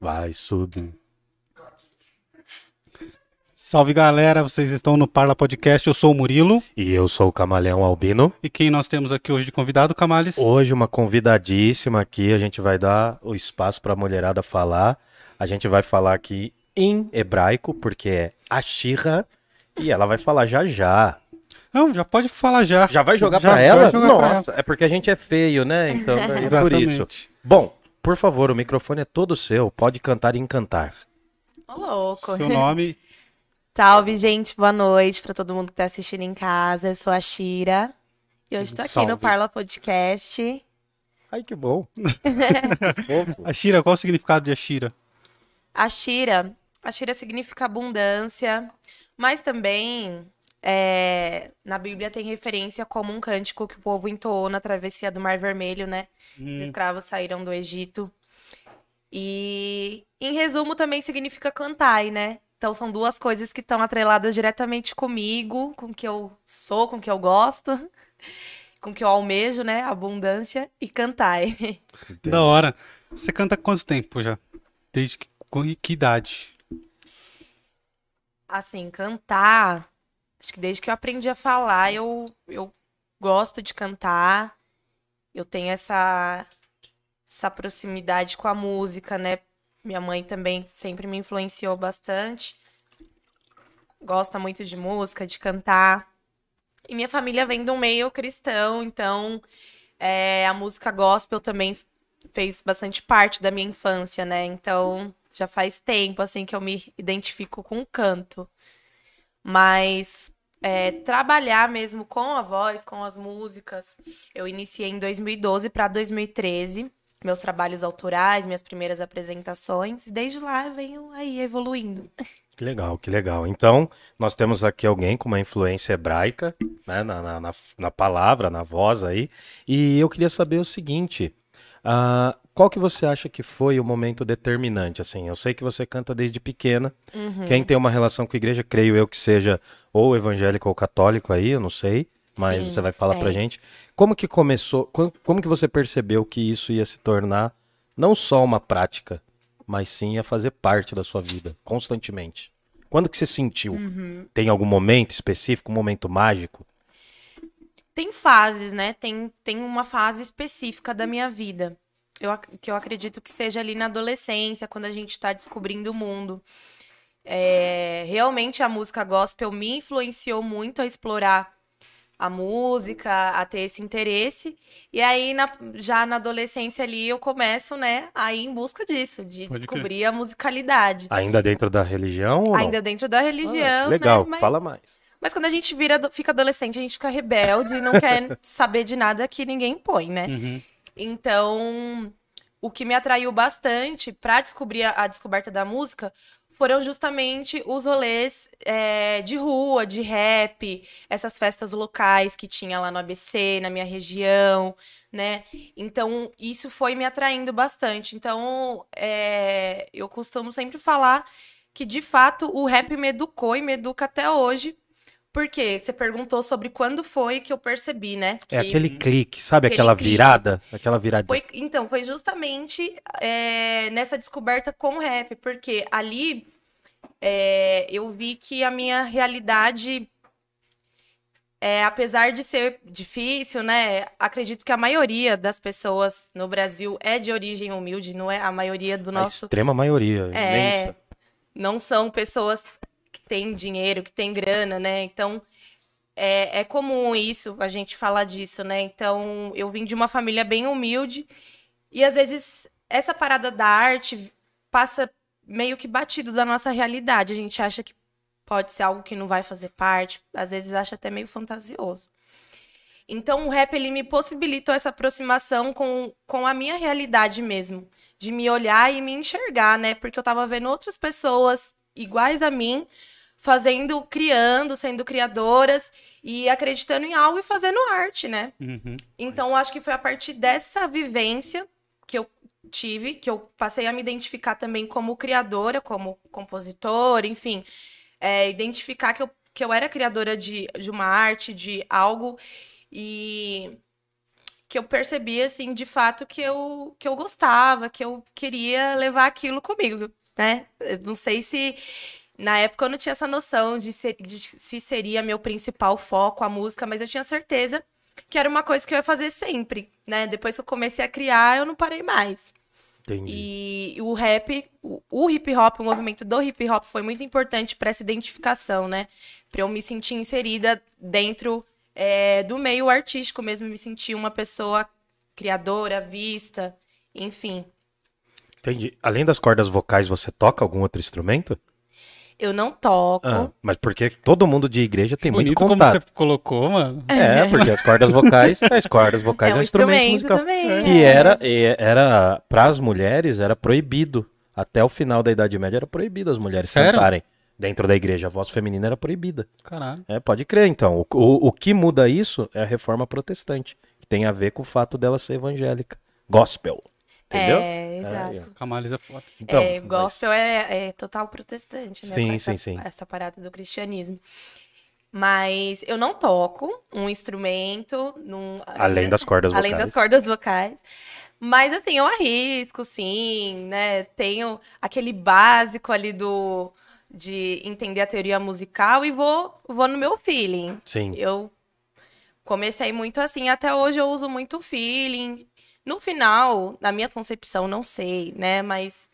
Vai subir. Salve galera, vocês estão no Parla Podcast. Eu sou o Murilo. E eu sou o Camaleão Albino. E quem nós temos aqui hoje de convidado, Camales? Hoje, uma convidadíssima aqui. A gente vai dar o espaço para a mulherada falar. A gente vai falar aqui em hebraico, porque é Ashira. E ela vai falar já já. Não, já pode falar já. Já vai jogar vai ela? jogar Nossa, é porque a gente é feio, né? Então é por isso. Bom, por favor, o microfone é todo seu. Pode cantar e encantar. Ô, louco. Seu nome. Salve, gente. Boa noite pra todo mundo que tá assistindo em casa. Eu sou a Shira. E hoje tô aqui Salve. no Parla Podcast. Ai, que bom. Fofo. Ashira, qual o significado de Ashira? A Shira, a Shira significa abundância, mas também é, na Bíblia tem referência como um cântico que o povo entoou na travessia do Mar Vermelho, né? Os escravos saíram do Egito. E, em resumo, também significa cantai, né? Então são duas coisas que estão atreladas diretamente comigo, com o que eu sou, com o que eu gosto, com o que eu almejo, né? Abundância e cantai. Da hora. Você canta há quanto tempo já? Desde que, com que idade? Assim, cantar. Acho que desde que eu aprendi a falar, eu, eu gosto de cantar. Eu tenho essa, essa proximidade com a música, né? Minha mãe também sempre me influenciou bastante. Gosta muito de música, de cantar. E minha família vem de um meio cristão, então é, a música gospel também fez bastante parte da minha infância, né? Então já faz tempo assim que eu me identifico com o canto. Mas é, trabalhar mesmo com a voz, com as músicas, eu iniciei em 2012 para 2013, meus trabalhos autorais, minhas primeiras apresentações, e desde lá eu venho aí evoluindo. Que legal, que legal. Então, nós temos aqui alguém com uma influência hebraica, né, na, na, na- palavra, na voz aí. E eu queria saber o seguinte: ah, qual que você acha que foi o momento determinante? Assim, eu sei que você canta desde pequena. Uhum. Quem tem uma relação com a igreja, creio eu que seja ou evangélico ou católico aí, eu não sei. Mas Sim, você vai falar é. pra gente. Como que começou? Como, como que você percebeu que isso ia se tornar não só uma prática, mas sim ia fazer parte da sua vida, constantemente? Quando que você sentiu? Uhum. Tem algum momento específico, um momento mágico? Tem fases, né? Tem, tem uma fase específica da minha vida. Eu, que eu acredito que seja ali na adolescência, quando a gente está descobrindo o mundo. É, realmente a música gospel me influenciou muito a explorar a música, a ter esse interesse. E aí, na- já na adolescência ali, eu começo, né, a ir em busca disso, de Pode crer. descobrir a musicalidade. Ainda dentro da religião ou não? Ainda dentro da Ah, religião, que legal, né? Mas- fala mais. mas quando a gente vira, fica adolescente, a gente fica rebelde e não quer saber de nada que ninguém impõe, né? Uhum. Então, o que me atraiu bastante pra descobrir a, a descoberta da música foram justamente os rolês é, de rua, de rap, essas festas locais que tinha lá no ABC, na minha região, né? Então, isso foi me atraindo bastante. Então, é, eu costumo sempre falar que, de fato, o rap me educou e me educa até hoje. Porque você perguntou sobre quando foi que eu percebi, né? É que- aquele clique, sabe Aquele aquela clique. virada? Aquela virada. foi, então, foi justamente é, nessa descoberta com o rap, porque ali é, eu vi que a minha realidade, é, apesar de ser difícil, né? Acredito que a maioria das pessoas no Brasil é de origem humilde, não é? A maioria do A nosso extrema maioria, é, imensa. não são pessoas que têm dinheiro, que têm grana, né? Então, é, é comum isso, a gente falar disso, né? Então, eu vim de uma família bem humilde e às vezes essa parada da arte passa meio que batido da nossa realidade. A gente acha que pode ser algo que não vai fazer parte, às vezes acha até meio fantasioso. Então, o rap, ele me possibilitou essa aproximação com, com a minha realidade mesmo. De me olhar e me enxergar, né? Porque eu tava vendo outras pessoas iguais a mim, fazendo, criando, sendo criadoras e acreditando em algo e fazendo arte, né? Uhum. Então, acho que foi a partir dessa vivência que eu tive, que eu passei a me identificar também como criadora, como compositora, enfim. É, identificar que eu, que eu era criadora de, de uma arte, de algo. E, que eu percebi, assim, de fato, que eu, que eu gostava, que eu queria levar aquilo comigo, né? Eu não sei se na época eu não tinha essa noção de, ser, de se seria meu principal foco a música, mas eu tinha certeza que era uma coisa que eu ia fazer sempre, né? Depois que eu comecei a criar, eu não parei mais. Entendi. E o rap, o, o hip hop, o movimento do hip hop foi muito importante para essa identificação, né? Para eu me sentir inserida dentro é, do meio artístico mesmo, me sentir uma pessoa criadora, vista, enfim. Entendi. Além das cordas vocais, você toca algum outro instrumento? Eu não toco. Ah, mas porque todo mundo de igreja tem muito Bonito como contato. você colocou, mano. É, porque as cordas vocais, as cordas vocais É é, um um instrumento, instrumento musical. também, E é. era, e era para as mulheres era proibido. Até o final da Idade Média era proibido as mulheres Sério? cantarem dentro da igreja. A voz feminina era proibida. Caralho. É, pode crer, então. O, o, o que muda isso é a reforma protestante, que tem a ver com o fato dela ser evangélica. Gospel. Entendeu? É, exato. Camales é foda. Então, é, mas- gospel é, é total protestante, né? Sim, com essa, sim, sim. Essa parada do cristianismo. Mas eu não toco um instrumento. Num, Além das cordas além vocais. das cordas vocais. Mas assim, eu arrisco, sim, né? Tenho aquele básico ali do de entender a teoria musical e vou, vou no meu feeling. Sim. Eu comecei muito assim, até hoje eu uso muito feeling. No final, na minha concepção, não sei, né? Mas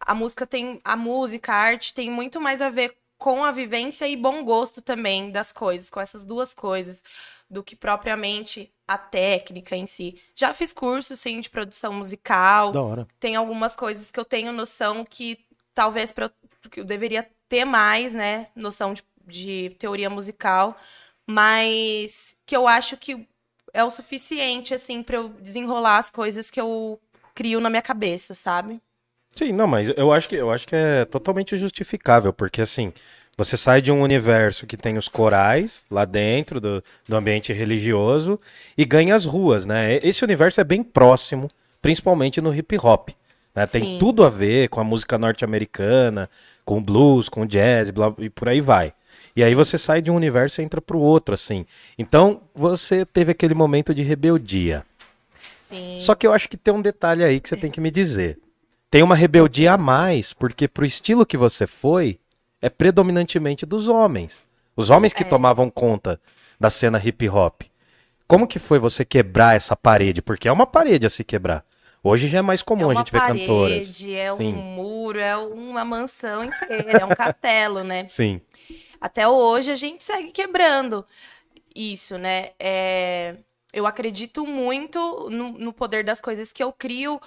a música tem. A música, a arte tem muito mais a ver com a vivência e bom gosto também das coisas, com essas duas coisas, do que propriamente a técnica em si. Já fiz curso, sim, de produção musical. Da hora. Tem algumas coisas que eu tenho noção que talvez pra, eu- que eu deveria ter mais, né? Noção de, de teoria musical, mas que eu acho que é o suficiente, assim, pra eu desenrolar as coisas que eu crio na minha cabeça, sabe? Sim, não, mas eu acho que eu acho que é totalmente justificável, porque assim, você sai de um universo que tem os corais lá dentro do, do ambiente religioso e ganha as ruas, né? Esse universo é bem próximo, principalmente no hip hop. né? Tem Sim. tudo a ver com a música norte-americana, com o blues, com o jazz, blá, e por aí vai. E aí você sai de um universo e entra pro outro, assim. Então, você teve aquele momento de rebeldia. Sim. Só que eu acho que tem um detalhe aí que você tem que me dizer. Tem uma rebeldia a mais, porque pro estilo que você foi, é predominantemente dos homens. Os homens que É. tomavam conta da cena hip hop. Como que foi você quebrar essa parede? Porque é uma parede a se quebrar. Hoje já é mais comum é a uma gente ver parede, cantoras. é um Sim. muro, é uma mansão inteira, é um castelo, né? Sim. Até hoje a gente segue quebrando isso, né? É, eu acredito muito no, no poder das coisas que eu crio,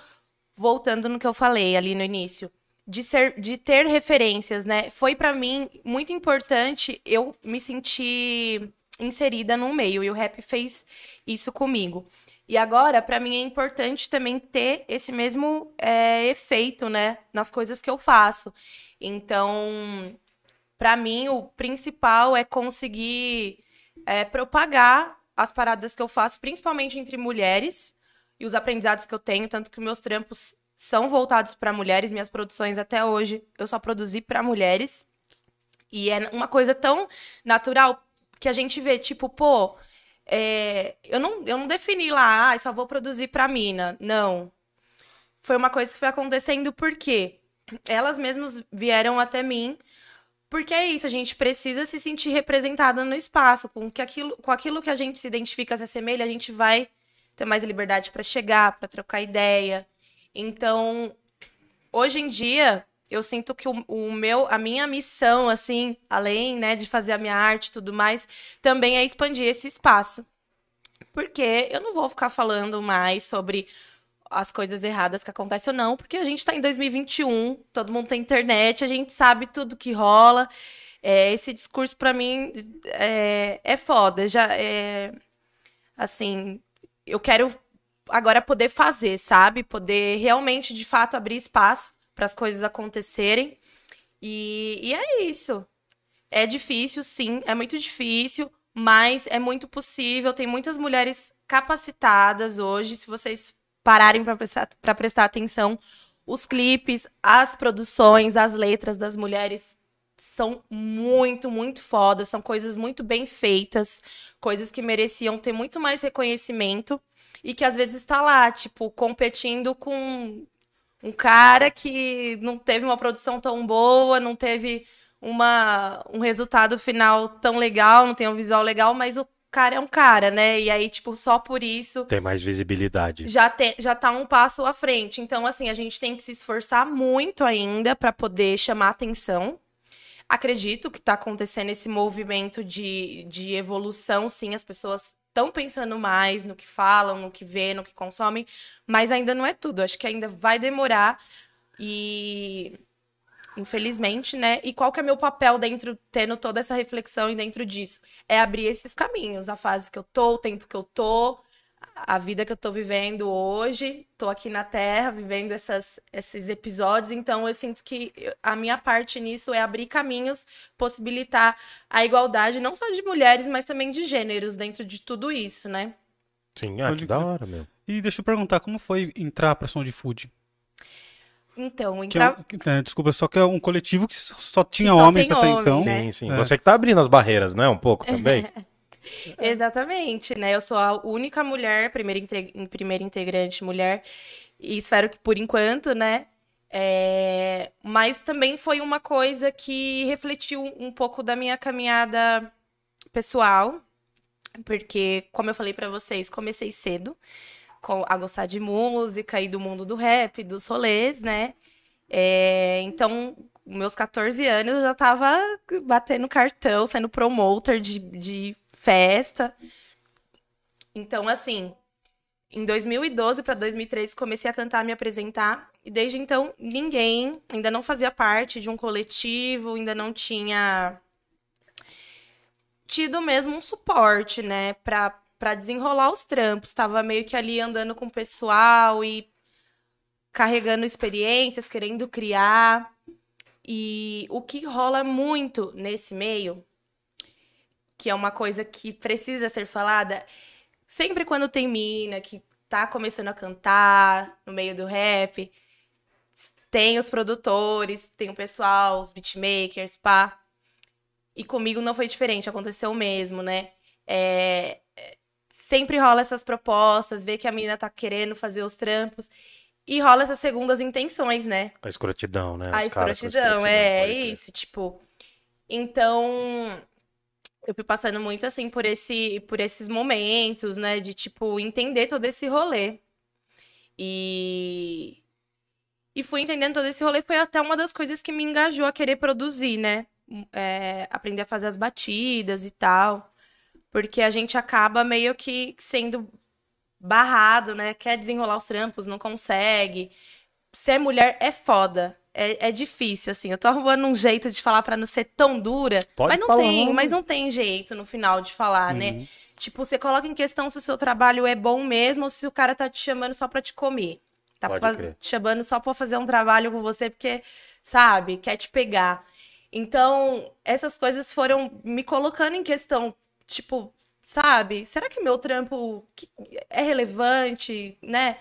voltando no que eu falei ali no início. De, ser, de ter referências, né? Foi pra mim muito importante eu me sentir inserida no meio e o rap fez isso comigo. E agora, pra mim é importante também ter esse mesmo é, efeito, né, nas coisas que eu faço. Então, Pra mim, o principal é conseguir é, propagar as paradas que eu faço, principalmente entre mulheres, e os aprendizados que eu tenho, tanto que meus trampos são voltados pra mulheres, minhas produções até hoje eu só produzi pra mulheres. E é uma coisa tão natural que a gente vê, tipo, pô, é, eu, não, eu não defini lá, ah, só vou produzir pra mina. Não. Foi uma coisa que foi acontecendo porque elas mesmas vieram até mim porque é isso, a gente precisa se sentir representada no espaço, com, que aquilo, com aquilo que a gente se identifica, se assemelha, a gente vai ter mais liberdade para chegar, para trocar ideia. Então, hoje em dia, eu sinto que o, o meu, a minha missão, assim, além né, de fazer a minha arte e tudo mais, também é expandir esse espaço. Porque eu não vou ficar falando mais sobre as coisas erradas que acontecem ou não, porque a gente tá em 2021, todo mundo tem internet, a gente sabe tudo que rola. É, esse discurso, pra mim, é, é foda. Já é. Assim, eu quero agora poder fazer, sabe? Poder realmente, de fato, abrir espaço para as coisas acontecerem. E, e é isso. É difícil, sim, é muito difícil, mas é muito possível. Tem muitas mulheres capacitadas hoje, se vocês pararem para prestar, prestar atenção, os clipes, as produções, as letras das mulheres são muito, muito fodas, são coisas muito bem feitas, coisas que mereciam ter muito mais reconhecimento. e que às vezes está lá, tipo, competindo com um cara que não teve uma produção tão boa, não teve uma, um resultado final tão legal, não tem um visual legal, mas o cara é um cara, né? E aí, tipo, só por isso. Tem mais visibilidade. Já, tem, já tá um passo à frente. Então, assim, a gente tem que se esforçar muito ainda para poder chamar atenção. Acredito que tá acontecendo esse movimento de, de evolução, sim, as pessoas estão pensando mais no que falam, no que vê, no que consomem, mas ainda não é tudo. Acho que ainda vai demorar e infelizmente, né? E qual que é meu papel dentro, tendo toda essa reflexão e dentro disso? É abrir esses caminhos, a fase que eu tô, o tempo que eu tô, a vida que eu tô vivendo hoje. Tô aqui na Terra, vivendo essas, esses episódios, então eu sinto que a minha parte nisso é abrir caminhos, possibilitar a igualdade, não só de mulheres, mas também de gêneros dentro de tudo isso, né? Sim, ah, que da hora, meu. E deixa eu perguntar, como foi entrar pra Som de Food? Então, Que é, entrar... um- é, desculpa, só que é um coletivo que só tinha só homens até homem, então. né? Sim, sim. É. Você que tá abrindo as barreiras, né? Um pouco também. Exatamente, né? Eu sou a única mulher, primeira, primeira integrante mulher, e espero que por enquanto, né? É, Mas também foi uma coisa que refletiu um pouco da minha caminhada pessoal, porque, como eu falei pra vocês, comecei cedo a gostar de música e do mundo do rap, dos rolês, né? É, Então, meus 14 anos eu já tava batendo cartão, sendo promoter de, de festa. Então, assim, em 2012 para 2013 comecei a cantar, me apresentar, e desde então ninguém ainda não fazia parte de um coletivo, ainda não tinha tido mesmo um suporte, né, pra desenrolar os trampos. Tava meio que ali andando com o pessoal e carregando experiências, querendo criar. E o que rola muito nesse meio, que é uma coisa que precisa ser falada, sempre quando tem mina que tá começando a cantar no meio do rap, tem os produtores, tem o pessoal, os beatmakers, pá. E comigo não foi diferente, aconteceu o mesmo, né? É, sempre rola essas propostas, vê que a menina tá querendo fazer os trampos. E rola essas segundas intenções, né? A escrotidão, né? A escrotidão, é, crer. isso, tipo. Então, eu fui passando muito assim por esse por esses momentos, né, de tipo entender todo esse rolê. E e fui entendendo todo esse rolê foi até uma das coisas que me engajou a querer produzir, né? É, aprender a fazer as batidas e tal. Porque a gente acaba meio que sendo barrado, né? Quer desenrolar os trampos, não consegue. Ser mulher é foda. É, é difícil, assim. Eu tô arrumando um jeito de falar pra não ser tão dura. Pode mas não falar. tem, mas não tem jeito no final de falar, né? Uhum. Tipo, você coloca em questão se o seu trabalho é bom mesmo ou se o cara tá te chamando só pra te comer. Tá te chamando só pra fazer um trabalho com você porque, sabe, quer te pegar. Então, essas coisas foram me colocando em questão, tipo, sabe? Será que meu trampo é relevante, né?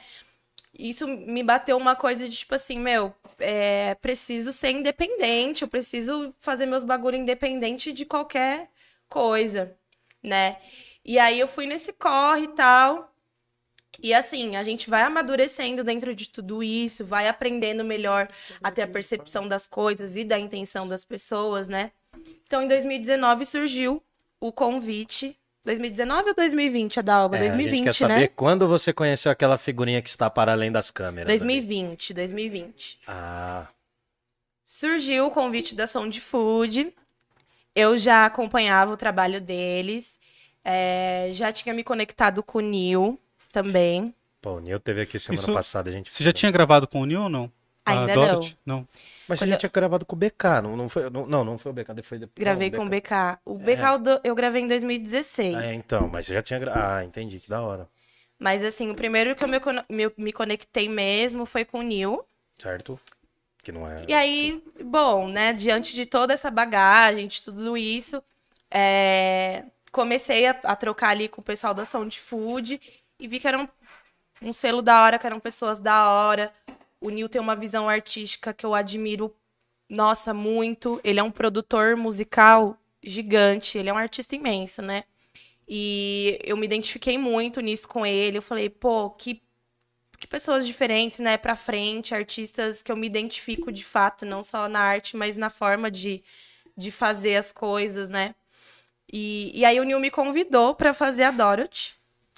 Isso me bateu uma coisa de tipo assim, meu, é, preciso ser independente, eu preciso fazer meus bagulho independente de qualquer coisa, né? E aí eu fui nesse corre e tal. E assim, a gente vai amadurecendo dentro de tudo isso, vai aprendendo melhor a ter a percepção das coisas e da intenção das pessoas, né? Então, em 2019 surgiu o convite. 2019 ou 2020, Adalba? É, a gente 2020, quer saber né? quando você conheceu aquela figurinha que está para além das câmeras. ali. 2020, 2020. Ah, Surgiu o convite da Sound Food. Eu já acompanhava o trabalho deles. é, já tinha me conectado com o Nil também. pô, o Nil teve aqui semana Isso- passada, a gente. Você já tinha gravado com o Neil ou não? Ainda a não. Dorothy? Não. Mas Quando a gente tinha gravado com o BK, não, não foi? Não, não, não foi o BK, foi depois. Gravei não, com o BK. O BK eu do- eu gravei em 2016. Ah, é, então, mas você já tinha. gra- Ah, entendi, que da hora. Mas assim, o primeiro que eu me, me, me conectei mesmo foi com o Nil. Certo? Que não é. E aí, bom, né, diante de toda essa bagagem, de tudo isso, é, comecei a, a trocar ali com o pessoal da Sound Food e vi que era um, um selo da hora, que eram pessoas da hora. O Nil tem uma visão artística que eu admiro, nossa, muito. Ele é um produtor musical gigante, ele é um artista imenso, né? E eu me identifiquei muito nisso com ele. Eu falei, pô, que, que pessoas diferentes, né, pra frente, artistas que eu me identifico de fato, não só na arte, mas na forma de, de fazer as coisas, né? E, e aí o Nil me convidou pra fazer a Dorothy.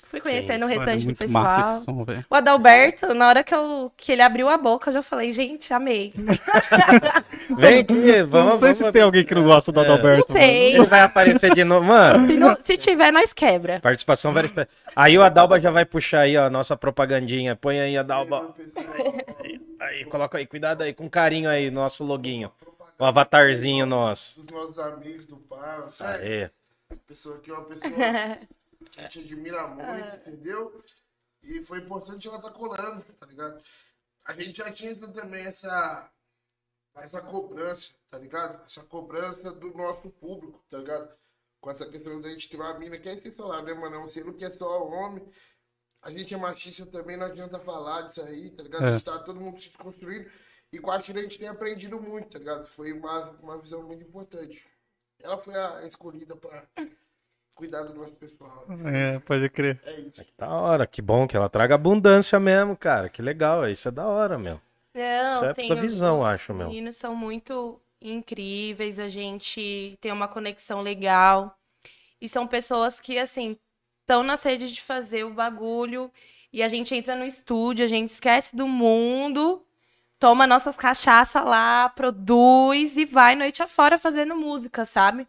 Fui conhecendo o Mano, é restante do pessoal. som. O Adalberto, na hora que, eu, que ele abriu a boca, eu já falei, gente, amei. Vem aqui, vamos. Não sei se vamos- tem alguém que não gosta do É. Adalberto. Não tem. Ele vai aparecer de novo. Mano, Se, não- se tiver, nós quebra. participação verificada. Aí o Adalba já vai puxar aí, ó, a nossa propagandinha. Põe aí, Adalba. Aí, coloca aí, cuidado aí, com carinho aí, nosso loguinho. O avatarzinho nosso. Dos nossos amigos do Para, sabe? Aê. Essa pessoa aqui é uma pessoa a gente admira muito, entendeu? E foi importante ela estar colando, tá ligado? A gente já tinha também essa, essa cobrança, tá ligado? Essa cobrança do nosso público, tá ligado? Com essa questão da gente ter uma mina que é falar, né, mano? É um selo que é só homem. A gente é machista também, não adianta falar disso aí, tá ligado? É. A gente tá todo mundo se desconstruindo. E com a Chile a gente tem aprendido muito, tá ligado? Foi uma, uma visão muito importante. Ela foi a escolhida pra cuidar do nosso pessoal. É, pode crer. É isso. Que da hora, que bom que ela traga abundância mesmo, cara. Que legal, isso é da hora, meu. Não, Isso é os- visão, os acho, meu. meninos são muito incríveis, a gente tem uma conexão legal. E são pessoas que, assim, estão na sede de fazer o bagulho. E a gente entra no estúdio, a gente esquece do mundo, toma nossas cachaça lá, produz e vai noite afora fazendo música, sabe?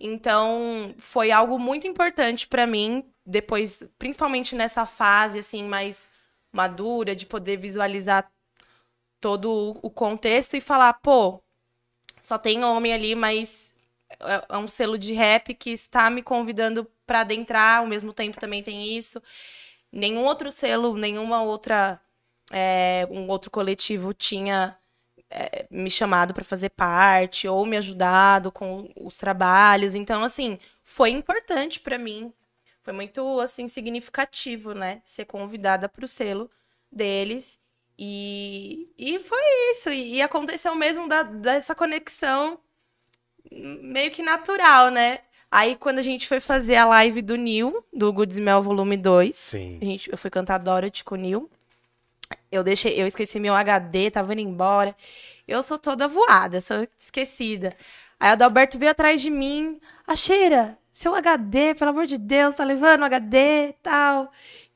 Então, foi algo muito importante pra mim, depois, principalmente nessa fase, assim, mais madura, de poder visualizar todo o contexto e falar, pô, só tem homem ali, mas é é um selo de rap que está me convidando para adentrar, ao mesmo tempo também tem isso. Nenhum outro selo, nenhuma outra é, um outro coletivo tinha é, me chamado para fazer parte ou me ajudado com os trabalhos. Então, assim, foi importante para mim. Foi muito assim significativo, né, ser convidada para o selo deles. E, e foi isso. E, e aconteceu mesmo da- dessa conexão meio que natural, né? Aí, quando a gente foi fazer a live do Nil, do Good Smell Volume 2, Sim. a gente, eu fui cantar Dorothy com o Nil. Eu deixei, eu esqueci meu HD, tava indo embora. Eu sou toda voada, sou esquecida. Aí o Adalberto veio atrás de mim. A cheira, seu HD, pelo amor de Deus, tá levando HD tal.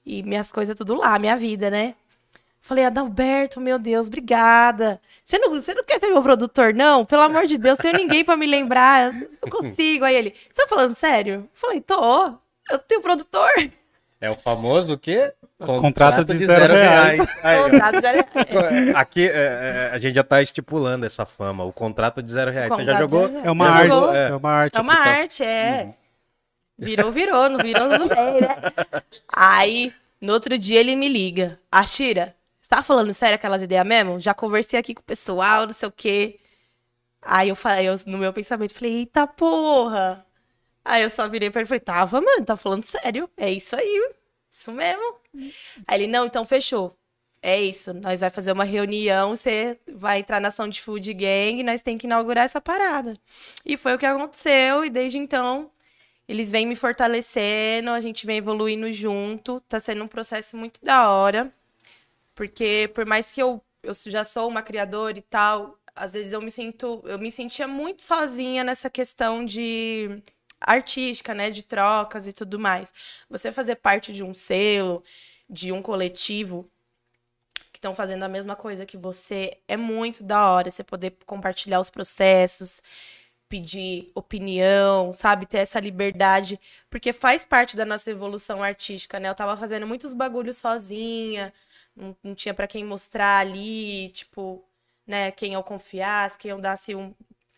E minhas coisas tudo lá, minha vida, né? Falei, Adalberto, meu Deus, obrigada. Você não, você não quer ser meu produtor, não? Pelo amor de Deus, tenho ninguém pra me lembrar. Não consigo. Aí ele, você tá falando sério? Eu falei, tô. Eu tenho produtor. É o famoso o quê? Contrato de zero reais. Aí, ó. Contrato da- Aqui é, é, a gente já tá estipulando essa fama, o contrato de zero reais. Você já Contrato jogou? de zero É uma Já arte. jogou? É uma arte. É uma tá. arte, é. Virou, virou, não virou, tudo bem, né? Aí, no outro dia, ele me liga. Ashira, você tava falando sério aquelas ideias mesmo? Já conversei aqui com o pessoal, não sei o quê. Aí eu falei, eu, no meu pensamento, falei, eita porra. Aí eu só virei pra ele e falei, tava, mano, tá falando sério. É isso aí, isso mesmo. Aí ele, não, então fechou. É isso, nós vai fazer uma reunião, você vai entrar na ação de Food Gang, nós tem que inaugurar essa parada. E foi o que aconteceu, e desde então eles vêm me fortalecendo, a gente vem evoluindo junto, tá sendo um processo muito da hora. Porque por mais que eu, eu já sou uma criadora e tal, às vezes eu me sinto, eu me sentia muito sozinha nessa questão de artística, né, de trocas e tudo mais. Você fazer parte de um selo, de um coletivo que estão fazendo a mesma coisa que você é muito da hora, você poder compartilhar os processos, pedir opinião, sabe? Ter essa liberdade, porque faz parte da nossa evolução artística, né? Eu tava fazendo muitos bagulhos sozinha, não, não tinha pra quem mostrar ali, tipo, né, quem eu confiasse, quem eu dasse um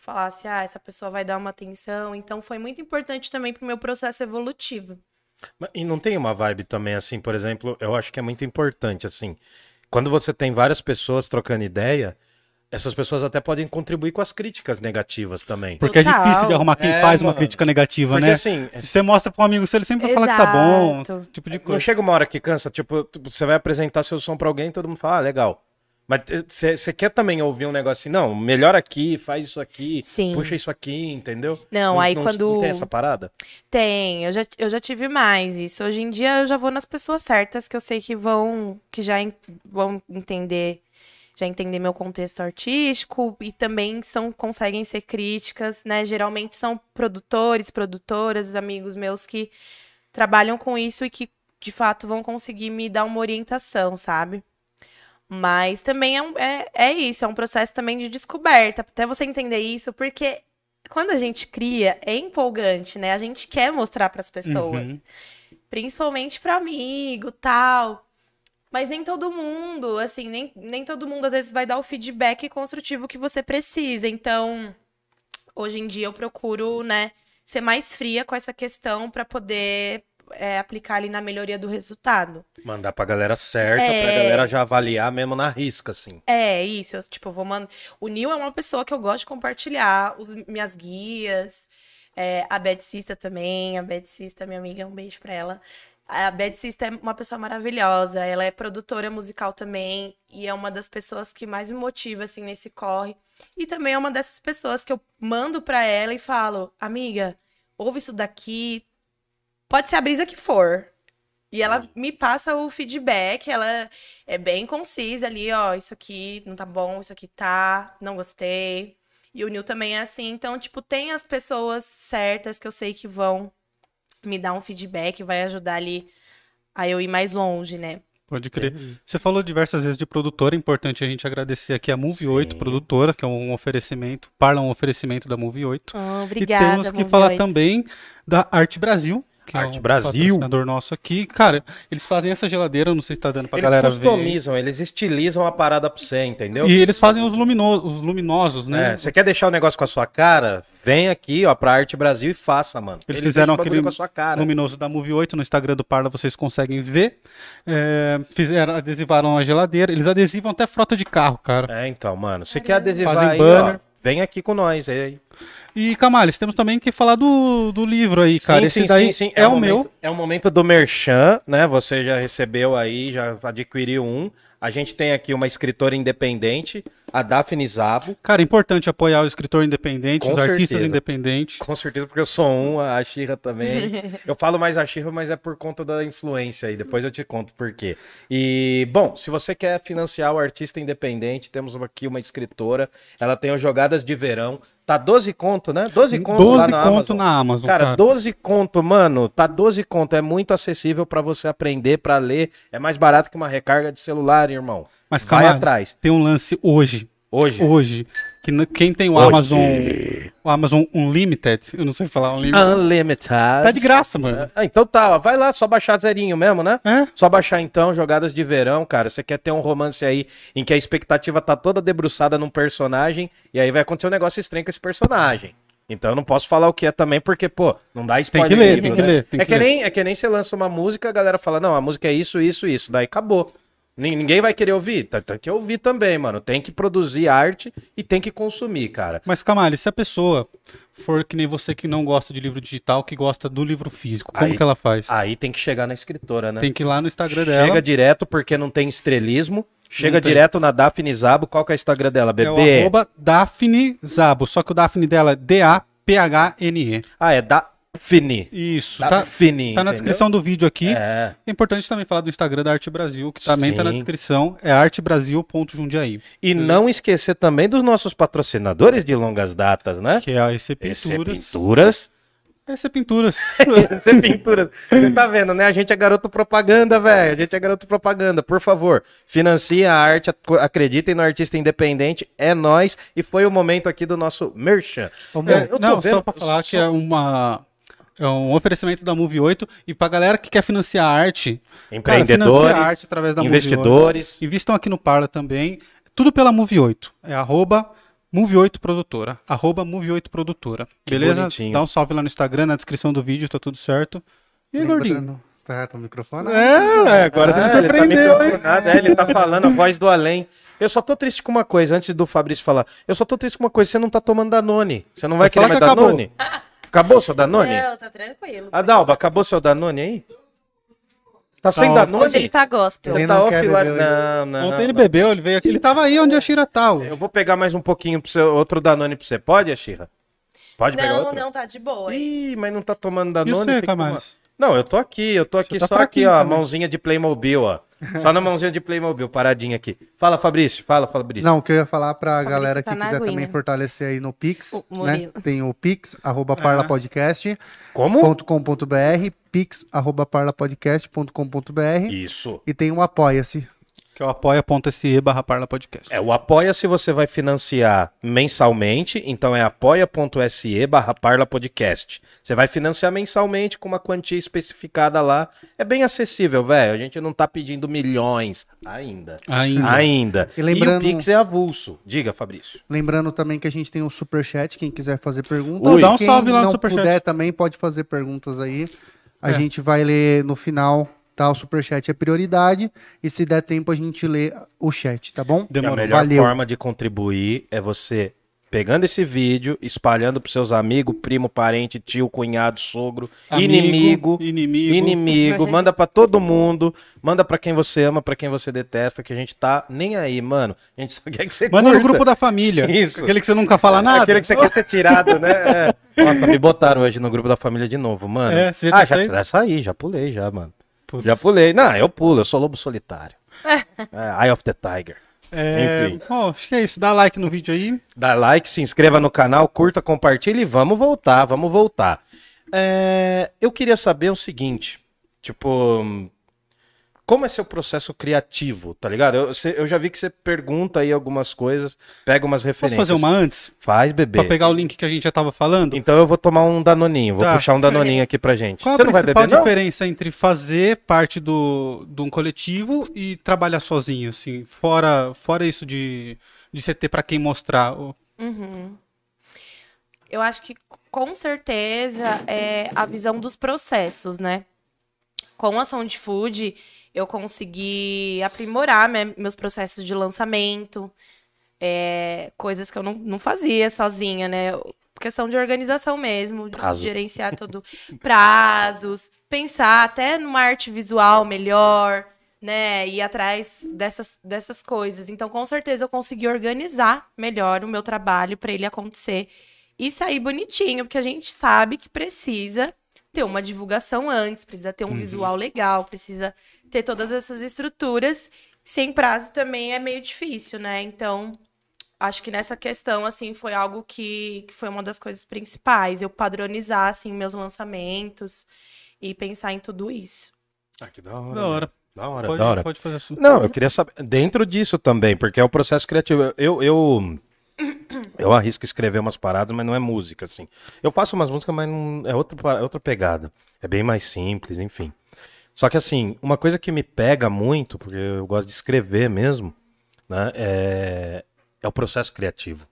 falasse, ah, essa pessoa vai dar uma atenção. Então foi muito importante também pro meu processo evolutivo. E não tem uma vibe também assim, por exemplo, eu acho que é muito importante assim, quando você tem várias pessoas trocando ideia, essas pessoas até podem contribuir com as críticas negativas também. Porque é Total. difícil de arrumar quem É, faz uma mano. crítica negativa, Porque né? assim, Se você mostra pra um amigo seu, ele sempre vai falar que tá bom, Exato. esse tipo de não coisa. chega uma hora que cansa, tipo, você vai apresentar seu som pra alguém, todo mundo fala, ah, legal. Mas você quer também ouvir um negócio assim, não, melhor aqui, faz isso aqui, Sim. puxa isso aqui, entendeu? Não, aí quando- Não tem essa parada? Tem, eu já, eu já tive mais isso. Hoje em dia eu já vou nas pessoas certas que eu sei que vão, que já en- vão entender, já entender meu contexto artístico e também são, conseguem ser críticas, né? Geralmente são produtores, produtoras, amigos meus que trabalham com isso e que de fato vão conseguir me dar uma orientação, sabe? Mas também é, um- é, é isso, é um processo também de descoberta, até você entender isso, porque quando a gente cria, é empolgante, né? A gente quer mostrar para as pessoas, Uhum. principalmente para amigo, tal. Mas nem todo mundo, assim, nem, nem todo mundo às vezes vai dar o feedback construtivo que você precisa. Então, hoje em dia eu procuro, né, ser mais fria com essa questão para poder é, aplicar ali na melhoria do resultado. Mandar pra galera certa, É. pra galera já avaliar mesmo na risca, assim. É, isso. Eu, tipo, eu vou mandar. O Nil é uma pessoa que eu gosto de compartilhar os, minhas guias. É, a Beth Sista também. A Beth Sista, minha amiga, um beijo pra ela. A Beth Sista é uma pessoa maravilhosa. Ela é produtora musical também. E é uma das pessoas que mais me motiva, assim, nesse corre. E também é uma dessas pessoas que eu mando pra ela e falo: Amiga, ouve isso daqui. Pode ser a brisa que for. E ela me passa o feedback, ela é bem concisa ali, ó, isso aqui não tá bom, isso aqui tá, não gostei. E o Nil também é assim, então, tipo, tem as pessoas certas que eu sei que vão me dar um feedback, vai ajudar ali a eu ir mais longe, né? Pode crer. Você falou diversas vezes de produtora, é importante a gente agradecer aqui a Move 8 Sim. produtora, que é um oferecimento, parla um oferecimento da Move 8. Oh, e obrigada, temos que Movie falar Oito. também da Arte Brasil, que Arte é um Brasil. patrocinador nosso aqui. Cara, eles fazem essa geladeira, não sei se tá dando pra Eles galera ver. customizam, eles estilizam a parada pra você, entendeu? E eles fazem os, lumino- os luminosos, né? É, você quer deixar o negócio com a sua cara? Vem aqui, ó, pra Arte Brasil e faça, mano. Eles deixam fizeram aquele com a sua cara. luminoso da Move 8 no Instagram do Parla, vocês conseguem ver. É, fizeram, adesivaram a geladeira. Eles adesivam até frota de carro, cara. É, então, mano. Você quer adesivar Fazem aí, banner. ó, vem aqui com nós. Aí. E, Camales, temos também que falar do, do livro aí, cara. Sim, Esse sim, daí sim, sim. é, o momento, meu. É o momento do Merchan, né? Você já recebeu aí, já adquiriu um. A gente tem aqui uma escritora independente, a Daphne Zabo. Cara, é importante apoiar o escritor independente, Com os artistas certeza. independentes. Com certeza, porque eu sou um, a Xirra também. eu falo mais a Xirra, mas é por conta da influência aí. Depois eu te conto por quê. E, bom, se você quer financiar o artista independente, temos aqui uma escritora. Ela tem o Jogadas de Verão. Tá 12 conto, né? 12 conto 12 lá na conto Amazon. na Amazon, Cara, cara. 12 conto, mano, tá 12 conto, é muito acessível pra você aprender, pra ler, é mais barato que uma recarga de celular, irmão. Mas, Vai Camales, atrás. tem um lance hoje. Hoje. Hoje. Que quem tem o Hoje. Amazon. O Amazon Unlimited, eu não sei falar Unlimited. Unlimited. Tá de graça, mano. Ah, então tá, ó, vai lá, só baixar zerinho mesmo, né? É? Só baixar então, jogadas de verão, cara. Você quer ter um romance aí em que a expectativa tá toda debruçada num personagem e aí vai acontecer um negócio estranho com esse personagem. Então eu não posso falar o que é também, porque, pô, não dá spoiler. que ler, livro, tem que né? ler, tem é, que que ler. Nem, é que nem você lança uma música, a galera fala, não, a música é isso, isso, isso. Daí acabou. Nin- Ninguém vai querer ouvir? Tá- Tem que ouvir também, mano. Tem que produzir arte e tem que consumir, cara. Mas, Camales, se a pessoa for que nem você que não gosta de livro digital, que gosta do livro físico, como Aí- que ela faz? Aí tem que chegar na escritora, né? Tem que ir lá no Instagram Chega dela. direto porque não tem estrelismo. Chega direto na Daphne Zabo. Qual que é o Instagram dela, É bebê? o arroba Daphne Zabo, só que o Daphne dela é D-A-P-H-N-E. Ah, é Daphne. Isso, tá, Daphne. tá na entendeu? descrição do vídeo aqui. É. É. importante também falar do Instagram da Arte Brasil, que também tá na Sim. descrição. É artebrasil.jundiaí, E não esquecer também dos nossos patrocinadores de longas datas, né? que é a EC EC Pinturas. Pinturas. EC Pinturas. EC Pinturas. Você tá vendo, né? A gente é garoto propaganda, velho. A gente é garoto propaganda. Por favor, financie a arte, ac- acreditem no artista independente. É nós. E foi o momento aqui do nosso merchan. É, É, eu tô não, vendo- só pra falar que é uma... É um oferecimento da Move 8 e pra galera que quer financiar a arte, cara, Empreendedores, financia a arte através da Move 8. investidores. Invistam aqui no Parla também. Tudo pela Move 8. É arroba Move 8 Produtora. Arroba Move 8 Produtora. Que Beleza? bonitinho. Dá um salve lá no Instagram, na descrição do vídeo, tá tudo certo. E aí, gordinho? Lembrando- Certo, o microfone. É, agora você me Ah, ele tá surpreendeu, hein? é, ele tá falando a voz do além. Eu só tô triste com uma coisa, antes do Fabrício falar. Eu só tô triste com uma coisa, você não tá tomando Danone. Você não vai Vai querer falar mais que. Danone? Acabou seu Danone? Não, tá tranquilo. Adalba, acabou seu Danone aí? Tá sem Tá Danone? Hoje ele tá gospel. Você Ele tá não quer offline? beber. Não, não. Ontem ele não. bebeu, ele veio aqui. Ele tava aí onde a Shira tá. ó. Eu vou pegar mais um pouquinho pra você, outro Danone pra você. Pode, Ashira? Pode pegar Não, outro? não, tá de boa. Ih, mas não tá tomando E Danone. você, tem que tomar. Não, eu tô aqui, eu tô aqui tá só aqui, fraquinho ó, também. mãozinha de Playmobil, ó. Só na mãozinha de Playmobil, paradinha aqui. Fala, Fabrício, fala, Fabrício. Não, o que eu ia falar pra Fabrício galera tá que quiser aguinha. também fortalecer aí no Pix, O né? Tem o Pix, arroba parlapodcast.com.br, Como? Pix, arroba parlapodcast.com.br Isso. e tem o Apoia-se. Que é o apoia.se barra Parla Podcast. É, o Apoia-se você vai financiar mensalmente, então é apoia.se barra Parla Podcast. Você vai financiar mensalmente com uma quantia especificada lá. É bem acessível, velho. A gente não tá pedindo milhões ainda. Ainda. Ainda. E lembrando- E o Pix é avulso. Diga, Fabrício. Lembrando também que a gente tem o Superchat, quem quiser fazer pergunta. Ui. Dá um Quem salve lá no Superchat. puder também pode fazer perguntas aí. A É. gente vai ler no final, tá? O Superchat é prioridade. E se der tempo, a gente lê o chat, tá bom? E a Demorou. melhor Valeu. forma de contribuir é você pegando esse vídeo, espalhando pros seus amigos, primo, parente, tio, cunhado, sogro, Amigo, inimigo, inimigo. inimigo, manda pra todo mundo, manda pra quem você ama, pra quem você detesta, que a gente tá nem aí, mano. A gente só quer que você Manda no curta. grupo da família. Isso. Aquele que você nunca fala nada. Aquele que você quer ser tirado, né? É. Nossa, me botaram hoje no grupo da família de novo, mano. É, você já ah, tinha já, já saí, já pulei já, mano. Putz. Já pulei. Não, eu pulo, eu sou lobo solitário. É, Eye of the Tiger. É, Enfim. bom, acho que é isso. Dá like no vídeo aí. Dá like, se inscreva no canal, curta, compartilhe e vamos voltar, vamos voltar. É, eu queria saber o seguinte, tipo, como é seu processo criativo, tá ligado? Eu, cê- eu já vi que você pergunta aí algumas coisas, pega umas Posso referências. fazer uma antes? Faz, bebê. Pra pegar o link que a gente já tava falando? Então eu vou tomar um danoninho, vou Tá. puxar um danoninho aqui pra gente. Qual Você a não vai beber, não? diferença entre fazer parte do, de um coletivo e trabalhar sozinho, assim? Fora, fora isso de, de você ter pra quem mostrar. o- Uhum. Eu acho que com certeza é a visão dos processos, né? Com a Sound Food, eu consegui aprimorar me- meus processos de lançamento, é, coisas que eu não, não fazia sozinha, né? Questão de organização mesmo, de Prazo. gerenciar todo prazos, pensar até numa arte visual melhor, né? Ir atrás dessas, dessas coisas. Então, com certeza, eu consegui organizar melhor o meu trabalho para ele acontecer e sair bonitinho, porque a gente sabe que precisa ter uma divulgação antes, precisa ter um visual legal, precisa ter todas essas estruturas. Sem prazo também é meio difícil, né? Então, acho que nessa questão, assim, foi algo que, que foi uma das coisas principais. Eu padronizar, assim, meus lançamentos e pensar em tudo isso. Ah, que da hora. Da hora. Da hora, Pode, da hora. pode fazer a sua. Não, eu queria saber, dentro disso também, porque é o processo criativo. Eu, eu, eu arrisco escrever umas paradas, mas não é música, assim. Eu faço umas músicas, mas não, é outra, é outra pegada. É bem mais simples, enfim. Só que, assim, uma coisa que me pega muito, porque eu gosto de escrever mesmo, né, é, é o processo criativo.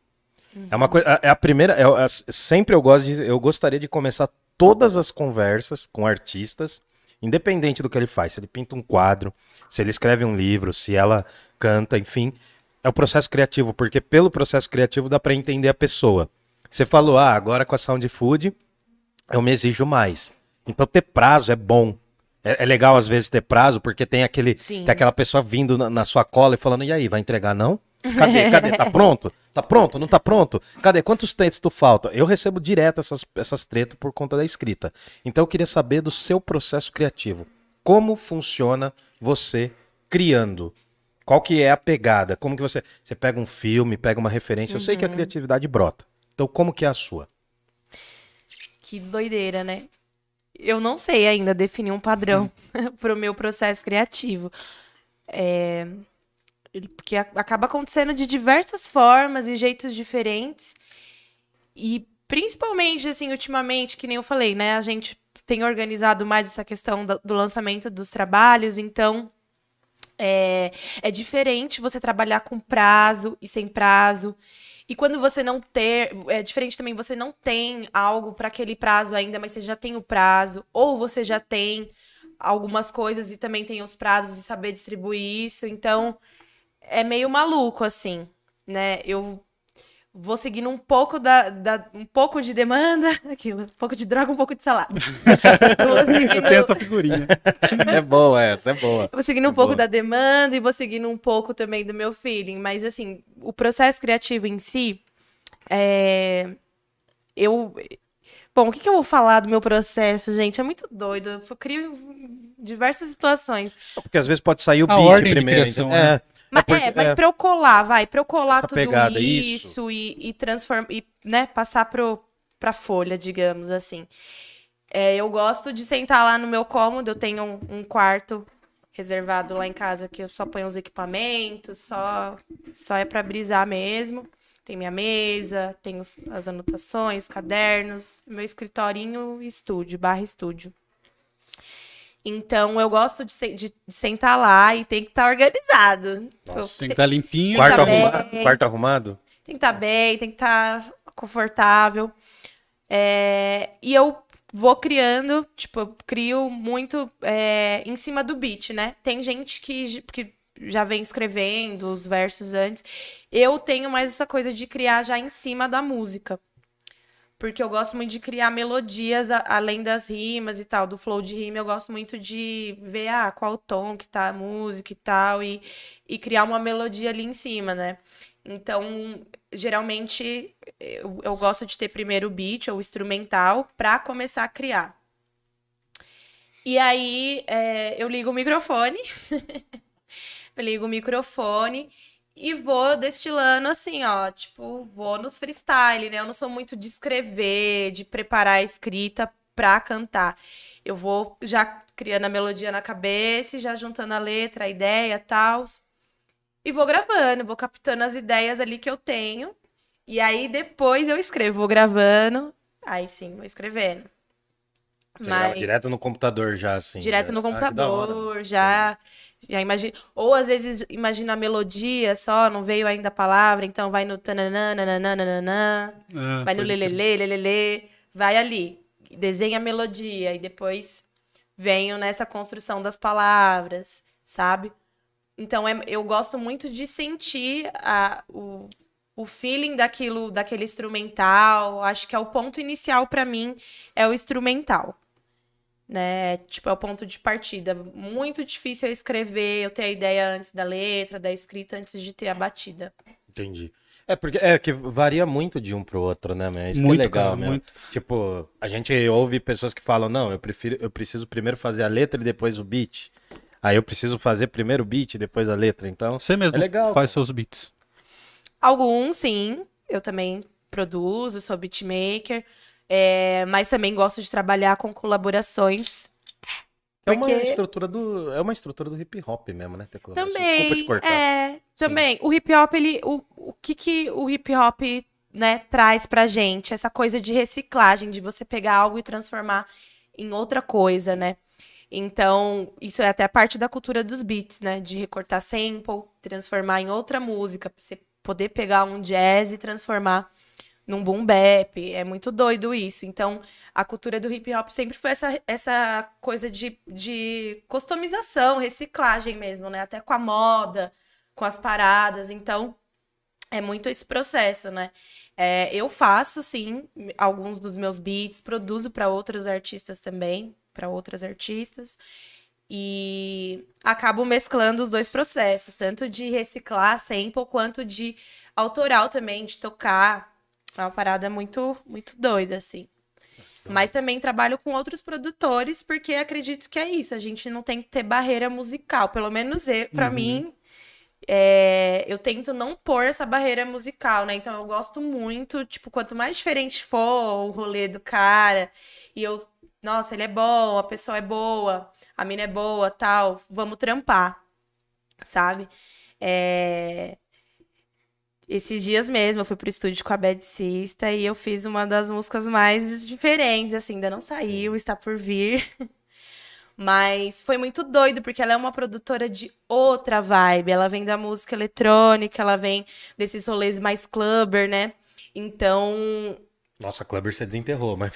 É uma coisa, é a primeira, é, é- sempre eu gosto de, eu gostaria de começar todas as conversas com artistas, independente do que ele faz, se ele pinta um quadro, se ele escreve um livro, se ela canta, enfim, é o processo criativo, porque pelo processo criativo dá para entender a pessoa. Você falou, ah, agora com a Sound Food eu me exijo mais. Então ter prazo é bom. É, é legal às vezes ter prazo, porque tem aquele, Sim. tem aquela pessoa vindo na, na sua cola e falando, e aí, vai entregar não? Cadê? Cadê? Tá pronto? Tá pronto? Não tá pronto? Cadê? Quantos textos faltam? Eu recebo direto essas, essas tretas por conta da escrita. Então eu queria saber do seu processo criativo. Como funciona você criando? Qual que é a pegada? Como que você... Você pega um filme, pega uma referência. Eu sei que a criatividade brota. Então como que é a sua? Que doideira, né? Eu não sei ainda definir um padrão pro meu processo criativo. É, Porque acaba acontecendo de diversas formas e jeitos diferentes. E principalmente, assim, ultimamente, que nem eu falei, né? A gente tem organizado mais essa questão do lançamento dos trabalhos, então é, é diferente você trabalhar com prazo e sem prazo. E quando você não ter, é diferente também, você não tem algo para aquele prazo ainda, mas você já tem o prazo, ou você já tem algumas coisas e também tem os prazos e saber distribuir isso. Então, é meio maluco assim, né? Eu vou seguindo um pouco da, da- um pouco de demanda, aquilo, um pouco de droga, um pouco de salada. Vou Eu seguindo- tenho essa figurinha. É boa essa, é boa. Vou seguindo um É pouco boa. da demanda e vou seguindo um pouco também do meu feeling. Mas, assim, o processo criativo em si, é... eu... Bom, o que, que eu vou falar do meu processo, gente? É muito doido. Eu crio diversas situações. Porque às vezes pode sair o A beat ordem de primeiro. criação, entendeu? né? É. Mas, é, mas é. pra eu colar, vai, pra eu colar Essa tudo pegada, isso, isso. e, e transformar, e, né, passar pro, pra folha, digamos assim. É, eu gosto de sentar lá no meu cômodo, eu tenho um, um quarto reservado lá em casa que eu só ponho os equipamentos, só, só é pra brisar mesmo. Tem minha mesa, tem os- as anotações, cadernos, meu escritorinho estúdio, barra estúdio. Então, eu gosto de, se- de- de sentar lá e tem que estar organizado. Nossa. Eu- Tem que estar limpinho. Quarto, tá arrumado, bem. quarto arrumado? tem que estar bem, tem que estar confortável. É, e eu vou criando, tipo, eu crio muito é, em cima do beat, né? Tem gente que, que já vem escrevendo os versos antes. Eu tenho mais essa coisa de criar já em cima da música. Porque eu gosto muito de criar melodias a- além das rimas e tal, do flow de rima. Eu gosto muito de ver ah, qual tom que tá a música e tal, e, e criar uma melodia ali em cima, né? Então, geralmente, eu, eu gosto de ter primeiro o beat ou instrumental pra começar a criar. E aí, é, eu ligo o microfone. eu ligo o microfone e vou destilando assim, ó. Tipo, vou nos freestyle, né? Eu não sou muito de escrever, de preparar a escrita pra cantar. Eu vou já criando a melodia na cabeça, já juntando a letra, a ideia, tal. E vou gravando, vou captando as ideias ali que eu tenho. E aí depois eu escrevo, vou gravando. Aí sim, vou escrevendo. Você grava Mas direto no computador já, assim. direto né? no Ah, computador, já. Já imagina. Ou às vezes imagina a melodia só, não veio ainda a palavra, então vai no tananã, nananã, nananã, Ah, vai no lelele, lelele, vai ali, desenha a melodia e depois venho nessa construção das palavras, sabe? Então é- eu gosto muito de sentir a- o, o feeling daquilo, daquele instrumental. Acho que é o ponto inicial pra mim é o instrumental. Né? Tipo, é o ponto de partida. Muito difícil eu escrever, eu ter a ideia antes da letra, da escrita, antes de ter a batida. Entendi. É porque é que varia muito de um pro outro, né, man? Isso Muito, que é legal cara, mesmo. muito. Tipo, a gente ouve pessoas que falam, não, eu prefiro, eu preciso primeiro fazer a letra e depois o beat. Aí eu preciso fazer primeiro o beat e depois a letra. Então, Você mesmo É legal, faz seus beats. Alguns, sim. Eu também produzo, sou beatmaker. É, mas também gosto de trabalhar com colaborações. é uma Porque- estrutura do é uma estrutura do hip hop mesmo, né? Também. Desculpa te cortar. É, também. O hip hop, ele. O, o que, que o hip hop né, traz pra gente? Essa coisa de reciclagem, de você pegar algo e transformar em outra coisa, né? Então, isso é até parte da cultura dos beats, né? De recortar sample, transformar em outra música, pra você poder pegar um jazz e transformar num boom bap. É muito doido isso. Então, a cultura do hip hop sempre foi essa, essa coisa de, de customização, reciclagem mesmo, né? Até com a moda, com as paradas. Então, é muito esse processo, né? É, eu faço, sim, alguns dos meus beats, produzo para outros artistas também, para outras artistas. E acabo mesclando os dois processos, tanto de reciclar sample quanto de autoral também, de tocar. É uma parada muito, muito doida, assim. Mas também trabalho com outros produtores, porque acredito que é isso. A gente não tem que ter barreira musical. Pelo menos eu, pra mim, é, eu tento não pôr essa barreira musical, né? Então eu gosto muito, tipo, quanto mais diferente for o rolê do cara, e eu, nossa, ele é bom, a pessoa é boa, a mina é boa, tal, vamos trampar, sabe? É, Esses dias mesmo eu fui pro estúdio com a Bad Sista e eu fiz uma das músicas mais diferentes, assim, ainda não saiu, está por vir. Mas foi muito doido, porque ela é uma produtora de outra vibe. Ela vem da música eletrônica, ela vem desses rolês mais clubber, né? Então. Nossa, Clubber você desenterrou, mas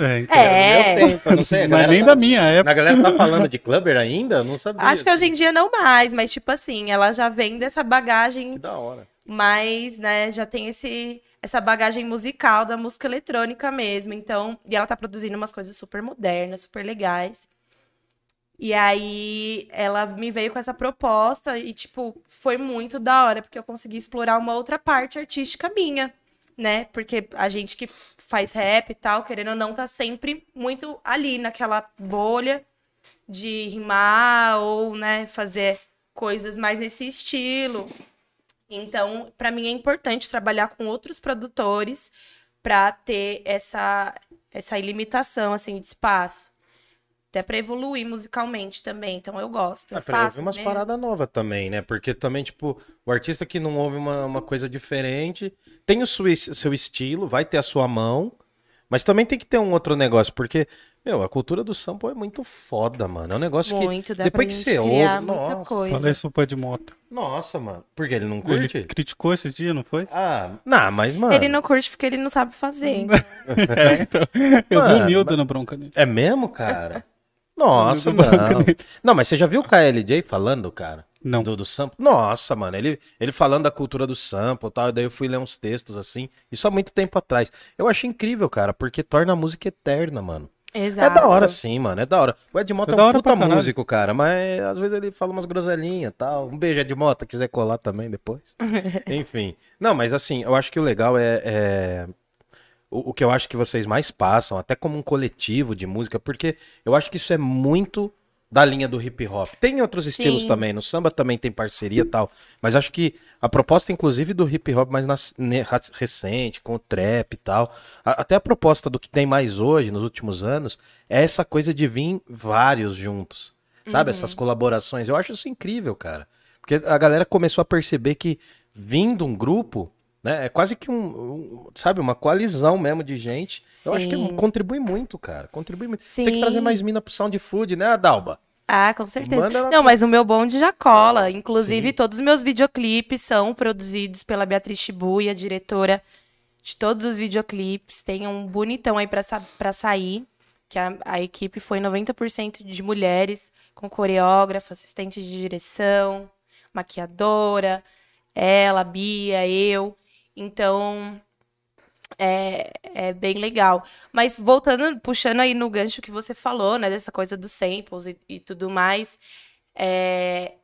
É, então. É. Meu tempo, eu não sei. é galera nem tá- da minha época. A galera tá falando de Clubber ainda? Não sabia. Acho que hoje em dia não mais, mas tipo assim, ela já vem dessa bagagem Que da hora. Mas, né, já tem esse essa bagagem musical da música eletrônica mesmo. Então, e ela tá produzindo umas coisas super modernas, super legais. E aí ela me veio com essa proposta e, tipo, foi muito da hora, porque eu consegui explorar uma outra parte artística minha, né? Porque a gente que faz rap e tal, querendo ou não, tá sempre muito ali naquela bolha de rimar ou, né, fazer coisas mais nesse estilo. Então, para mim é importante trabalhar com outros produtores para ter essa essa ilimitação assim de espaço. Até para evoluir musicalmente também. Então eu gosto. Eu Ah, pra faço ouvir umas paradas novas também, né? Porque também, tipo, o artista que não ouve uma, uma coisa diferente, tem o seu, seu estilo, vai ter a sua mão, mas também tem que ter um outro negócio, porque, meu, a cultura do sample é muito foda, mano. É um negócio Muito, que dá depois pra que gente você ouve, muita nossa, coisa. Fala isso de Moto. nossa, mano. Porque ele não Ele curte? criticou esses dias, não foi? Ah, não, mas, mano. Ele não curte porque ele não sabe fazer. então. Eu Mano, dormi dando bronca nele. É mesmo, cara? Nossa, tô não. mas você já viu o KLJ falando, cara? Não. Do, do sample? Nossa, mano, ele, ele falando da cultura do sample e tal, e daí eu fui ler uns textos assim, isso há muito tempo atrás. Eu achei incrível, cara, porque torna a música eterna, mano. Exato. É da hora sim, mano, é da hora. O Edmota É é, um puta músico, cara, mas às vezes ele fala umas groselinhas e tal. Um beijo, Edmota, quiser colar também depois. Enfim. Não, mas assim, eu acho que o legal é... é- O, o que eu acho que vocês mais passam, até como um coletivo de música, porque eu acho que isso é muito da linha do hip hop. Tem outros estilos Sim. também, no samba também tem parceria e tal, mas acho que a proposta, inclusive, do hip hop mais nas- ne- recente, com o trap e tal, a- até a proposta do que tem mais hoje, nos últimos anos, é essa coisa de vir vários juntos, sabe? Essas colaborações. Eu acho isso incrível, cara. Porque a galera começou a perceber que vindo um grupo, né, é quase que um, um, sabe, uma coalizão mesmo de gente. Eu acho que Sim. contribui muito, cara. Contribui muito. Tem que Sim. trazer mais mina pro Sound Food, né, Adalba? Ah, com certeza. Não, mas o meu bonde já cola. Inclusive, Sim. todos os meus videoclipes são produzidos pela Beatriz Shibuya, diretora de todos os videoclipes. Tem um bonitão aí pra, sa pra sair. Que a, a equipe foi 90% de mulheres, com coreógrafa, assistente de direção, maquiadora, ela, Bia, eu. Então, é, é bem legal. Mas voltando, puxando aí no gancho que você falou, né, dessa coisa dos samples e, e tudo mais, é,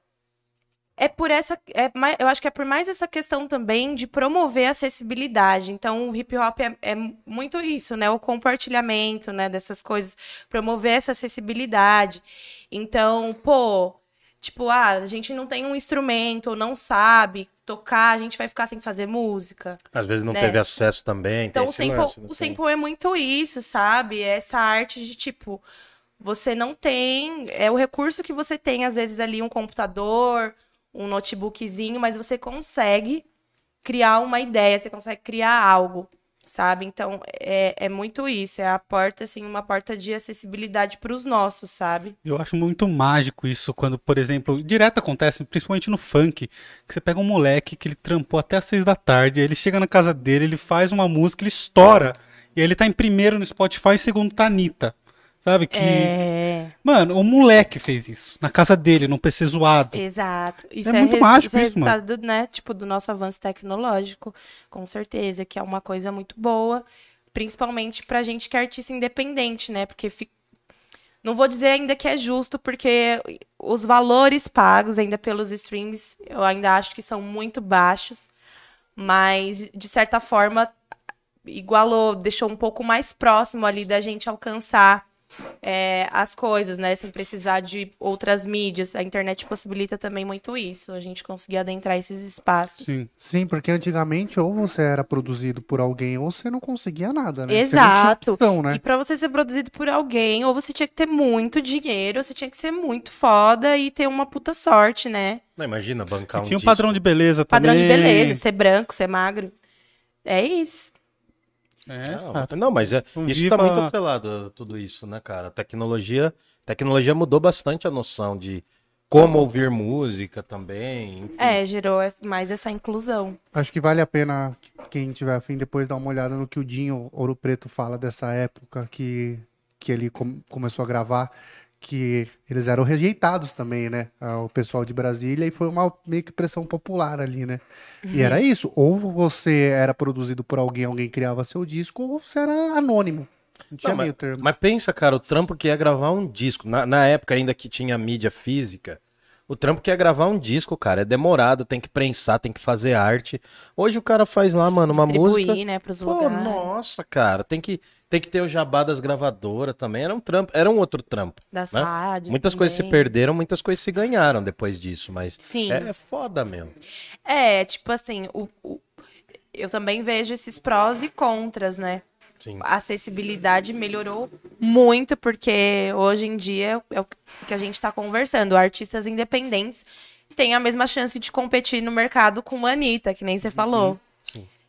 é por essa, é eu acho que é por mais essa questão também de promover a acessibilidade. Então, o hip hop é, é muito isso, né, o compartilhamento, né, dessas coisas, promover essa acessibilidade. Então, pô, tipo, ah, a gente não tem um instrumento, ou não sabe tocar, a gente vai ficar sem fazer música. Às vezes não Né? teve acesso também. Então, tem o sample, lance, né, o assim. sample é muito isso, sabe? É Essa arte de, tipo, você não tem... É o recurso que você tem, às vezes, ali, um computador, um notebookzinho, mas você consegue criar uma ideia, você consegue criar algo, sabe? Então, é, é muito isso. É a porta, assim, uma porta de acessibilidade para os nossos, sabe? Eu acho muito mágico isso quando, por exemplo, direto acontece, principalmente no funk, que você pega um moleque que ele trampou até às seis da tarde, ele chega na casa dele, ele faz uma música, ele estoura, e aí ele tá em primeiro no Spotify e segundo tá Anitta. Sabe que. É, Mano, o moleque fez isso. Na casa dele, num PC zoado. exato. Isso É muito res- mágico isso é isso, mano. resultado, né, tipo, do nosso avanço tecnológico, com certeza, que é uma coisa muito boa, principalmente pra gente que é artista independente, né? Porque não vou dizer ainda que é justo, porque os valores pagos ainda pelos streams, eu ainda acho que são muito baixos, mas de certa forma igualou, deixou um pouco mais próximo ali da gente alcançar é, as coisas, né? Sem precisar de outras mídias. A internet possibilita também muito isso, a gente conseguir adentrar esses espaços. Sim. Sim, porque antigamente ou você era produzido por alguém ou você não conseguia nada, né? Exato. opção, né? E pra você ser produzido por alguém, ou você tinha que ter muito dinheiro, ou você tinha que ser muito foda e ter uma puta sorte, né? Não, imagina bancar um Tinha um disco. padrão de beleza Padrão também. de beleza, ser branco, ser magro. É isso. É, Não, cara. não, mas é, isso viva- tá muito atrelado a tudo isso, né, cara? A tecnologia, tecnologia mudou bastante a noção de como ouvir música também. enfim. É, gerou mais essa inclusão. Acho que vale a pena quem tiver afim depois dar uma olhada no que o Dinho Ouro Preto fala dessa época que, que ele com- começou a gravar, que eles eram rejeitados também, né? O pessoal de Brasília, e foi uma meio que pressão popular ali, né? E era isso. Ou você era produzido por alguém, alguém criava seu disco, ou você era anônimo. Não tinha Não, mas, meio termo. mas pensa, cara, o trampo que é gravar um disco. Na, na época ainda que tinha mídia física, o trampo que é gravar um disco, cara, é demorado, tem que prensar, tem que fazer arte. Hoje o cara faz lá, mano, uma Distribuir, música. né, pros Pô, lugares. nossa, cara, tem que, tem que ter o jabá das gravadoras também. Era um trampo, era um outro trampo. Das né? rádios Muitas coisas se também. perderam, muitas coisas se ganharam depois disso, mas Sim. é foda mesmo. É, tipo assim, o, o- eu também vejo esses prós e contras, né? Sim. A acessibilidade melhorou muito, porque hoje em dia é o que a gente está conversando. Artistas independentes têm a mesma chance de competir no mercado com a Anitta, que nem você falou.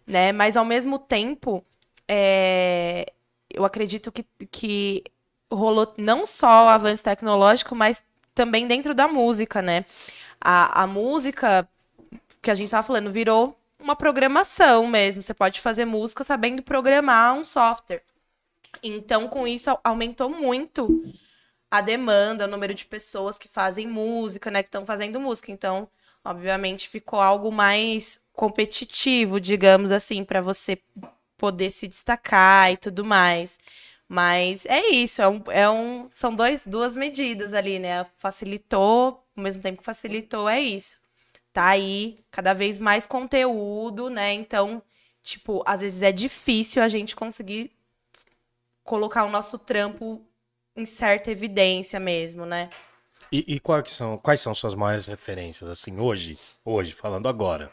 Né? Mas ao mesmo tempo, é, eu acredito que, que rolou não só o avanço tecnológico, mas também dentro da música, né? A, a música que a gente tava falando virou uma programação mesmo. Você pode fazer música sabendo programar um software. Então, com isso, au- aumentou muito a demanda, o número de pessoas que fazem música, né? Que estão fazendo música. Então, obviamente, ficou algo mais competitivo, digamos assim, para você poder se destacar e tudo mais. Mas é isso, é um, é um, são dois, duas medidas ali, né? Facilitou, ao mesmo tempo que facilitou, é isso. Tá aí cada vez mais conteúdo, né? Então, tipo, às vezes é difícil a gente conseguir colocar o nosso trampo em certa evidência mesmo, né? E, e quais são, quais são suas maiores referências, assim, hoje, hoje, falando agora?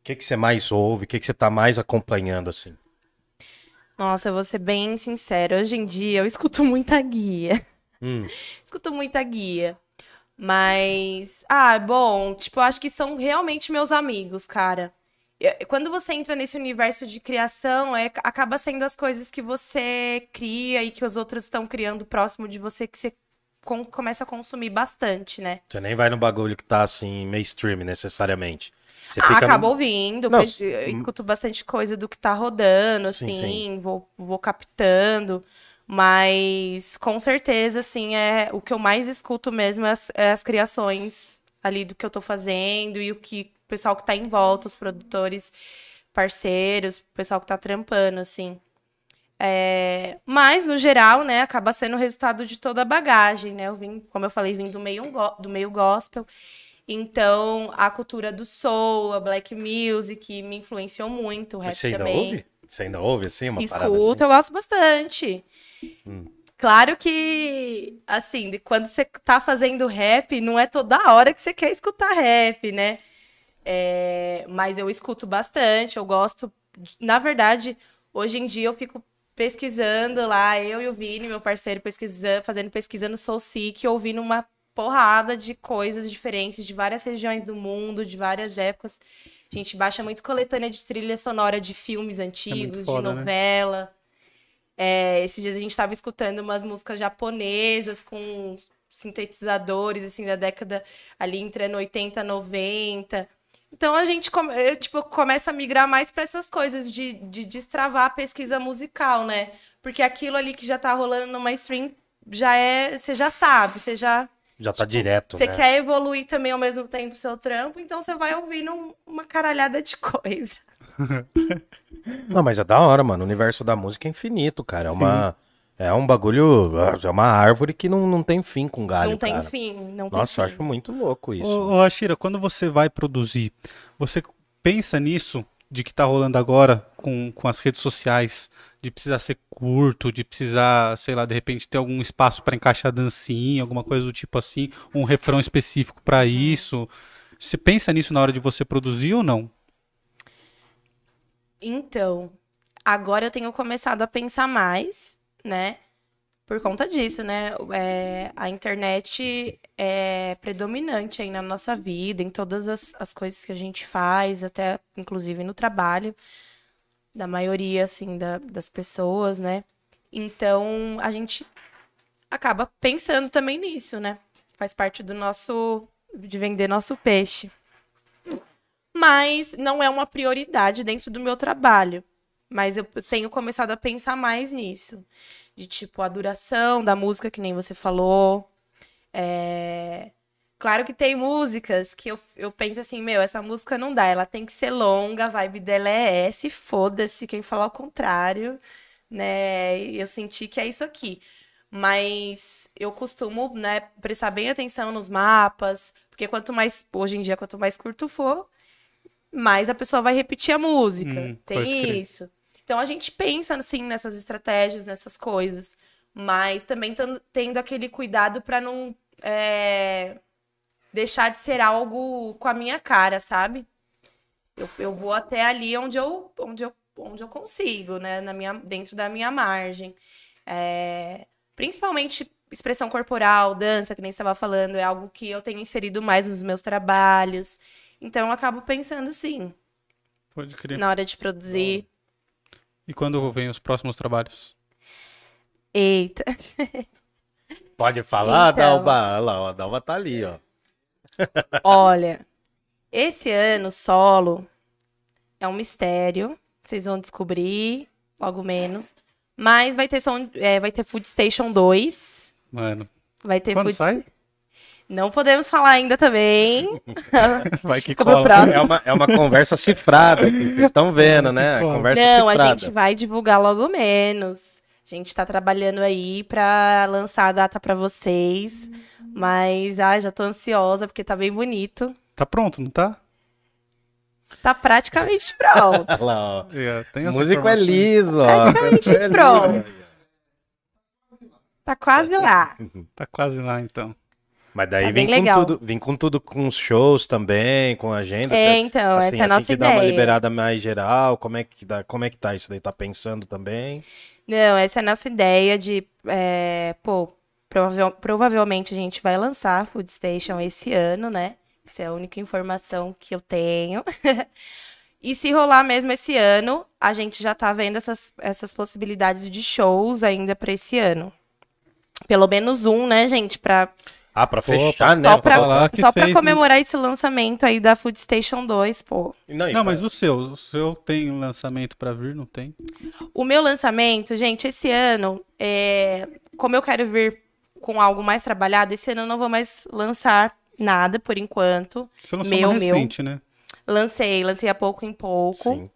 O que, que você mais ouve? O que, que você tá mais acompanhando, assim? Nossa, eu vou ser bem sincera. Hoje em dia eu escuto muita guia. Hum, Escuto muita guia. Mas, ah, bom, tipo, eu acho que são realmente meus amigos, cara. Quando você entra nesse universo de criação, é, acaba sendo as coisas que você cria e que os outros estão criando próximo de você que você com- começa a consumir bastante, né? você nem vai no bagulho que tá, assim, mainstream, necessariamente. Você Ah, no- acaba ouvindo, Não, eu s- eu escuto bastante coisa do que tá rodando, Sim, assim, sim. Vou, vou captando, mas com certeza, assim, é o que eu mais escuto mesmo é as, é as criações ali do que eu tô fazendo e o que o pessoal que tá em volta, os produtores, parceiros, o pessoal que tá trampando, assim. É, mas, no geral, né, acaba sendo o resultado de toda a bagagem, né? Eu vim, como eu falei, vim do meio, do meio gospel. Então, a cultura do soul, a black music me influenciou muito, o rap você ainda também. ouve? Você ainda ouve, assim, uma parada Escuto, assim? eu gosto bastante. Hum. Claro que, assim, quando você tá fazendo rap, não é toda hora que você quer escutar rap, né? É, mas eu escuto bastante, eu gosto. Na verdade, hoje em dia eu fico pesquisando lá, eu e o Vini, meu parceiro, pesquisando, fazendo pesquisa no SoulSeek, ouvindo uma porrada de coisas diferentes de várias regiões do mundo, de várias épocas. A gente baixa muito coletânea de trilha sonora de filmes antigos, foda, de né? novela. É, esses dias a gente estava escutando umas músicas japonesas com sintetizadores, assim, da década ali entre ano 80 e 90. Então a gente come- tipo, começa a migrar mais para essas coisas de, de destravar a pesquisa musical, né? Porque aquilo ali que já tá rolando no mainstream já é. Você já sabe, você já. Já tá direto, Você né? quer evoluir também ao mesmo tempo o seu trampo, então você vai ouvindo um- uma caralhada de coisa. Não, mas é da hora, mano. O universo da música é infinito, cara. É uma... É um bagulho... É uma árvore que não, não tem fim com galho, não tem cara. fim, não tem Nossa, fim. acho muito louco isso. Ô, ô Ashira, quando você vai produzir, você pensa nisso de que tá rolando agora com, com as redes sociais, de precisar ser curto, de precisar, sei lá, de repente ter algum espaço para encaixar dancinha, alguma coisa do tipo assim, um refrão específico para isso. Você pensa nisso na hora de você produzir ou não? Então, agora eu tenho começado a pensar mais, né? Por conta disso, né? É, a internet é predominante aí na nossa vida, em todas as, as coisas que a gente faz, até inclusive no trabalho, da maioria, assim, da- das pessoas, né? Então, a gente acaba pensando também nisso, né? Faz parte do nosso. de vender nosso peixe mas não é uma prioridade dentro do meu trabalho. Mas eu tenho começado a pensar mais nisso. De tipo, a duração da música, que nem você falou, É, Claro que tem músicas que eu, eu penso assim, meu, essa música não dá, ela tem que ser longa, a vibe dela é essa, foda-se quem falar o contrário, né? Eu senti que é isso aqui. Mas eu costumo, né, prestar bem atenção nos mapas, porque quanto mais, hoje em dia, quanto mais curto for, mais a pessoa vai repetir a música. Hum, tem isso. Então a gente pensa, assim, nessas estratégias, nessas coisas, mas também tendo aquele cuidado pra não. é, deixar de ser algo com a minha cara, sabe? Eu, eu vou até ali onde eu, onde eu, onde eu consigo, né? Na minha, dentro da minha margem. É, principalmente expressão corporal, dança, que nem você estava falando, é algo que eu tenho inserido mais nos meus trabalhos. Então eu acabo pensando assim, Pode crer. na hora de produzir. E quando vem os próximos trabalhos? Eita. Pode falar, Então. Dalva? Olha lá, a Dalva tá ali, ó. Olha, esse ano solo é um mistério. Vocês vão descobrir logo menos. Mas vai ter, som, é, vai ter Food Station 2. Mano, Vai ter quando Food... sai? Não podemos falar ainda também. Vai que cola. É uma, é uma conversa cifrada aqui, vocês estão vendo, né? A Não, conversa Não, a cifrada. gente vai divulgar logo menos. A gente tá trabalhando aí pra lançar a data pra vocês. Mas, ai, já tô ansiosa porque tá bem bonito. Tá pronto, não tá? Tá praticamente pronto. Olha lá, ó. É, O essa músico é liso, ó. Praticamente É liso. pronto. Tá quase lá. Tá quase lá, então. Mas daí Tá vem com legal. tudo, vem com tudo com os shows também, com agenda. É, certo? então, assim, essa é a assim nossa que dá uma ideia. liberada mais geral, como é que dá, como é que tá isso daí? Tá pensando também? Não, essa é a nossa ideia de, é, pô, provavel- provavelmente a gente vai lançar a Food Station esse ano, né? Essa é a única informação que eu tenho. E se rolar mesmo esse ano, a gente já tá vendo essas, essas possibilidades de shows ainda pra esse ano. Pelo menos um, né, gente? Pra, Ah, pra Pô, fechar, né? só pra, só pra fez, né? comemorar esse lançamento aí da Food Station 2, pô. Não, Não, mas o seu, o seu tem lançamento pra vir, não tem? O meu lançamento, gente, esse ano, é, como eu quero vir com algo mais trabalhado, esse ano eu não vou mais lançar nada por enquanto. Você lançou Meu, uma meu. recente, né? Lancei, lancei a pouco em pouco. Sim.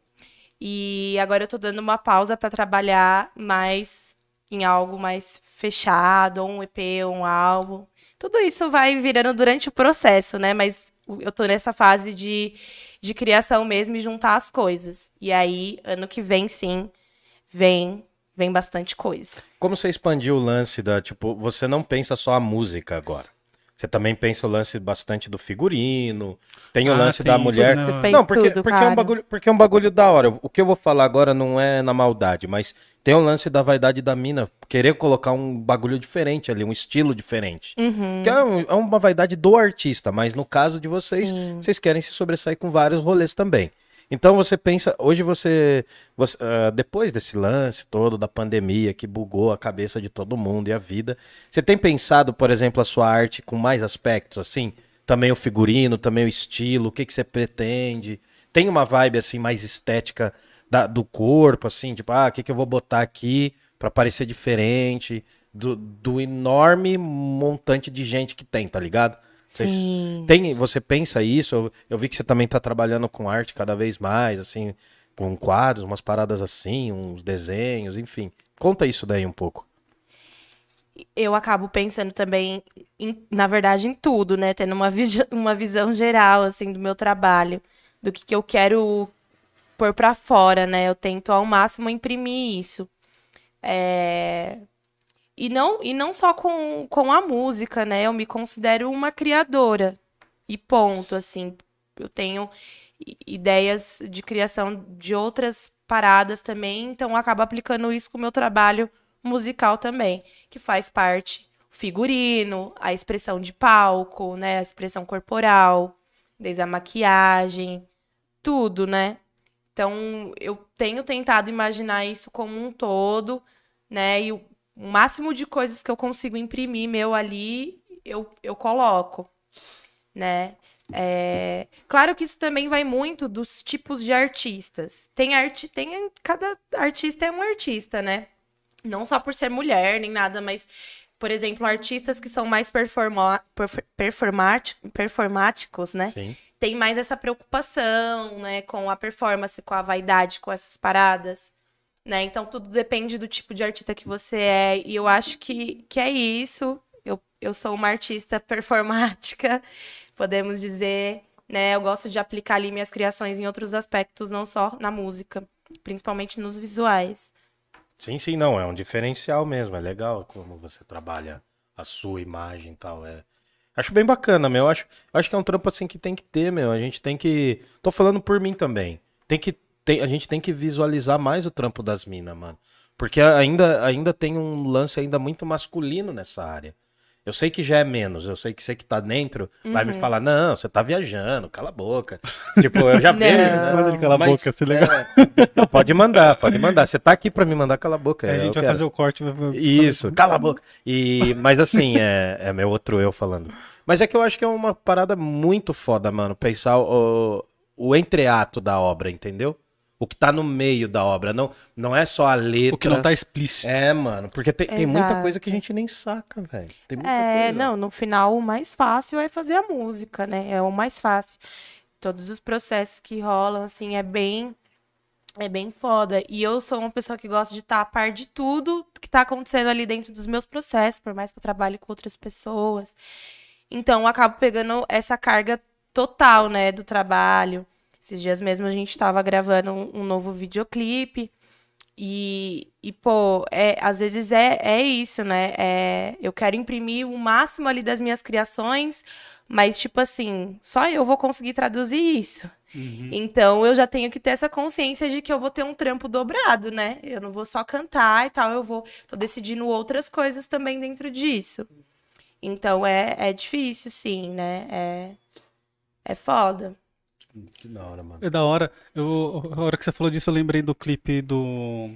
E agora eu tô dando uma pausa pra trabalhar mais em algo mais fechado, ou um EP, um álbum. Tudo isso vai virando durante o processo, né? Mas eu tô nessa fase de, de criação mesmo e juntar as coisas. E aí, ano que vem, sim, vem, vem bastante coisa. Como você expandiu o lance da, tipo, você não pensa só a música agora. Você também pensa o lance bastante do figurino, tem o Ah, lance tem da isso, mulher. Você pensa Não, porque, tudo, porque, é um bagulho, porque é um bagulho da hora. O que eu vou falar agora não é na maldade, mas tem o lance da vaidade da mina. Querer colocar um bagulho diferente ali, um estilo diferente. Uhum. Que é, um- é uma vaidade do artista, mas no caso de vocês, Sim. vocês querem se sobressair com vários rolês também. Então você pensa, hoje você, você, ah, depois desse lance todo da pandemia que bugou a cabeça de todo mundo e a vida, você tem pensado, por exemplo, a sua arte com mais aspectos, assim? Também o figurino, também o estilo, o que, que você pretende? Tem uma vibe assim mais estética da- do corpo, assim, tipo, ah, o que, que eu vou botar aqui pra parecer diferente do, do enorme montante de gente que tem, tá ligado? Sim. tem, você pensa isso? Eu, eu vi que você também tá trabalhando com arte cada vez mais, assim, com quadros, umas paradas assim, uns desenhos, enfim. Conta isso daí um pouco. eu acabo pensando também, em- na verdade, em tudo, né? Tendo uma, visi- uma visão geral, assim, do meu trabalho, do que, que eu quero pôr pra fora, né? Eu tento ao máximo imprimir isso. É, E não, e não só com, com a música, né? Eu me considero uma criadora. E ponto, assim. Eu tenho ideias de criação de outras paradas também, então eu acabo aplicando isso com o meu trabalho musical também, que faz parte figurino, a expressão de palco, né, a expressão corporal, desde a maquiagem, tudo, né? Então, eu tenho tentado imaginar isso como um todo, né? E o máximo de coisas que eu consigo imprimir meu ali, eu, eu coloco, né? É, Claro que isso também vai muito dos tipos de artistas. Tem arte, tem cada artista é um artista, né? Não só por ser mulher nem nada, mas por exemplo, artistas que são mais performa performáticos, né? Sim. Tem mais essa preocupação, né, com a performance, com a vaidade, com essas paradas, né? Então tudo depende do tipo de artista que você é. E eu acho que, que é isso. Eu, eu sou uma artista performática, podemos dizer, né? Eu gosto de aplicar ali minhas criações em outros aspectos, não só na música, principalmente nos visuais. Sim, sim, não, é um diferencial mesmo, é legal como você trabalha a sua imagem e tal, é... Acho bem bacana, meu, acho, acho que é um trampo assim que tem que ter, meu, a gente tem que... Tô falando por mim também, tem que, tem, a gente tem que visualizar mais o trampo das minas, mano, porque ainda, ainda tem um lance ainda muito masculino nessa área. Eu sei que já é menos, eu sei que você que tá dentro vai me falar, não, você tá viajando, cala a boca. tipo, eu já vejo, né? Manda ele calar a boca, se legal. é, não, pode mandar, pode mandar. Você tá aqui pra me mandar cala a boca. Aí a é, gente vai quero. fazer o corte. Vai... vai- Isso, cala a boca. E, mas assim, é, é meu outro eu falando. Mas é que eu acho que é uma parada muito foda, mano, pensar o, o entreato da obra, entendeu? O que tá no meio da obra, não, não é só a letra. O que não tá explícito. É, mano, porque tem, tem muita coisa que a gente nem saca, velho. Tem muita É, coisa. não, no final o mais fácil é fazer a música, né? É o mais fácil. Todos os processos que rolam, assim, é bem. É bem foda. E eu sou uma pessoa que gosta de estar a par de tudo que tá acontecendo ali dentro dos meus processos, por mais que eu trabalhe com outras pessoas. Então, eu acabo pegando essa carga total, né, do trabalho. Esses dias mesmo a gente tava gravando um, um novo videoclipe. E, e pô, é, às vezes é, é isso, né? É, eu quero imprimir o máximo ali das minhas criações, mas, tipo assim, só eu vou conseguir traduzir isso. Então eu já tenho que ter essa consciência de que eu vou ter um trampo dobrado, né? Eu não vou só cantar e tal, eu vou. Tô decidindo outras coisas também dentro disso. Então é, é difícil, sim, né? É, é foda. Que da hora, mano. É da hora. Eu, a hora que você falou disso, eu lembrei do clipe do.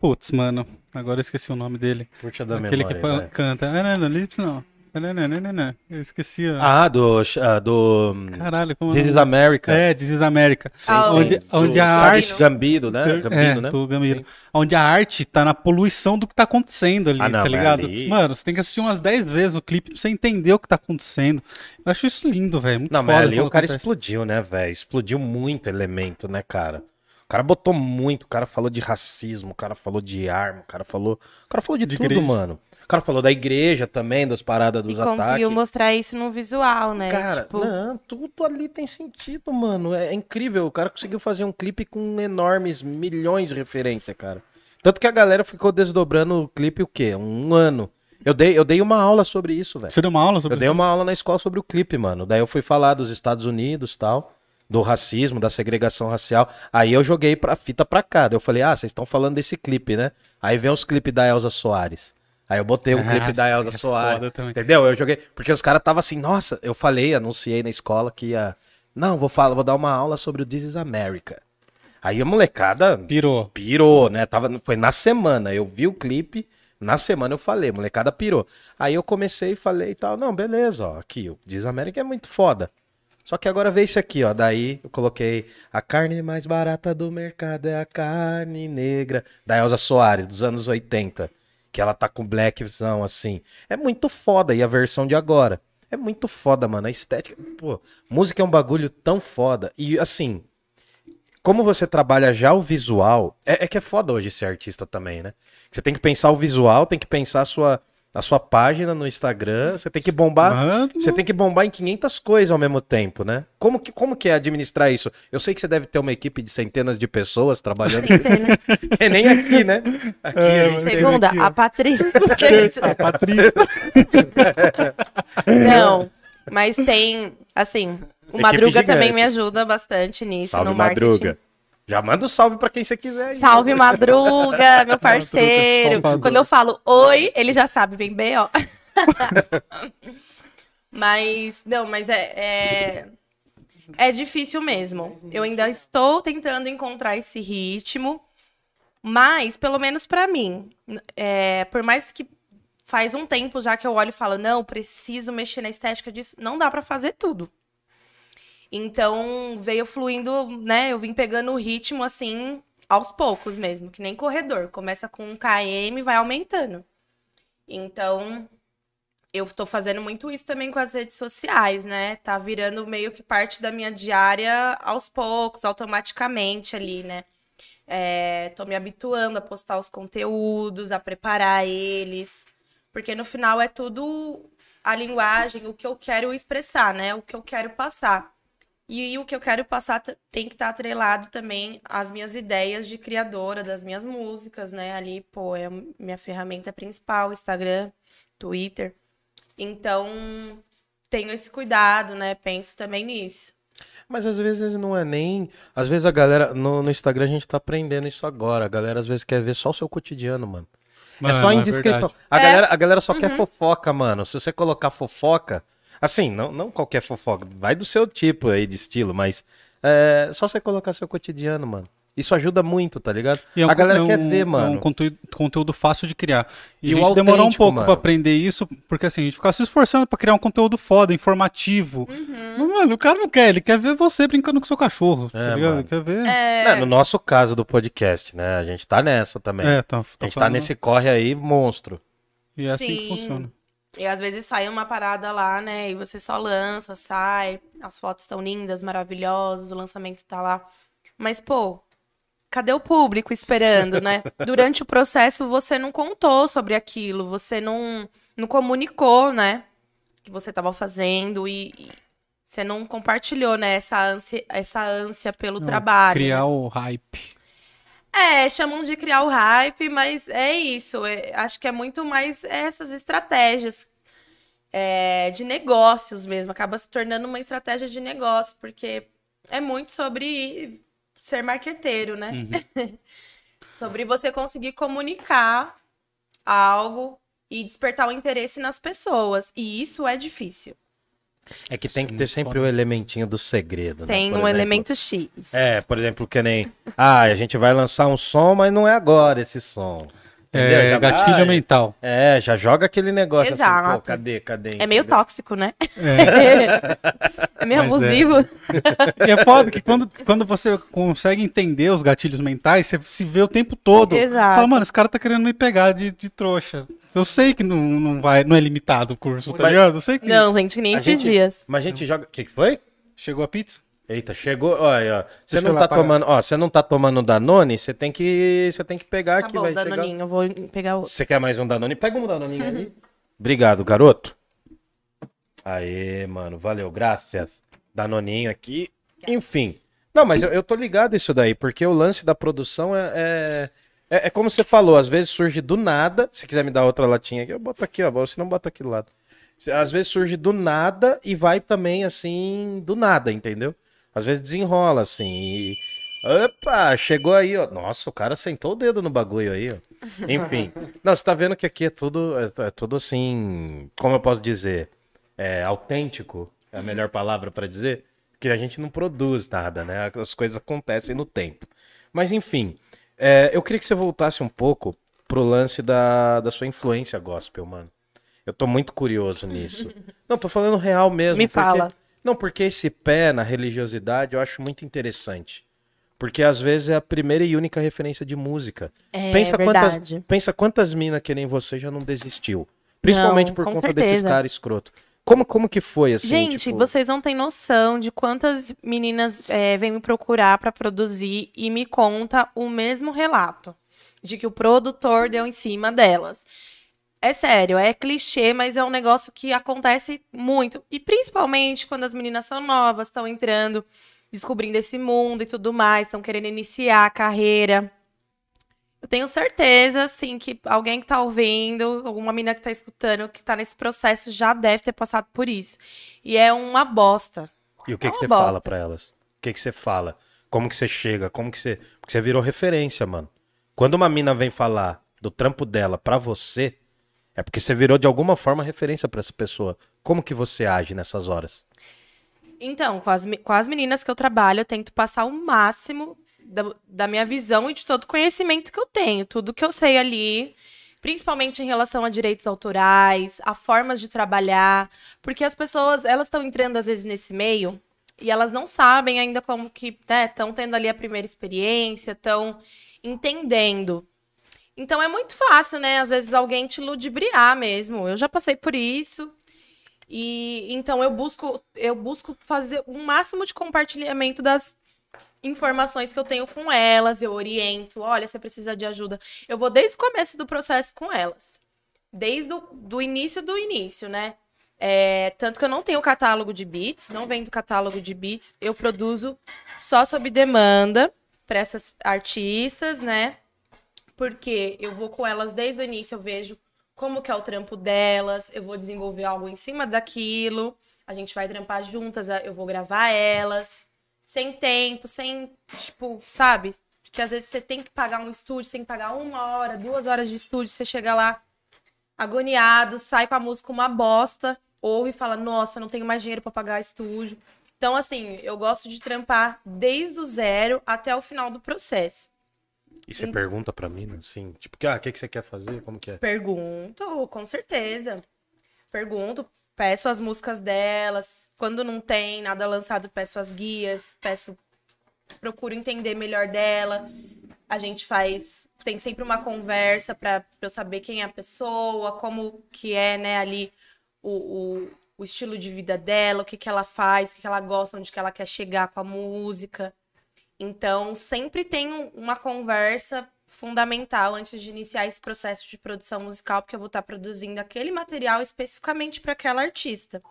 Putz, mano. Agora eu esqueci o nome dele. Puxa da Aquele memória. que vai. canta. Ah, não, não, lips não. Não. Eu esqueci. ó. Ah, do. ah, do Caralho, como This é o is? America. É, This is America. Sim, sim. onde- onde a arte- Gambino, né? Gambino, é, né? do Gambino. Sim. Onde a arte tá na poluição do que tá acontecendo ali, Ah, não, tá ligado? ali- Mano, você tem que assistir umas 10 vezes o clipe pra você entender o que tá acontecendo. Eu acho isso lindo, velho. Muito Não, mas ali o cara acontece. explodiu, né, velho? Explodiu muito elemento, né, cara? O cara botou muito, o cara falou de racismo, o cara falou de arma, o cara falou. O cara falou de, De tudo, igreja. mano. O cara falou da igreja também, das paradas E dos conseguiu ataques. mostrar isso no visual, né? Cara, Tipo, não, tudo ali tem sentido, mano. É, é incrível. O cara conseguiu fazer um clipe com enormes milhões de referência, cara. Tanto que a galera ficou desdobrando o clipe o quê? Um ano. Eu dei, eu dei uma aula sobre isso, velho. Você deu uma aula sobre Eu dei uma aula na escola sobre o clipe, mano. Daí eu fui falar dos Estados Unidos tal, do racismo, da segregação racial. Aí eu joguei pra fita pra cá. Daí eu falei, ah, vocês estão falando desse clipe, né? Aí vem os clipes da Elza Soares. Aí eu botei o clipe da Nossa, Elza é Soares. Entendeu? Eu joguei. Porque os caras tava assim, nossa, eu falei, anunciei na escola que ia. Não, vou falar, vou dar uma aula sobre o This is America. Aí a molecada Pirou. pirou, né? Tava, foi na semana. Eu vi o clipe, na semana eu falei, molecada pirou. Aí eu comecei e falei e tal, não, beleza, ó, aqui, o Diz América é muito foda. Só que agora veio isso aqui, ó. Daí eu coloquei a carne mais barata do mercado é a carne negra. Da Elza Soares, dos anos 80. Que ela tá com blackzão assim. É muito foda. E a versão de agora. É muito foda, mano. A estética. Pô, música é um bagulho tão foda. E assim, como você trabalha já o visual, é, é que é foda hoje ser artista também, né? Você tem que pensar o visual, tem que pensar a sua, a sua página no Instagram, você tem que bombar. Mano. Você tem que bombar em 500 coisas ao mesmo tempo, né? Como que, como que é administrar isso? Eu sei que você deve ter uma equipe de centenas de pessoas trabalhando. Centenas. é nem aqui, né? Aqui É, Segunda, aqui, a Patrícia. A Patrícia. Não, mas tem, assim, o Equipe Madruga também me ajuda bastante nisso, Salve, no marketing. Madruga. Já manda um salve pra quem você quiser. aí. Salve, Madruga, meu parceiro. Salvador. Quando eu falo oi, ele já sabe, vem bem, ó. mas, não, mas é, é, é difícil mesmo. Eu ainda estou tentando encontrar esse ritmo, mas, pelo menos pra mim, é, por mais que faz um tempo já que eu olho e falo, não, preciso mexer na estética disso, não dá pra fazer tudo. Então, veio fluindo, né? Eu vim pegando o ritmo assim, aos poucos mesmo, que nem corredor. Começa com um km e vai aumentando. Então, eu tô fazendo muito isso também com as redes sociais, né? Tá virando meio que parte da minha diária aos poucos, automaticamente ali, né? É, tô me habituando a postar os conteúdos, a preparar eles, porque no final é tudo a linguagem, o que eu quero expressar, né? O que eu quero passar. E, e o que eu quero passar tem que estar atrelado também às minhas ideias de criadora das minhas músicas, né? Ali, pô, é a minha ferramenta principal, Instagram, Twitter. Então, tenho esse cuidado, né? Penso também nisso. Mas às vezes não é nem. Às vezes a galera. No, no Instagram a gente tá aprendendo isso agora. A galera às vezes quer ver só o seu cotidiano, mano. é só Mano, indiscrição. verdade. a, É. galera, a galera só quer fofoca, mano. Se você colocar fofoca. Assim, não, não qualquer fofoca. Vai do seu tipo aí de estilo, mas. É só você colocar seu cotidiano, mano. Isso ajuda muito, tá ligado? E é um a galera é quer um- ver, É mano. um conteúdo, conteúdo fácil de criar. E, E a o gente demorou um pouco mano. pra aprender isso, porque assim, a gente ficava se esforçando pra criar um conteúdo foda, informativo. Uhum. Mano, o cara não quer, ele quer ver você brincando com seu cachorro. É, tá ligado? mano. Ele quer ver. É, Né, no nosso caso do podcast, né? A gente tá nessa também. É, tá, a gente tá nesse corre aí, monstro. E é assim que funciona. E às vezes sai uma parada lá, né? E você só lança, sai. As fotos estão lindas, maravilhosas, o lançamento tá lá. Mas, pô, cadê o público esperando, né? Durante o processo você não contou sobre aquilo, você não, não comunicou, né? Que você tava fazendo e, e você não compartilhou, né? Essa ânsia, essa ânsia pelo Não, trabalho. Criar né? o hype. É, chamam de criar o hype, mas é isso. é- acho que é muito mais essas estratégias é, de negócios mesmo. Acaba se tornando uma estratégia de negócio, porque é muito sobre ser marqueteiro, né? sobre você conseguir comunicar algo e despertar o interesse nas pessoas. E isso é difícil. É que tem que ter sempre o elementinho do segredo, né? Tem Por um exemplo, elemento X. É, por exemplo, que nem. Ah, a gente vai lançar um som, mas não é agora esse som. Entendeu? É, Já gatilho vai- mental. É, já joga aquele negócio assim, pô, Exato. cadê, cadê? É meio entendeu? tóxico, né? É. É meio Mas é. abusivo. E é foda que quando, quando você consegue entender os gatilhos mentais, você se vê o tempo todo. Exato. Fala, mano, esse cara tá querendo me pegar de, de trouxa. Eu sei que não, não, vai, não é limitado o curso, tá Mas- ligado? Eu sei que. Não, gente, que nem A esses gente- dias. Mas a gente joga. O que, que foi? Chegou a pizza? Eita, chegou. Olha, ó. Você não tá tomando. Ó, você não tá tomando Danone, você tem que. Você tem que pegar Tá aqui, bom, vai chegar. Danoninho, eu vou pegar outro. Você quer mais um Danone? Pega um Danoninho ali. Obrigado, garoto. Aê, mano, valeu, graças. Danoninho aqui. Enfim. Não, mas eu, eu tô ligado isso daí, porque o lance da produção é, é, é, é como você falou, às vezes surge do nada. Se quiser me dar outra latinha aqui, eu boto aqui, ó. Se não, bota aqui do lado. Às vezes surge do nada e vai também assim, do nada, entendeu? Às vezes desenrola assim. E... Opa, chegou aí, ó. Nossa, o cara sentou o dedo no bagulho aí, ó. Enfim. Não, você tá vendo que aqui é tudo, é, é tudo assim, como eu posso dizer, é autêntico, é a melhor palavra pra dizer, que a gente não produz nada, né? As coisas acontecem no tempo. Mas enfim, é, eu queria que você voltasse um pouco pro lance da, da sua influência gospel, mano. Eu tô muito curioso nisso. Não, tô falando real mesmo. Me porque- fala. Não, porque esse pé na religiosidade eu acho muito interessante. Porque às vezes é a primeira e única referência de música. É pensa quantas, verdade. pensa quantas minas que nem você já não desistiu. Principalmente Não, por conta desses certeza. caras escroto. Como, como que foi assim? Gente, tipo- vocês não têm noção de quantas meninas é, vêm me procurar pra produzir e me conta o mesmo relato. De que o produtor deu em cima delas. É sério, é clichê, mas é um negócio que acontece muito. E principalmente quando as meninas são novas, estão entrando, descobrindo esse mundo e tudo mais, estão querendo iniciar a carreira. Eu tenho certeza, assim, que alguém que tá ouvindo, alguma menina que tá escutando, que tá nesse processo, já deve ter passado por isso. E é uma bosta. E o que, É que você bosta. fala pra elas? O que, que você fala? Como que você chega? Como que você. Porque você virou referência, mano. Quando uma mina vem falar do trampo dela pra você, é porque você virou de alguma forma referência pra essa pessoa. Como que você age nessas horas? Então, com as, com as meninas que eu trabalho, eu tento passar o máximo da, da minha visão e de todo conhecimento que eu tenho. Tudo que eu sei ali, principalmente em relação a direitos autorais, a formas de trabalhar. Porque as pessoas, elas estão entrando às vezes nesse meio e elas não sabem ainda como que, né, estão tendo ali a primeira experiência, estão entendendo. Então é muito fácil, né? Às vezes alguém te ludibriar mesmo. Eu já passei por isso. E então eu busco eu busco fazer o máximo de compartilhamento das informações que eu tenho com elas, eu oriento, olha, você precisa de ajuda. Eu vou desde o começo do processo com elas. Desde o do início do início, né? É, tanto que eu não tenho catálogo de beats, não vendo catálogo de beats, eu produzo só sob demanda para essas artistas, né? Porque eu vou com elas desde o início, eu vejo como que é o trampo delas, eu vou desenvolver algo em cima daquilo, a gente vai trampar juntas, eu vou gravar elas, sem tempo, sem, tipo, sabe? Que às vezes você tem que pagar um estúdio, você tem que pagar uma hora, duas horas de estúdio, você chega lá agoniado, sai com a música uma bosta, ouve e fala, nossa, não tenho mais dinheiro para pagar estúdio. Então, assim, eu gosto de trampar desde o zero até o final do processo. E você pergunta pra mim, assim, tipo, ah, o que, que você quer fazer? Como que é? Pergunto, com certeza. Pergunto, peço as músicas delas. Quando não tem nada lançado, peço as guias, peço. Procuro entender melhor dela. A gente faz. Tem sempre uma conversa pra eu saber quem é a pessoa, como que é, né, ali o, o, o estilo de vida dela, o que, que ela faz, o que, que ela gosta, onde que ela quer chegar com a música. Então, sempre tem uma conversa fundamental antes de iniciar esse processo de produção musical, porque eu vou estar produzindo aquele material especificamente para aquela artista.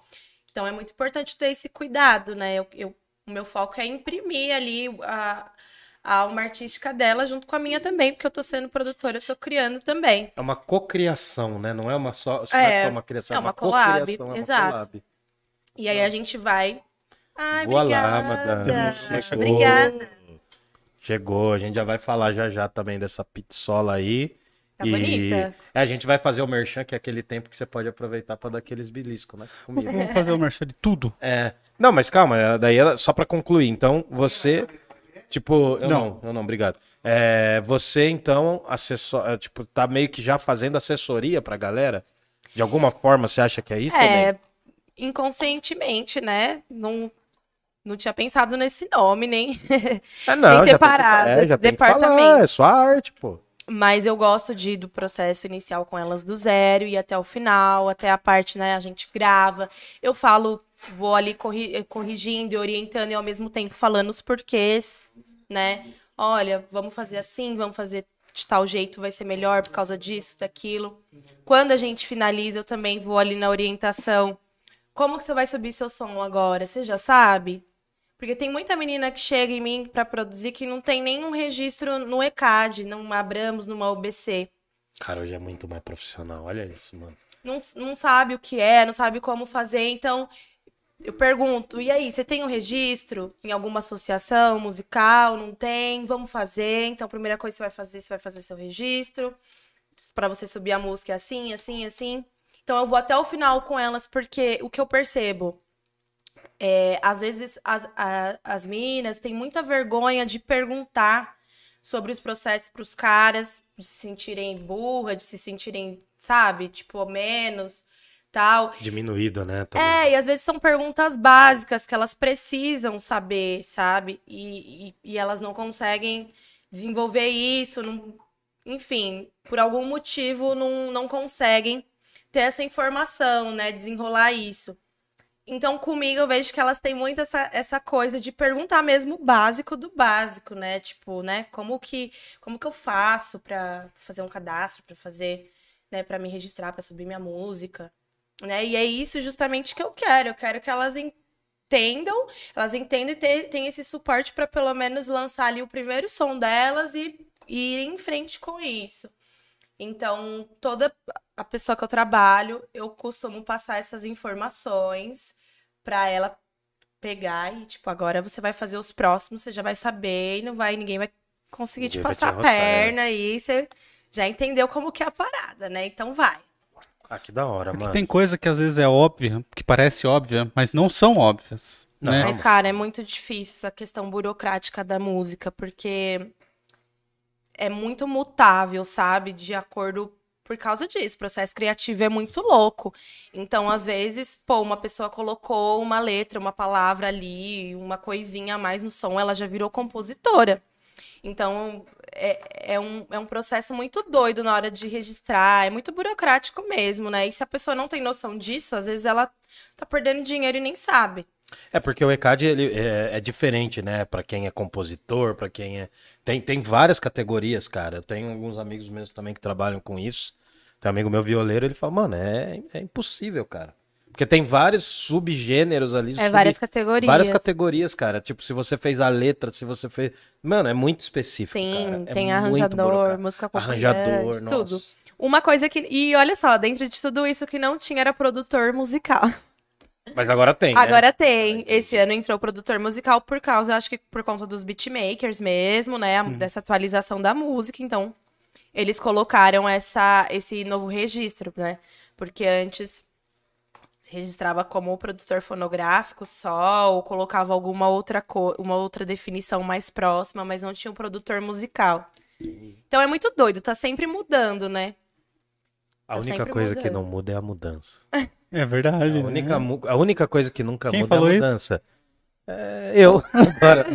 Então, é muito importante ter esse cuidado, né? Eu, eu, o meu foco é imprimir ali a, a alma artística dela junto com a minha também, porque eu tô sendo produtora, eu tô criando também. É uma cocriação, né? Não é uma só, é, é só uma criação, é uma, é uma collab, cocriação, é exato. Collab. E aí a gente vai. Ai, Voa obrigada. Lá, madame. Obrigada. Chegou, a gente já vai falar já já também dessa pizzola aí. Tá e... bonita. É, a gente vai fazer o merchan, que é aquele tempo que você pode aproveitar para dar aqueles beliscos, né? Comigo. Vamos fazer o merchan de tudo. É. Não, mas calma, é, daí é só para concluir. Então, você. Tipo, eu não, não eu não, obrigado. É, você, então, assessor, é, tipo, tá meio que já fazendo assessoria pra galera? De alguma forma, você acha que é isso? É, também? inconscientemente, né? Não não tinha pensado nesse nome, nem, é, não, nem separado. É, já departamento. Falar, é sua arte, pô. Mas eu gosto de do processo inicial com elas do zero e até o final, até a parte, né, a gente grava. Eu falo, vou ali corri corrigindo e orientando e ao mesmo tempo falando os porquês, né? Olha, vamos fazer assim, vamos fazer de tal jeito, vai ser melhor por causa disso, daquilo. Quando a gente finaliza, eu também vou ali na orientação. Como que você vai subir seu som agora? Você já sabe? Porque tem muita menina que chega em mim para produzir que não tem nenhum registro no ECAD, numa Abramos, numa UBC. Cara, hoje é muito mais profissional, olha isso, mano. Não, não sabe o que é, não sabe como fazer, então eu pergunto, e aí, você tem um registro em alguma associação musical? Não tem? Vamos fazer. Então, a primeira coisa que você vai fazer, você vai fazer seu registro. para você subir a música é assim, assim, assim. Então, eu vou até o final com elas, porque o que eu percebo é, às vezes as, a, as meninas têm muita vergonha de perguntar sobre os processos para os caras, de se sentirem burra, de se sentirem, sabe, tipo, menos, tal. Diminuída, né? Também. É, e às vezes são perguntas básicas que elas precisam saber, sabe? E, e, e elas não conseguem desenvolver isso, não, enfim, por algum motivo não, não conseguem ter essa informação, né? Desenrolar isso. Então, comigo, eu vejo que elas têm muito essa, essa coisa de perguntar mesmo o básico do básico, né? Tipo, né? Como que, como que eu faço para fazer um cadastro, para fazer, né? Para me registrar, para subir minha música, né? E é isso justamente que eu quero. Eu quero que elas entendam, elas entendam e tenham esse suporte para pelo menos lançar ali o primeiro som delas e, e ir em frente com isso. Então, toda a pessoa que eu trabalho, eu costumo passar essas informações para ela pegar e, tipo, agora você vai fazer os próximos, você já vai saber e não vai, ninguém vai conseguir ninguém te passar te a perna é. e você já entendeu como que é a parada, né? Então vai. Ah, que da hora, Porque mano. Tem coisa que às vezes é óbvia, que parece óbvia, mas não são óbvias. Não, né? Mas, cara, é muito difícil essa questão burocrática da música, porque é muito mutável, sabe? De acordo por causa disso. O processo criativo é muito louco. Então, às vezes, pô, uma pessoa colocou uma letra, uma palavra ali, uma coisinha a mais no som, ela já virou compositora. Então, é, é, um, é um processo muito doido na hora de registrar, é muito burocrático mesmo, né? E se a pessoa não tem noção disso, às vezes ela tá perdendo dinheiro e nem sabe. É porque o ECAD ele é, é diferente, né? Pra quem é compositor, pra quem é. Tem, tem várias categorias, cara. Eu tenho alguns amigos meus também que trabalham com isso. Tem um amigo meu violeiro, ele fala, mano, é, é impossível, cara. Porque tem vários subgêneros ali. É sub- várias categorias. Várias categorias, cara. Tipo, se você fez a letra, se você fez. Mano, é muito específico. Sim, cara. É tem muito arranjador, música Arranjador, tudo. nossa. Uma coisa que. E olha só, dentro de tudo isso que não tinha era produtor musical. Mas agora tem. né? Agora tem. Esse ano entrou produtor musical por causa, eu acho que por conta dos beatmakers mesmo, né? Dessa atualização da música. Então, eles colocaram essa, esse novo registro, né? Porque antes registrava como produtor fonográfico só, ou colocava alguma outra co uma outra definição mais próxima, mas não tinha um produtor musical. Então é muito doido, tá sempre mudando, né? A Tá única coisa que mudando. não muda é a mudança. É verdade. A né? única, a única coisa que nunca Quem muda é a falou isso? mudança. É, eu. Agora,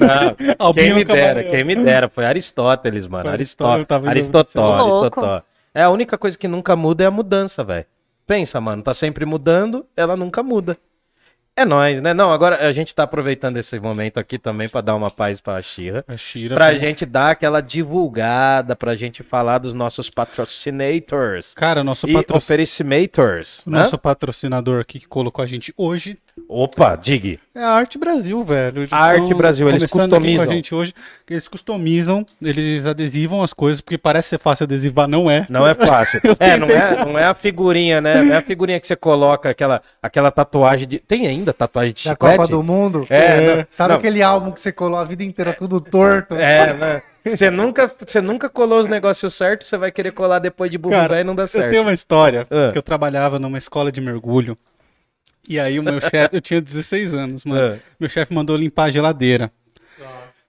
não, quem me dera, quem me dera. Foi Aristóteles, mano. Aristóteles. Louco. Aristotel. É a única coisa que nunca muda é a mudança, velho. Pensa, mano, tá sempre mudando, ela nunca muda. É nóis, né? Não, agora a gente tá aproveitando esse momento aqui também pra dar uma paz pra Xirra. A Shira. Pra gente dar aquela divulgada, pra gente falar dos nossos patrocinators Cara, nosso, e patro... oferecimators. o né? nosso patrocinador aqui que colocou a gente hoje Opa, dig. é a Arte Brasil, velho. Eles A Arte Brasil, eles customizam. Com a gente hoje, eles customizam, eles adesivam as coisas, porque parece ser fácil adesivar, não é. Não é fácil. é, não é, não é a figurinha, né? Não é a figurinha que você coloca, aquela, aquela tatuagem de. Tem ainda tatuagem de Da chiclete? Copa do Mundo. É, não, Sabe não. aquele álbum que você colou a vida inteira tudo torto? É, né? Você nunca, você nunca colou os negócios certos, você vai querer colar depois de burro e não dá Eu certo. tenho uma história Ah. que eu trabalhava numa escola de mergulho. E aí o meu chefe, eu tinha 16 anos, mano. Ah. Meu chefe mandou limpar a geladeira.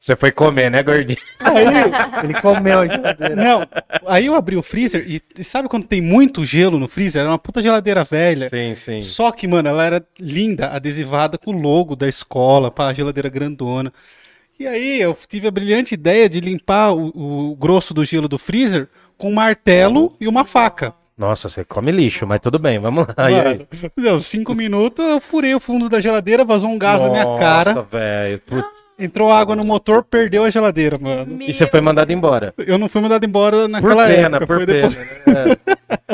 Você foi comer, né, gordinho? Ele comeu a geladeira. Não, aí eu abri o freezer e, e sabe quando tem muito gelo no freezer? Era uma puta geladeira velha. Sim, sim. Só que, mano, ela era linda, adesivada com o logo da escola, pra geladeira grandona. E aí eu tive a brilhante ideia de limpar o, o grosso do gelo do freezer com um martelo e uma faca. Nossa, você come lixo, mas tudo bem, vamos lá. Aí? Mano, deu cinco minutos, eu furei o fundo da geladeira, vazou um gás na minha cara, Nossa, velho. Putz. entrou água no motor, perdeu a geladeira, mano. E você foi mandado embora. Eu não fui mandado embora Por naquela pena, época, por foi pena. depois. né?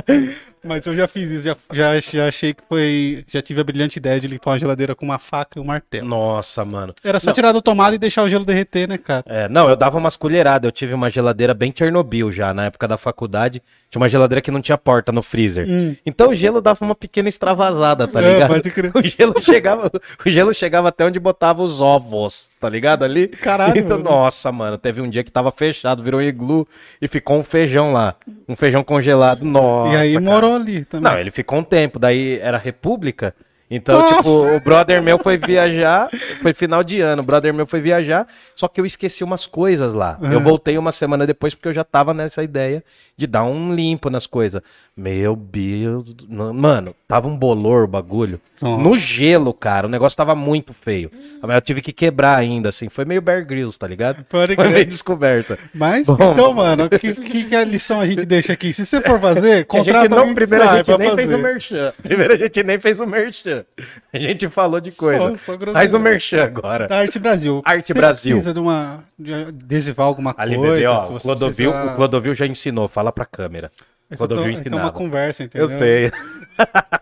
É. Mas eu já fiz isso, já, já, já achei que foi. Já tive a brilhante ideia de limpar uma geladeira com uma faca e um martelo. Nossa, mano. Era só Não. tirar do tomada e deixar o gelo derreter, né, cara? É, não, eu dava umas colheradas. Eu tive uma geladeira bem Chernobyl já, na época da faculdade. Tinha uma geladeira que não tinha porta no freezer. Hum. Então o gelo dava uma pequena extravasada, tá É, ligado? pode crer. O gelo chegava, o gelo chegava até onde botava os ovos, tá ligado ali? Caralho, Então, mano. nossa, mano, teve um dia que tava fechado, virou um iglu e ficou um feijão lá, um feijão congelado. Nossa. e aí cara. morou ali também. Não, ele ficou um tempo, daí era República. Então, Nossa. tipo, o brother meu foi viajar, foi final de ano, o brother meu foi viajar, só que eu esqueci umas coisas lá. Uhum. Eu voltei uma semana depois porque eu já tava nessa ideia de dar um limpo nas coisas. Meu Deus, mano, tava um bolor o bagulho. No gelo, cara, o negócio tava muito feio. Mas eu tive que quebrar ainda, assim, foi meio Bear Grylls, tá ligado? Pode Foi meio descoberta. Mas, Bom, então, mano, que, que, que a lição a gente deixa aqui? Se você for fazer, A gente contrata não, primeiro a gente nem fez fazer. o merchan. Primeiro a gente nem fez o merchan. A gente falou de coisa. Só- só. Faz o merchan agora. Da Arte Brasil. Arte Você Brasil. precisa de uma. de adesivar alguma Ali, coisa. se ó, o Clodovil, precisar- o Clodovil já ensinou, fala pra câmera. É Clodovil é que é ensinava. uma conversa, entendeu? Eu sei.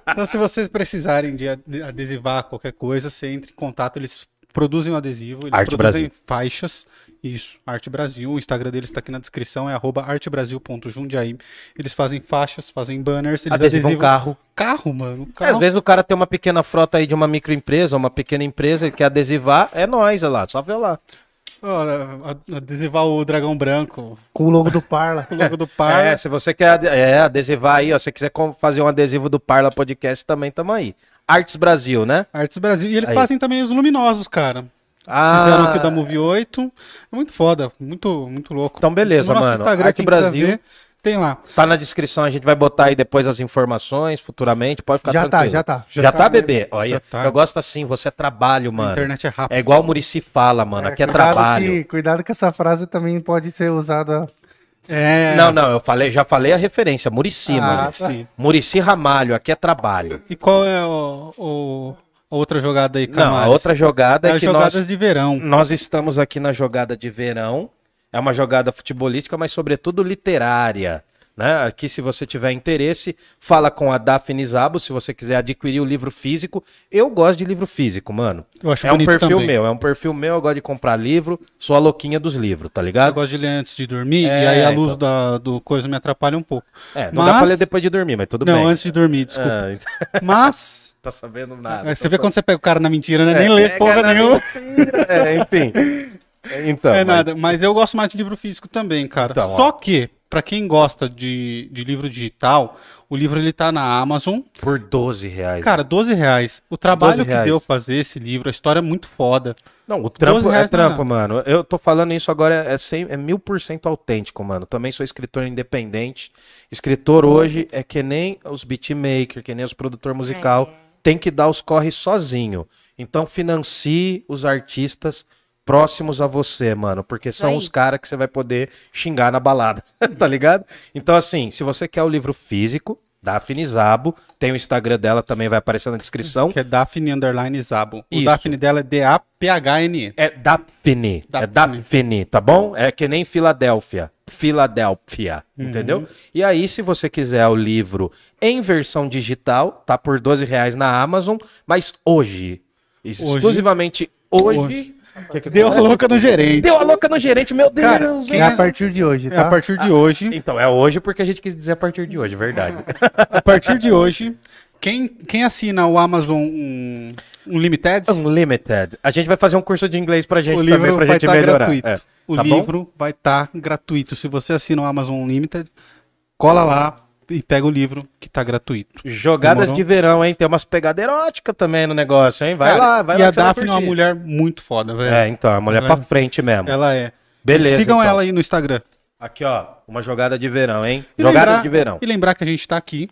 Então, se vocês precisarem de ade- adesivar qualquer coisa, você entre em contato, eles produzem um adesivo, eles Arte produzem Brasil. faixas. Isso, Arte Brasil. O Instagram deles está aqui na descrição, é artebrasil.jundiaí. Eles fazem faixas, fazem banners, eles Adesivam adesivam carro. carro, mano. É, Carro. Às vezes o cara tem uma pequena frota aí de uma microempresa, uma pequena empresa, e quer adesivar, é nóis, olha lá, só vê lá. A- adesivar o dragão branco, Com o logo do Parla. o logo do par. É, se você quer é, adesivar aí, ó, se você quiser fazer um adesivo do Parla Podcast, também tamo aí. Artes Brasil, né? Artes Brasil. E eles Aí. fazem também os luminosos, cara. Ah, Fizeram aqui da Movie 8. É muito foda, muito, muito louco. Então, beleza, No mano. Instagram, Arte quem quiser Brasil. ver, tem lá. Tá na descrição, a gente vai botar aí depois as informações futuramente, pode ficar Já tá, tranquilo. já tá. Já, Já tá, tá, bebê? Olha, Já tá. eu gosto assim, você é trabalho, A mano. internet é rápida. É igual o Murici fala, mano, aqui é cuidado trabalho. Que, cuidado que essa frase também pode ser usada É. Não, não, eu falei, já falei a referência, Murici, Ah, mano. sim. Murici Ramalho, aqui é trabalho. E qual é o, o- a outra jogada aí, Não, a outra jogada é é que jogadas nós, de verão. nós estamos aqui na jogada de verão. É uma jogada futebolística, mas sobretudo literária. Né? Aqui, se você tiver interesse, fala com a Daphne Zabo, se você quiser adquirir o livro físico. Eu gosto de livro físico, mano. Eu acho é um perfil também. meu, é um perfil meu, eu gosto de comprar livro, sou a louquinha dos livros, tá Eu ligado? gosto de ler antes de dormir, É, e aí a luz então. da, do coisa me atrapalha um pouco. É, não dá Mas- pra ler depois de dormir, mas tudo Não, bem. antes de dormir, desculpa. Ah, então- Mas, tá sabendo nada. é, você vê quando você pega o cara na mentira, né? Nem É, lê pega porra nenhuma. É, enfim. Então, É mas- nada, mas eu gosto mais de livro físico também, cara. Então, ó. Só que, pra quem gosta de, de livro digital, o livro ele tá na Amazon. por 12 reais. Cara, 12 reais. O trabalho 12 que reais. deu fazer esse livro, a história é muito foda. Não, o trampo 12 é reais não é trampo, mano. Eu tô falando isso agora, é, é mil por cento autêntico, mano. Também sou escritor independente. Escritor hoje é que nem os beatmakers, que nem os produtor musical. Tem que dar os corres sozinho. Então financie os artistas próximos a você, mano. Porque são aí. os caras que você vai poder xingar na balada, tá ligado? Então, assim, se você quer o livro físico, Daphne Zabo, tem o Instagram dela, também vai aparecer na descrição. Que é Daphne Underline Zabo. O Isso. Daphne dela é D-A-P-H-N-E. É Daphne. É Daphne. Daphne, tá bom? É que nem Filadélfia. Filadélfia, entendeu? E aí, se você quiser o livro em versão digital, tá por 12 reais na Amazon, mas hoje, exclusivamente hoje... Hoje. Que que Deu a louca no gerente. Deu a louca no gerente, meu Deus! Cara, É a partir de hoje, É tá? a partir de hoje. Então, é hoje porque a gente quis dizer a partir de hoje, verdade. A partir de hoje, quem, quem assina o Amazon um, Unlimited, Unlimited. A gente vai fazer um curso de inglês pra gente o também, livro pra vai gente estar melhorar. gratuito. É. O Tá bom? livro vai estar gratuito. Se você assina o Amazon Unlimited, cola lá e pega o livro que tá gratuito. Jogadas Demorou? de verão, hein? Tem umas pegadas eróticas também no negócio, hein? Vai Cara, lá, vai e lá. a você vai Daphne é uma mulher muito foda, velho. É, então, a mulher Ela- pra frente mesmo. Ela é. Beleza. Sigam então. ela aí no Instagram. Aqui, ó, uma jogada de verão, hein? E Jogadas lembrar- de verão. E lembrar que a gente tá aqui,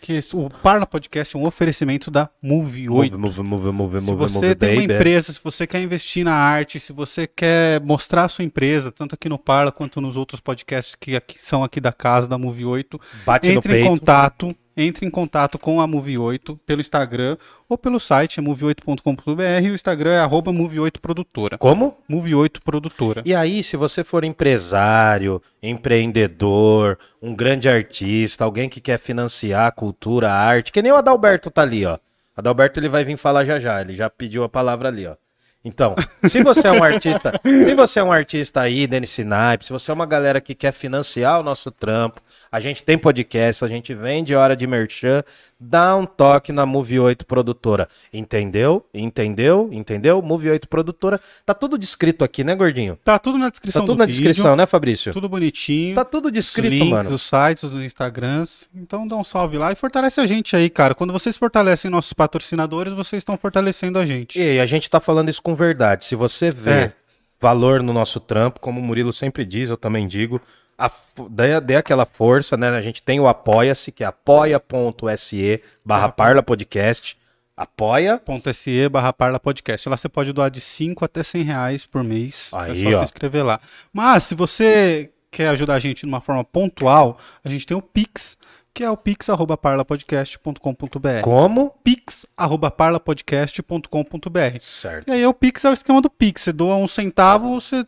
que o Parla Podcast é um oferecimento da Move 8. Move, move, move, Se você move, tem uma baby. empresa, se você quer investir na arte, se você quer mostrar a sua empresa, tanto aqui no Parla quanto nos outros podcasts que aqui, são aqui da casa da Move 8, Bate entre em peito. contato, entre em contato com a Move 8 pelo Instagram ou pelo site é move8.com.br e o Instagram é arroba Move8produtora. Como? Move8 produtora. E aí, se você for empresário, empreendedor, um grande artista, alguém que quer financiar a cultura, a arte, que nem o Adalberto tá ali, ó. Adalberto ele vai vir falar já já, ele já pediu a palavra ali, ó. Então, se você é um artista, se você é um artista aí, Denis Snipe, se você é uma galera que quer financiar o nosso trampo, a gente tem podcast, a gente vende hora de merchan, dá um toque na Move 8 Produtora. Entendeu? Entendeu? Entendeu? Move 8 Produtora. Tá tudo descrito aqui, né, gordinho? Tá tudo na Tá descrição tudo do na vídeo, descrição, né, Fabrício? tudo bonitinho. Tá tudo os descrito, links, mano. os sites, os Instagrams. Então dá um salve lá e fortalece a gente aí, cara. Quando vocês fortalecem nossos patrocinadores, vocês estão fortalecendo a gente. E a gente tá falando isso com verdade. Se você vê É. valor no nosso trampo, como o Murilo sempre diz, eu também digo, a dê, dê aquela força, né? A gente tem o Apoia-se, que é apoia.se barra Parla Podcast. Apoia. .se barra Parla Podcast. Lá você pode doar de 5 até 100 reais por mês. Aí, é só ó. se inscrever lá. Mas se você quer ajudar a gente de uma forma pontual, a gente tem o Pix, que é o pix.parlapodcast.com.br. Como? pix.parlapodcast.com.br. Certo. E aí o Pix é o esquema do Pix. Você doa um centavo, você...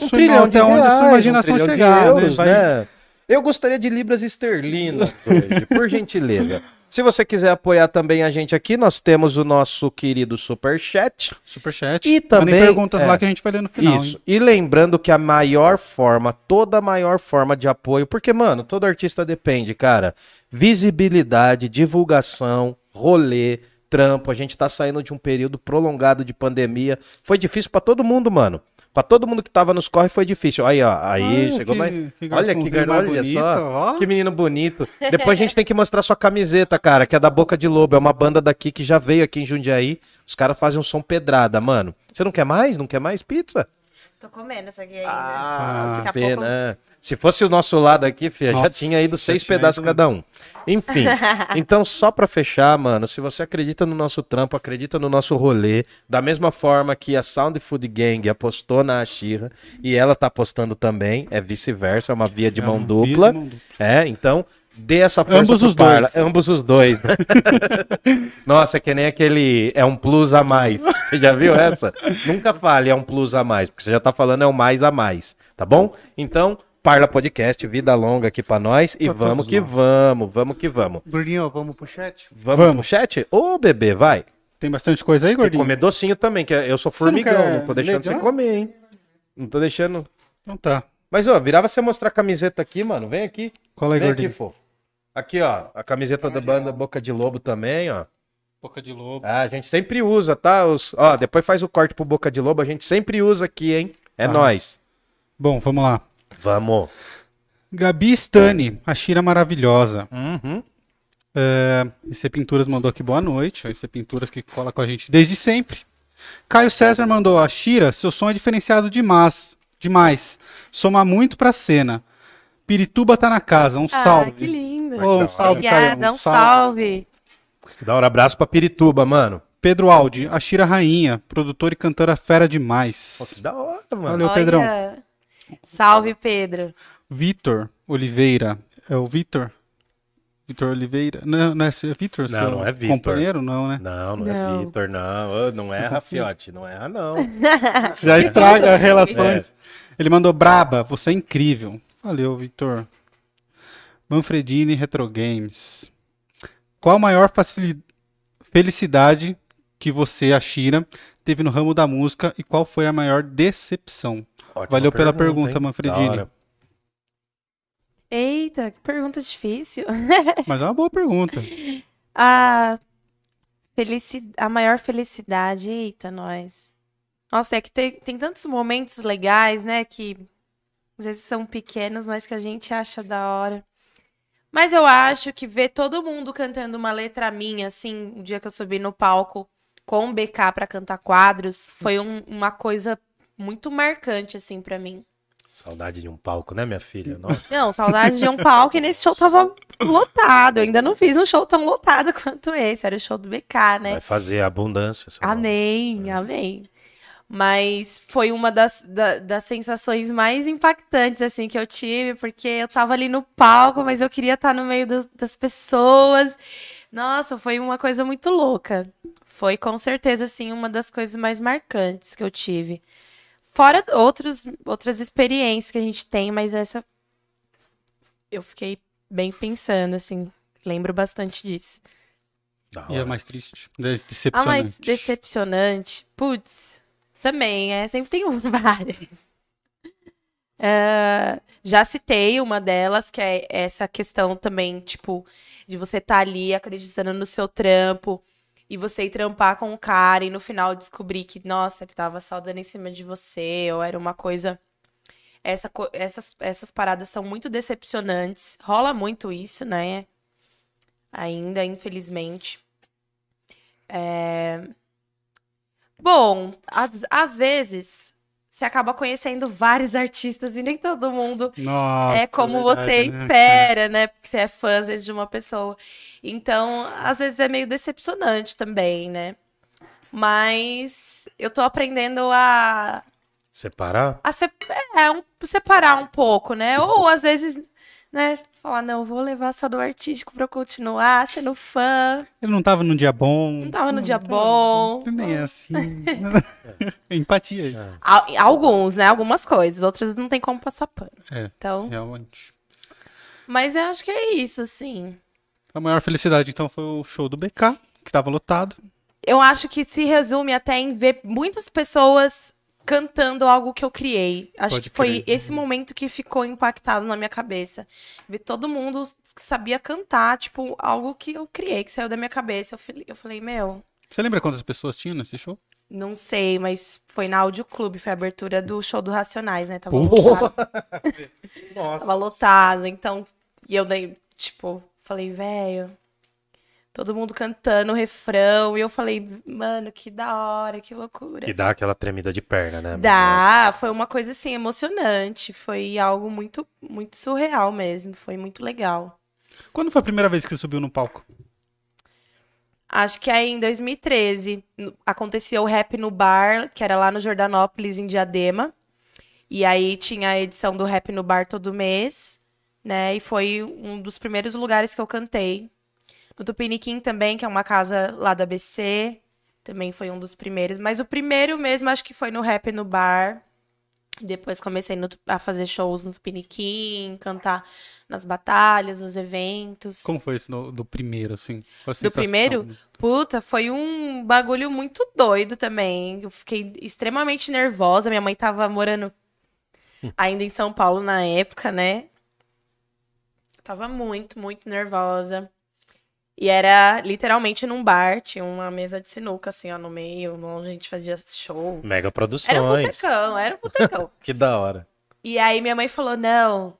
Um sua- trilhão de até onde a reais, sua imaginação um chegar, né? euros, Vai- né? Eu gostaria de libras esterlinas hoje, por gentileza. Se você quiser apoiar também a gente aqui, nós temos o nosso querido Superchat. Superchat. E Mandem também- perguntas é. lá que a gente vai ler no final. Isso. hein? E lembrando que a maior forma, toda a maior forma de apoio, porque, mano, todo artista depende, cara. Visibilidade, divulgação, rolê, trampo. A gente tá saindo de um período prolongado de pandemia. Foi difícil pra todo mundo, mano. Pra todo mundo que tava nos corre foi difícil. Aí, ó. Aí, Ah, chegou que- mais. que olha que garçomzinho gar... mais olha bonito, só. ó. Que menino bonito. Depois a gente tem que mostrar sua camiseta, cara, que é da Boca de Lobo. É uma banda daqui que já veio aqui em Jundiaí. Os caras fazem um som pedrada, mano. Você não quer mais? Não quer mais pizza? Tô comendo essa aqui ainda. Ah, Daqui que a pena. pouco-. Se fosse o nosso lado aqui, filha, já tinha ido seis tinha pedaços ido- cada um. Enfim, então só pra fechar, mano, se você acredita no nosso trampo, acredita no nosso rolê, da mesma forma que a Sound Food Gang apostou na Ashira e ela tá apostando também, é vice-versa, é uma via de É mão dupla. via de mão dupla. É, então dê essa força Ambos os dois. Parla. Ambos os dois. Nossa, é que nem aquele é um plus a mais. Você já viu essa? Nunca fale é um plus a mais, porque você já tá falando é um mais a mais, tá bom? Então, Parla Podcast, vida longa aqui pra nós e Pra vamos que nós. vamos, vamos que vamos. Gordinho, vamos pro chat? Vamos, Vamos. no chat? Ô, bebê, vai. Tem bastante coisa aí, Tem que gordinho? comer docinho também, que eu sou não formigão, quer não tô deixando leite você comer, hein? Não tô deixando. Então tá. Mas, ó, virava você mostrar a camiseta aqui, mano. Vem aqui. Cola aí, Vem aqui, gordinho. fofo. Aqui, ó, a camiseta da banda Boca de Lobo também, ó. Boca de lobo. Ah, a gente sempre usa, tá? Os... Ó, depois faz o corte pro Boca de Lobo, a gente sempre usa aqui, hein? É Ah. nóis. Bom, vamos lá. Vamos. Gabi Stani, a Shira maravilhosa. Uhum. É, EC Pinturas mandou aqui boa noite. EC Pinturas que cola com a gente desde sempre. Caio César mandou a Shira, seu som é diferenciado demais. Demais. Soma muito pra cena. Pirituba tá na casa. Um Ah, salve. que lindo. Ô, um salve, Caio. Obrigada, um salve. Dá um abraço pra Pirituba, mano. Pedro Aldi, a Shira Rainha, produtora e cantora fera demais. Pô, que da hora, mano. Valeu, Pedrão. Salve, Pedro. Vitor Oliveira. É o Vitor? Vitor Oliveira? Não, não é seu- Vitor? Não, seu não é Vitor. Companheiro? Não, né? Não, não, Não. é Vitor, não. Não erra, fiote. Não erra, não. Já estraga relações. É. Ele mandou braba, você é incrível. Valeu, Vitor. Manfredini Retro Games. Qual a maior felicidade que você, a Shira, teve no ramo da música e qual foi a maior decepção? Ótima Valeu pela pergunta, hein? Manfredini. Eita, que pergunta difícil. Mas é uma boa pergunta. A, felici... a maior felicidade, eita, nós. Nossa, é que tem, tem tantos momentos legais, né? Que às vezes são pequenos, mas que a gente acha da hora. Mas eu acho que ver todo mundo cantando uma letra minha, assim, o dia que eu subi no palco com o BK pra cantar quadros, foi um- uma coisa muito marcante, assim, pra mim. Saudade de um palco, né, minha filha? Nossa. Não, saudade de um palco e nesse show tava lotado. Eu ainda não fiz um show tão lotado quanto esse. Era o show do BK, né? Vai fazer abundância. seu nome. Amém, amém. Mas foi uma das, da- das sensações mais impactantes, assim, que eu tive, porque eu tava ali no palco, mas eu queria estar no meio das, das pessoas. Nossa, foi uma coisa muito louca. Foi com certeza, assim, uma das coisas mais marcantes que eu tive. Fora outros, outras experiências que a gente tem, mas essa eu fiquei bem pensando, assim. Lembro bastante disso. E a hora. mais triste, A decepcionante. mais decepcionante. Putz, também, é. Sempre tem um, várias. É, já citei uma delas, que é essa questão também, tipo, de você estar ali acreditando no seu trampo e você ir trampar com um cara e no final descobrir que, nossa, ele tava só dando em cima de você, ou era uma coisa. Essa, essas, essas paradas são muito decepcionantes. Rola muito isso, né? Ainda, infelizmente. É, Bom, às, às vezes você acaba conhecendo vários artistas e nem todo mundo Nossa, é como verdade, você né? espera, né? Porque você é fã, às vezes, de uma pessoa. Então, às vezes é meio decepcionante também, né? Mas eu tô aprendendo a, Separar? a se- é, um- separar um pouco, né? Ou às vezes, né? Falar, não, vou levar só do artístico pra eu continuar sendo fã. Ele não tava num dia bom. Não tava no dia bom. Nem é assim. Empatia aí. Al- Alguns, né? Algumas coisas. Outras não tem como passar pano. É. Então, Realmente. mas eu acho que é isso, assim. A maior felicidade, então, foi o show do BK, que tava lotado. Eu acho que se resume até em ver muitas pessoas cantando algo que eu criei. Acho Pode que foi crer. esse momento que ficou impactado na minha cabeça. Ver todo mundo que sabia cantar, tipo, algo que eu criei, que saiu da minha cabeça. Eu falei, eu falei meu, Você lembra quantas pessoas tinham nesse show? não sei, mas foi na Audio Clube, foi a abertura do show do Racionais, né? Tava Porra! lotado. Tava lotado, então. E eu daí, tipo, falei, velho. Todo mundo cantando o refrão. E eu falei, mano, que da hora, que loucura. E dá aquela tremida de perna, né? Dá, foi uma coisa assim emocionante, foi algo muito muito surreal mesmo, foi muito legal. Quando foi a primeira vez que você subiu no palco? Acho que aí em 2013 no- acontecia o rap no bar, que era lá no Jordanópolis, em Diadema. E aí tinha a edição do rap no bar todo mês, né? E foi um dos primeiros lugares que eu cantei. No Tupiniquim também, que é uma casa lá da ABC, também foi um dos primeiros. Mas o primeiro mesmo acho que foi no rap no bar. Depois comecei no a fazer shows no Tupiniquim, cantar nas batalhas, nos eventos. Como foi isso no- do primeiro, assim? Do primeiro? Puta, foi um bagulho muito doido também. Eu fiquei extremamente nervosa. Minha mãe tava morando ainda em São Paulo na época, né? Tava muito, muito nervosa. E era literalmente num bar, tinha uma mesa de sinuca, assim, ó, no meio, onde a gente fazia show. Mega Era um produções. botecão, era um botecão. Que da hora. E aí minha mãe falou: não,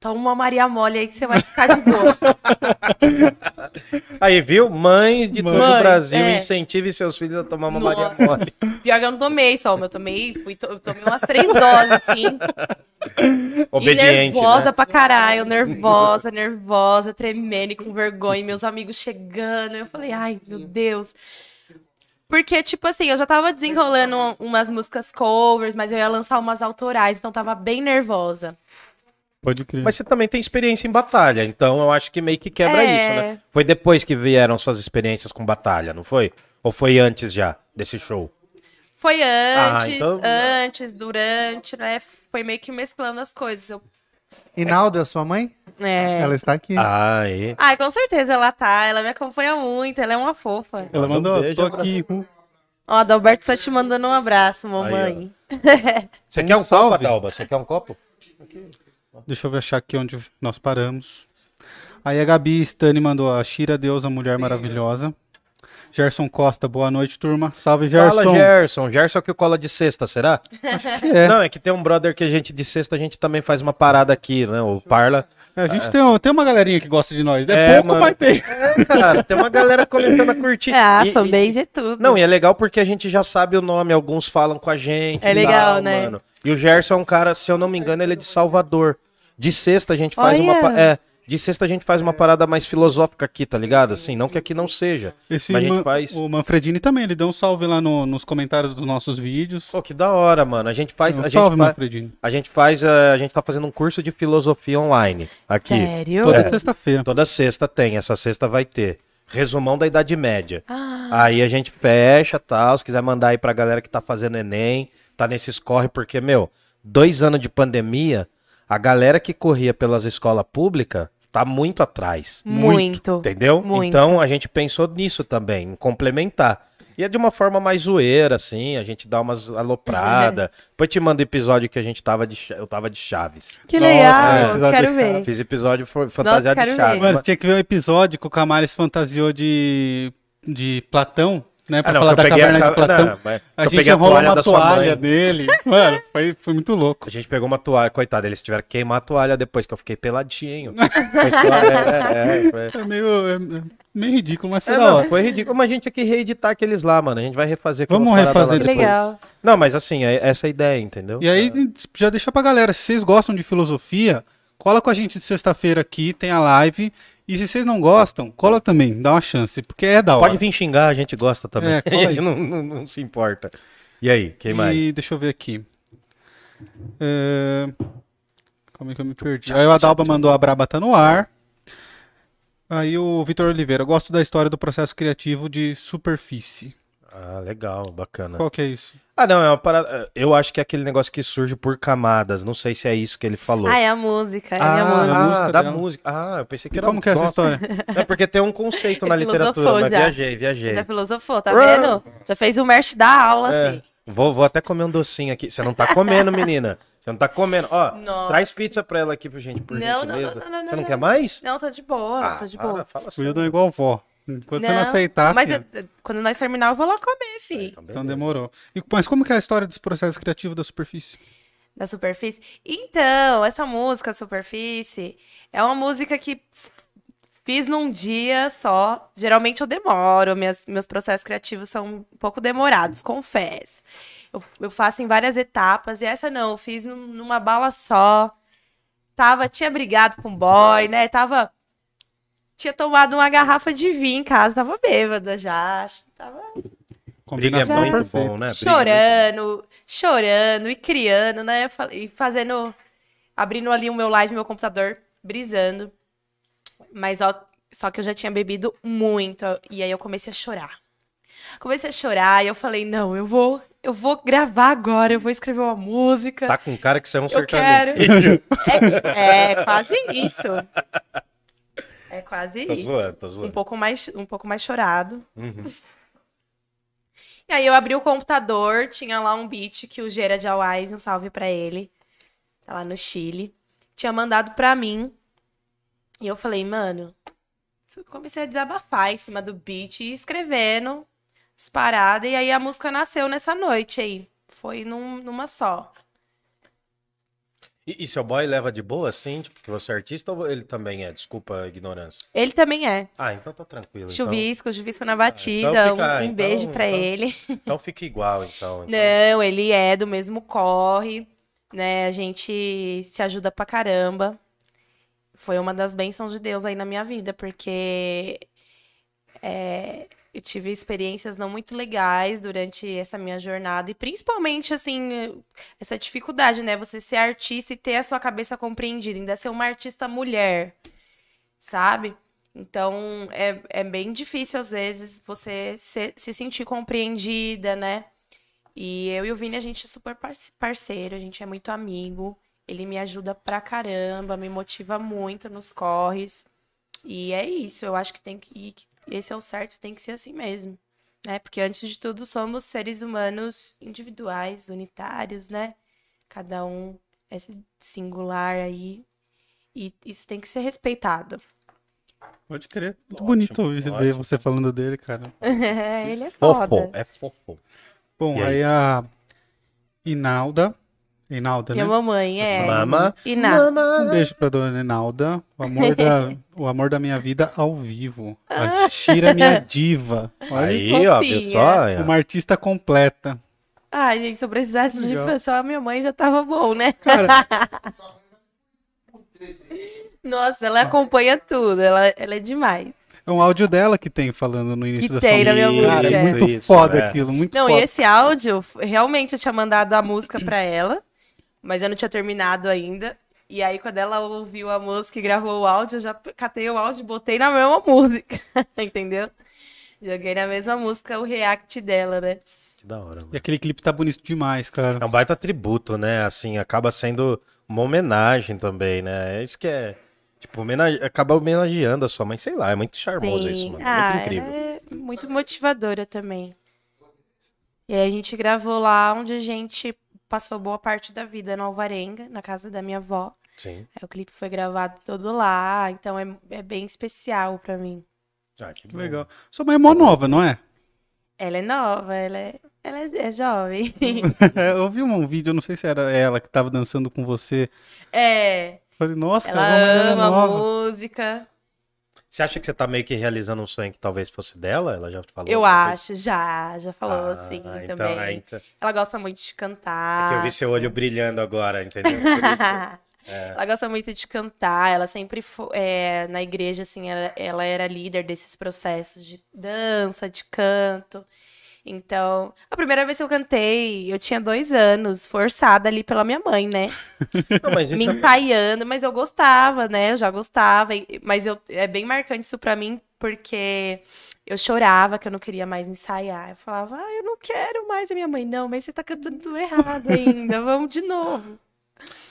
toma uma Maria Mole aí que você vai ficar de boa. Aí, viu? Mães de todo Mãe, o Brasil, é. incentive seus filhos a tomar uma Nossa. Maria Mole. Pior que eu não tomei só, eu tomei, fui, eu tomei umas três doses, assim. Obediente, e nervosa né? pra caralho, nervosa, nervosa, tremendo e com vergonha, e meus amigos chegando. Eu falei, ai, meu Deus. Porque, tipo assim, eu já tava desenrolando um- umas músicas covers, mas eu ia lançar umas autorais, então tava bem nervosa. Pode crer. Mas você também tem experiência em batalha, então eu acho que meio que quebra É. isso, né? Foi depois que vieram suas experiências com batalha, não foi? Ou foi antes já desse show? Foi antes, então- antes, durante, né? Foi meio que mesclando as coisas. Eu- Inalda, sua mãe? é. Ela está aqui. Ah, aí. Ai, com certeza ela tá. Ela me acompanha muito, ela é uma fofa. Ela um mandou, beijo, tô aqui. uh, Ó, a Adalberto tá te mandando um abraço, mamãe. Você Um quer um salve. copo, Adalba? Você quer um copo? Deixa eu ver achar aqui onde nós paramos. Aí a Gabi Stani mandou a Shira Deusa Mulher Maravilhosa. Gerson Costa, boa noite, turma. Salve, Gerson. Fala, Gerson. Gerson é o que cola de sexta, será? É. Não, é que tem um brother que a gente de sexta a gente também faz uma parada aqui, né? O Parla. É, a gente tem, um- tem uma galerinha que gosta de nós. É, É, pouco, mano. mas tem. É, cara, tem uma galera começando a curtir. Ah, E- fanbase é tudo. Não, e é legal porque a gente já sabe o nome, alguns falam com a gente. É e legal, tal, né? Mano. E o Gerson é um cara, se eu não me engano, ele é de Salvador. De sexta a gente faz uma. Olha. pa- É, de sexta a gente faz uma parada mais filosófica aqui, tá ligado? Assim, não que aqui não seja. Esse mas a gente Man- faz. O Manfredini também, ele deu um salve lá no- nos comentários dos nossos vídeos. Pô, que da hora, mano. A gente faz. Um A gente, salve, fa- Manfredini. a gente faz. eh, A gente tá fazendo um curso de filosofia online aqui. Sério? Toda sexta-feira. Toda sexta tem, essa sexta vai ter. Resumão da Idade Média. Ah, Aí a gente fecha, tal. Se quiser mandar aí pra galera que tá fazendo Enem, tá nesses corre, porque, meu, dois anos de pandemia, a galera que corria pelas escolas públicas tá muito atrás. muito. Entendeu? Muito. Então a gente pensou nisso também, em complementar. E é de uma forma mais zoeira, assim, a gente dá umas alopradas. Depois te manda o episódio que a gente tava de. Eu tava de Chaves. Que Nossa, legal, é, episódio quero de ver. Fiz episódio foi fantasiado de Chaves. Mano, tinha que ver um episódio que o Camales fantasiou de, de Platão, né? Pra Ah, não, falar da peguei a caverna de Platão. não, mas a gente peguei a enrolou toalha uma toalha dele. Mano, foi, foi muito louco. A gente pegou uma toalha, coitado, eles tiveram que queimar a toalha depois que eu fiquei peladinho. Foi só- é, é, foi- É meio, é, é meio ridículo, mas foi É, da não, hora. foi ridículo. Mas a gente tinha que reeditar aqueles lá, mano. A gente vai refazer Vamos refazer depois. legal. Não, mas assim, é essa é a ideia, entendeu? E aí, já deixa pra galera, se vocês gostam de filosofia, cola com a gente de sexta-feira aqui, tem a live. E se vocês não gostam, cola também, dá uma chance, porque é da hora. Pode vir xingar, a gente gosta também. É, a gente não, não- não se importa. E aí, quem mais? E deixa eu ver aqui. É... Calma aí que eu me perdi. Aí o Adalba mandou a Braba tá no ar. Aí o Vitor Oliveira, gosto da história do processo criativo de superfície. Ah, legal, bacana. Qual que é isso? Ah, não, é uma parada. Eu acho que é aquele negócio que surge por camadas. Não sei se é isso que ele falou. Ah, é a música, é Ah, música. a música da dela. música. Ah, eu pensei que E era como que é essa história? É porque tem um conceito na literatura, mas já. viajei, viajei. Já filosofou, tá vendo? Já fez o merch da aula, É, vou, vou até comer um docinho aqui. Você não tá comendo, menina. Você não tá comendo. Ó, Nossa. traz pizza pra ela aqui, por gente, por Não, não, gentileza. não, não, não, Você não não, quer não. mais? Não, tá de boa, Ah, tá de para, boa. fala O assim. Wildon é igual vó. Enquanto você não aceitar, mas eu- quando nós terminar, eu vou lá comer, fi. Então, então beleza. demorou. E, mas como que é a história desse processo criativo da superfície? Da superfície. Então, essa música, Superfície, é uma música que Fiz num dia só. Geralmente eu demoro, minhas, meus processos criativos são um pouco demorados, confesso. Eu, eu faço em várias etapas, e essa não, eu fiz num- numa bala só. Tava, tinha brigado com o boy, né? Tava. Tinha tomado uma garrafa de vinho em casa, tava bêbada já. Tava Briga é Combinação muito perfeita. bom, né? Briga é chorando, chorando e criando, né? E fazendo, abrindo ali o meu live, meu computador, brisando. Mas ó, só que eu já tinha bebido muito e aí eu comecei a chorar. Comecei a chorar e eu falei, não, eu vou, eu vou gravar agora, eu vou escrever uma música. Tá com cara que você é um Eu sertanejo. É, é quase isso. É quase Tô isso zoando, tô um zoando. pouco mais, um pouco mais chorado. Uhum. E aí eu abri o computador, tinha lá um beat que o Gera de Awais, um salve pra ele, tá lá no Chile, tinha mandado pra mim. E eu falei, mano, comecei a desabafar em cima do beat e escrevendo as paradas. E aí a música nasceu nessa noite aí. Foi num- numa só. E, e seu boy leva de boa, assim? Tipo, que você é artista ou ele também é? Desculpa a ignorância. Ele também é. Ah, então tá tranquilo. Então, Chuvisco, chuvisco na batida. então fica- um, um então- beijo pra então- ele. então fica igual, então. então. Não, ele é do mesmo corre, né? A gente se ajuda pra caramba. Foi uma das bênçãos de Deus aí na minha vida, porque é, eu tive experiências não muito legais durante essa minha jornada, e principalmente, assim, essa dificuldade, né? Você ser artista e ter a sua cabeça compreendida, ainda ser uma artista mulher, sabe? Então, é, é bem difícil, às vezes, você se, se sentir compreendida, né? E eu e o Vini, a gente é super parce- parceiro, a gente é muito amigo. Ele me ajuda pra caramba, me motiva muito nos corres. E é isso, eu acho que tem que. Esse é o certo, tem que ser assim mesmo. Né? Porque antes de tudo, somos seres humanos individuais, unitários, né? Cada um é singular aí. E isso tem que ser respeitado. Pode crer. Muito Ótimo, bonito ouvir ver ótimo. você falando dele, cara. Ele é Fofo, foda. é fofo. Bom, E aí? aí a Inalda. Inalda, E né? a mamãe é. Mama. E na. Um beijo pra dona Inalda. O amor da, o amor da minha vida ao vivo. A Shira, minha diva. Olha, Aí, ó, pessoal. uma artista completa. Ai, gente, se eu precisasse de Legal. pessoa, a minha mãe já tava bom, né? Cara, Nossa, ela acompanha tudo, ela, ela é demais. é um áudio dela que tem falando no início Que da tem sua na minha música. Cara, é muito Isso, foda é. aquilo, muito Não, e foda. esse áudio, realmente eu tinha mandado a música pra ela, mas eu não tinha terminado ainda. E aí, quando ela ouviu a música e gravou o áudio, eu já catei o áudio e botei na mesma música, entendeu? Joguei na mesma música o react dela, né? Que da hora, mano. E aquele clipe tá bonito demais, cara. É um baita tributo, né? Assim, acaba sendo uma homenagem também, né? É isso que é. Tipo, homenage... acaba homenageando a sua mãe, sei lá, é muito charmoso isso, mano. Ah, muito incrível. é muito motivadora também. E aí a gente gravou lá onde a gente passou boa parte da vida, no Alvarenga, na casa da minha avó. Sim. Aí o clipe foi gravado todo lá, então é, é bem especial pra mim. Ah, que legal. Sua mãe é mó nova, não é? Ela é nova, ela é, ela é, é jovem. eu vi um vídeo, não sei se era ela que tava dançando com você. é, Falei, nossa, ela cara, é ama a nova. música. Você acha que você tá meio que realizando um sonho que talvez fosse dela? Ela já falou? Eu acho, já, já falou Ah, assim então, também. é, então- Ela gosta muito de é cantar. que eu vi seu olho brilhando agora, entendeu? É. Ela gosta muito de cantar, ela sempre foi na igreja, assim, ela, ela era líder desses processos de dança, de canto. Então, a primeira vez que eu cantei, eu tinha dois anos, forçada ali pela minha mãe, né? Não, mas Me é... ensaiando, mas eu gostava, né? Eu já gostava. Mas eu, é bem marcante isso pra mim, porque eu chorava que eu não queria mais ensaiar. Eu falava, ah, eu não quero mais. A minha mãe, não, mas você tá cantando tudo errado ainda, vamos de novo.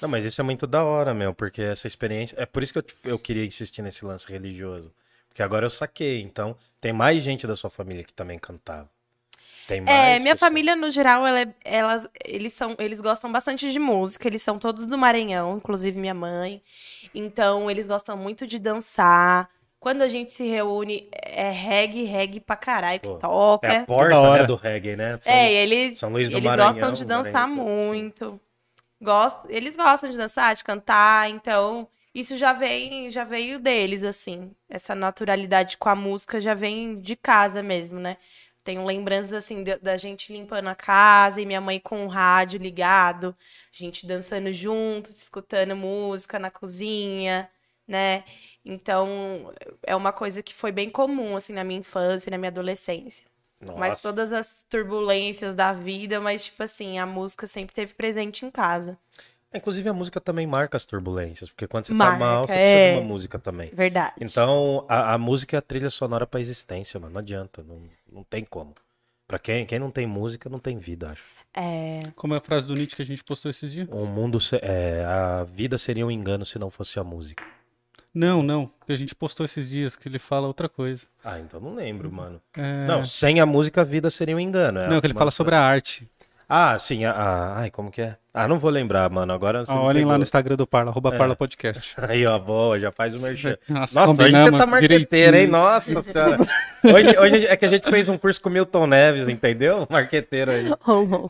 Não, mas isso é muito da hora, meu, porque essa experiência. É por isso que eu, eu queria insistir nesse lance religioso. Porque agora eu saquei. Então, tem mais gente da sua família que também cantava. Tem mais. É, minha pessoas. família, no geral, ela é- elas, eles, são, eles gostam bastante de música, eles são todos do Maranhão, inclusive minha mãe. Então, eles gostam muito de dançar. Quando a gente se reúne, é reggae, reggae pra caralho que Pô, toca. É a É, porta né, do reggae, né? São- eles, São Luís do eles Maranhão, gostam de dançar Maranhão, sim. muito. Gost, eles gostam de dançar, de cantar, então isso já vem, já veio deles, assim. Essa naturalidade com a música já vem de casa mesmo, né? Tenho lembranças, assim, da, da gente limpando a casa e minha mãe com o rádio ligado, a gente dançando juntos, escutando música na cozinha, né? Então, é uma coisa que foi bem comum, assim, na minha infância e na minha adolescência. Mas Nossa. todas as turbulências da vida, mas, tipo assim, a música sempre teve presente em casa. Inclusive a música também marca as turbulências, porque quando você Marca, tá mal, você é. precisa de uma música também. Verdade. Então, a, a música é a trilha sonora pra existência, mano. Não adianta, não, não tem como. Pra quem, quem não tem música, não tem vida, acho. É. Como é a frase do Nietzsche que a gente postou esses dias? O mundo, se- é, a vida seria um engano se não fosse a música. Não, não. Que a gente postou esses dias que ele fala outra coisa. Ah, então não lembro, mano. É... Não, sem a música a vida seria um engano. é Não, que ele fala sobre a arte. Ah, sim. A, a- Ai, como que é? Ah, não vou lembrar, mano. Agora você Ah, olhem lá no Instagram do Parla, arroba É. Parla Podcast. Aí, ó, boa, já faz o merchan. Nossa, Nossa, hoje você tá marqueteiro, hein? Nossa senhora. Hoje, hoje é que a gente fez um curso com o Milton Neves, entendeu? Marqueteiro aí.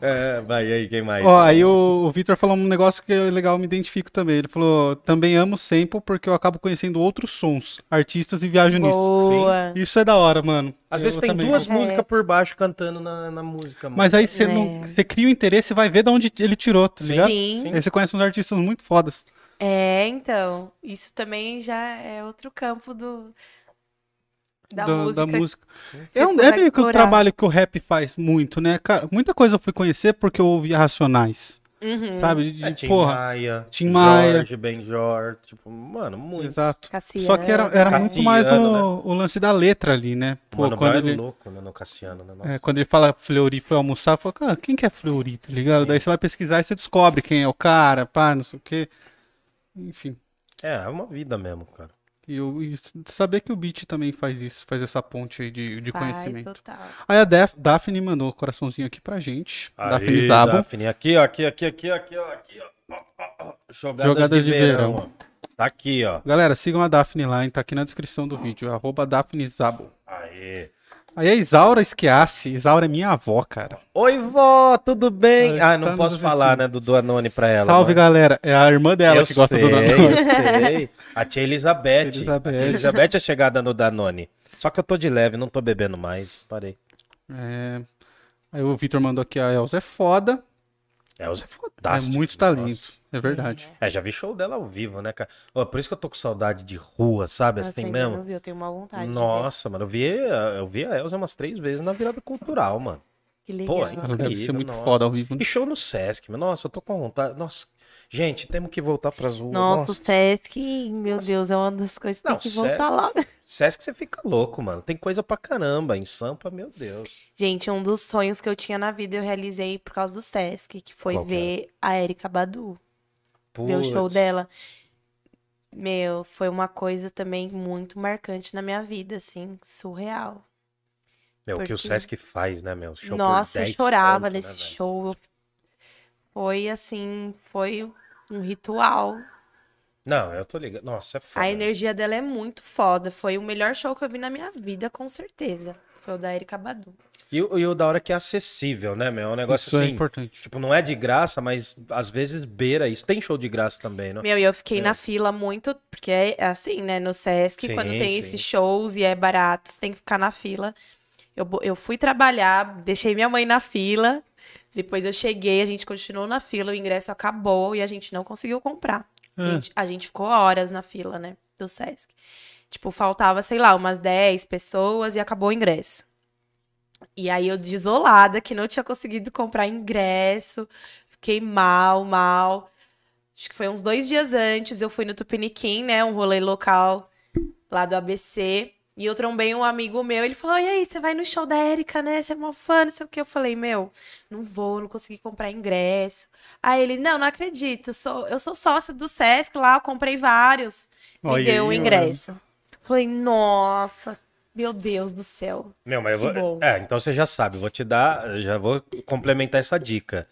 É, vai aí, quem mais? Ó, aí o, o Victor falou um negócio que é legal, eu me identifico também. Ele falou: também amo sample porque eu acabo conhecendo outros sons, artistas e viajo nisso. Boa. Isso é da hora, mano. Às Eu vezes tem também. duas É. músicas por baixo cantando na, na música, mano. Mas aí você É. não- você cria o interesse e vai ver de onde ele tirou, tá Sim. ligado? Sim. Aí você conhece uns artistas muito fodas. É, então. Isso também já é outro campo do. Da da, música. da música. É, um, é consegue meio que o trabalho que o rap faz muito, né? Cara, muita coisa eu fui conhecer porque eu ouvia Racionais, Uhum. sabe? De, de- É, Tim porra, Maia, Tim Maia. Jorge, Benjor, tipo, mano, muito. exato. Cassiano. Só que era, era muito mais o, né? o lance da letra ali, né? Pô, Mano, quando ele, louco, né, no Cassiano, né? Nossa. é, quando ele fala Fleury foi almoçar, fala, cara, quem que é Fleury, tá ligado? Sim. Daí você vai pesquisar e você descobre quem é o cara, pá, não sei o quê. Enfim. É, é uma vida mesmo, cara. E, eu, e saber que o Beat também faz isso, faz essa ponte aí de, de Faz, conhecimento. total. Aí a Daf- Daphne mandou um coraçãozinho aqui pra gente. Daphne Aí, Zabo. Daphne, aqui, ó, aqui, aqui, aqui, aqui, ó, aqui, ó. Jogadas, Jogadas de, de verão, verão. Tá aqui, ó. Galera, sigam a Daphne lá, hein? Tá aqui na descrição do vídeo. Arroba Daphne Zabo. Aê. Aí a Isaura Esquiasse. Isaura é minha avó, cara. Oi, vó, tudo bem? Ela Ah, não posso falar, né, do Danone pra ela. Salve, galera. É a irmã dela eu que gosta sei, do Danone. Eu sei. A tia Elizabeth. Elizabeth. A tia Elizabeth é chegada no Danone. Só que eu tô de leve, não tô bebendo mais. Parei. É... Aí o Vitor mandou aqui, a Elza é foda. Elza é É fantástico. muito talento. É verdade. É, já vi show dela ao vivo, né, cara? Ó, por isso que eu tô com saudade de rua, sabe? Nossa, Assim mesmo. não vi, eu tenho uma vontade. Nossa, mano, eu vi, eu vi a Elza umas três vezes na virada cultural, mano. Que legal. Pô, Ela deve ser Incrível, muito nossa. foda ao vivo. né? E show no Sesc, mano. Nossa, eu tô com vontade. Nossa, gente, temos que voltar pras ruas. Nossa, o Sesc, meu Deus, é uma das coisas que Não, tem que voltar Sesc- lá. Sesc você fica louco, mano. Tem coisa pra caramba. Em Sampa, meu Deus. Gente, um dos sonhos que eu tinha na vida eu realizei por causa do Sesc, que foi Qual que ver a Erika Badu, ver o show dela. Meu, foi uma coisa também muito marcante na minha vida, assim, surreal. Meu, o que o Porque- Sesc faz, né, meu? Show Nossa, eu 10 chorava conto, né, nesse velho? show. Foi assim, foi um ritual. Não, eu tô ligado. Nossa, é foda. A energia dela é muito foda. Foi o melhor show que eu vi na minha vida, com certeza. Foi o da Erika Badu. E, o- e o da hora é que é acessível, né, meu? É um negócio Isso é assim. importante. Tipo, não é de graça, mas às vezes beira isso. Tem show de graça também, né? Meu, e eu fiquei É. na fila muito, porque é assim, né? No Sesc, Sim, quando tem sim. esses shows e é barato, você tem que ficar na fila. Eu, eu fui trabalhar, deixei minha mãe na fila. Depois eu cheguei, a gente continuou na fila, o ingresso acabou e a gente não conseguiu comprar. A Ah. gente, a gente ficou horas na fila, né? Do Sesc. Tipo, faltava, sei lá, umas 10 pessoas e acabou o ingresso. E aí eu desolada, que não tinha conseguido comprar ingresso, fiquei mal, mal. Acho que foi uns dois dias antes, eu fui no Tupiniquim, né? Um rolê local lá do ABC. E eu trombei um amigo meu, ele falou: E aí, você vai no show da Erika, né? Você é uma fã, não sei o que. Eu falei: Meu, não vou, não consegui comprar ingresso. Aí ele: Não, não acredito, eu sou, eu sou sócio do Sesc lá, eu comprei vários. Me Olha deu o aí, ingresso. Falei: Nossa, meu Deus do céu. Meu, mas eu vou. bom. É, então você já sabe, eu vou te dar, já vou complementar essa dica.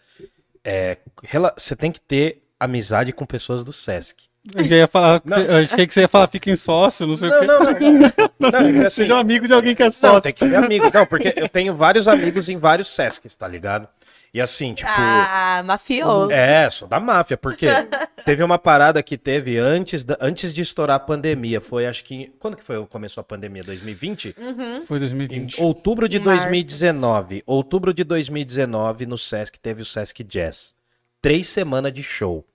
É, rela- você tem que ter amizade com pessoas do Sesc. Eu já ia falar, Não. eu achei que você ia falar, fiquem sócio, não sei o Não, quê. não, não. não é assim, Seja um amigo de alguém que é Não, sócio. tem que ser amigo. Não, porque eu tenho vários amigos em vários Sescs, tá ligado? E assim, tipo. Ah, mafioso. É, sou da máfia, porque teve uma parada que teve antes, da- antes de estourar a pandemia. Foi, acho que. Quando que foi começou a pandemia? 2020? Foi Em 2020. outubro de Em março. 2019. Outubro de 2019, no Sesc, teve o Sesc Jazz. Três semanas de show.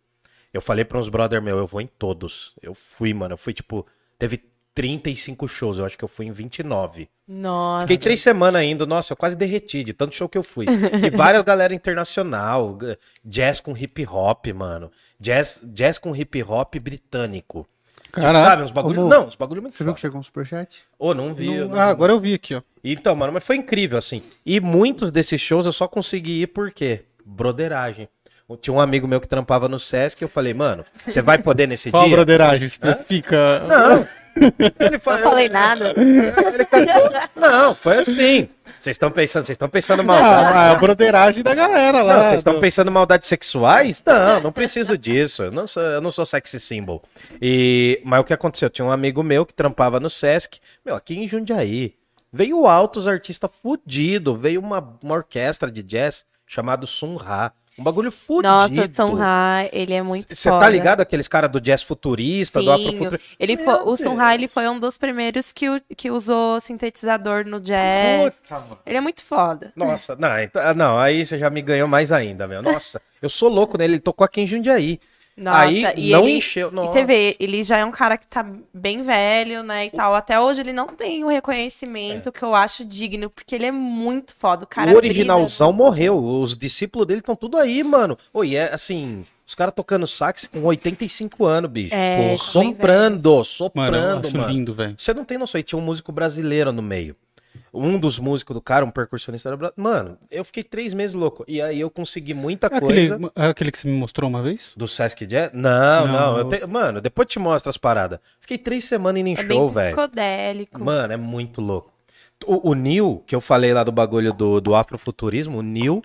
Eu falei pra uns brother meu, eu vou em todos. Eu fui, mano. Eu fui, tipo, teve 35 shows. Eu acho que eu fui em 29. Nossa. Fiquei três semanas indo, nossa, eu quase derreti de tanto show que eu fui. E várias galera internacional, jazz com hip hop, mano. Jazz, jazz com hip hop britânico. Tipo, Caraca. sabe, uns bagulho. Ô, Não, uns bagulho muito Você viu que foda. chegou um superchat? Ô, não vi. eu Não- não- Ah, agora eu vi aqui, ó. Então, mano, mas foi incrível, assim. E muitos desses shows eu só consegui ir por quê? Broderagem. Tinha um amigo meu que trampava no Sesc e eu falei, mano, você vai poder nesse Qual dia? broderagem? Especifica. Não. Ele falou, Não falei nada. Não, foi assim. Vocês estão pensando, vocês estão pensando mal. Ah, a broderagem da galera lá. vocês estão do- pensando em maldades sexuais? Não, não preciso disso. Eu não sou, eu não sou sexy symbol. E, mas o que aconteceu? Tinha um amigo meu que trampava no Sesc, meu, aqui em Jundiaí. Veio altos artistas fudido, veio uma, uma orquestra de jazz chamado Sun Ra. Um bagulho fudido. Nossa, Son Ra, ele é muito Você tá ligado aqueles caras do jazz futurista, do Sim, afrofuturista? ele foi, o Sun Ra, ele foi um dos primeiros que, que usou sintetizador no jazz. Puta, mano. Ele é muito foda. Nossa, não, então- ah, não, aí você já me ganhou mais ainda, meu. Nossa, eu sou louco nele, ele tocou aqui em Jundiaí. Nossa, aí e não ele- encheu. E Nossa. você vê, ele já é um cara que tá bem velho, né, e tal. Até hoje ele não tem o reconhecimento que eu acho digno, porque ele é muito foda. O cara o originalzão brisa. morreu. Os discípulos dele estão tudo aí, mano. Oi, é assim, os caras tocando sax com 85 anos, bicho. É, Pô, bem soprando, Mano, eu soprando, acho mano. lindo, velho. Você não tem noção, e tinha um músico brasileiro no meio. Um dos músicos do cara, um percussionista era brasileiro. Mano, eu fiquei três meses louco. E aí eu consegui muita É coisa. aquele, é aquele que você me mostrou uma vez? Do Sesc Jazz? Não, Não, não. te- Mano, depois te mostro as paradas. Fiquei três semanas indo em É show, bem velho. psicodélico. Mano, é muito louco. O, o Neil, que eu falei lá do bagulho do, do afrofuturismo, o Neil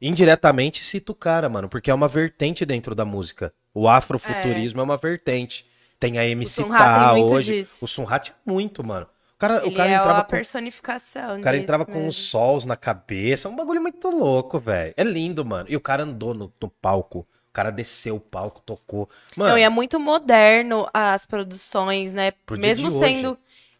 indiretamente cita o cara, mano, porque é uma vertente dentro da música. O afrofuturismo é, uma vertente. Tem a MC Tá hoje. disso. O Sun Ra tinha muito, mano. O cara, o Ele cara é entrava a com personificação o cara entrava com mesmo. os sols na cabeça, um bagulho muito louco, velho. É lindo, mano. E o cara andou no, no palco. O cara desceu o palco, tocou. Mano, Não, e é muito moderno as produções, né? Mesmo sendo. hoje.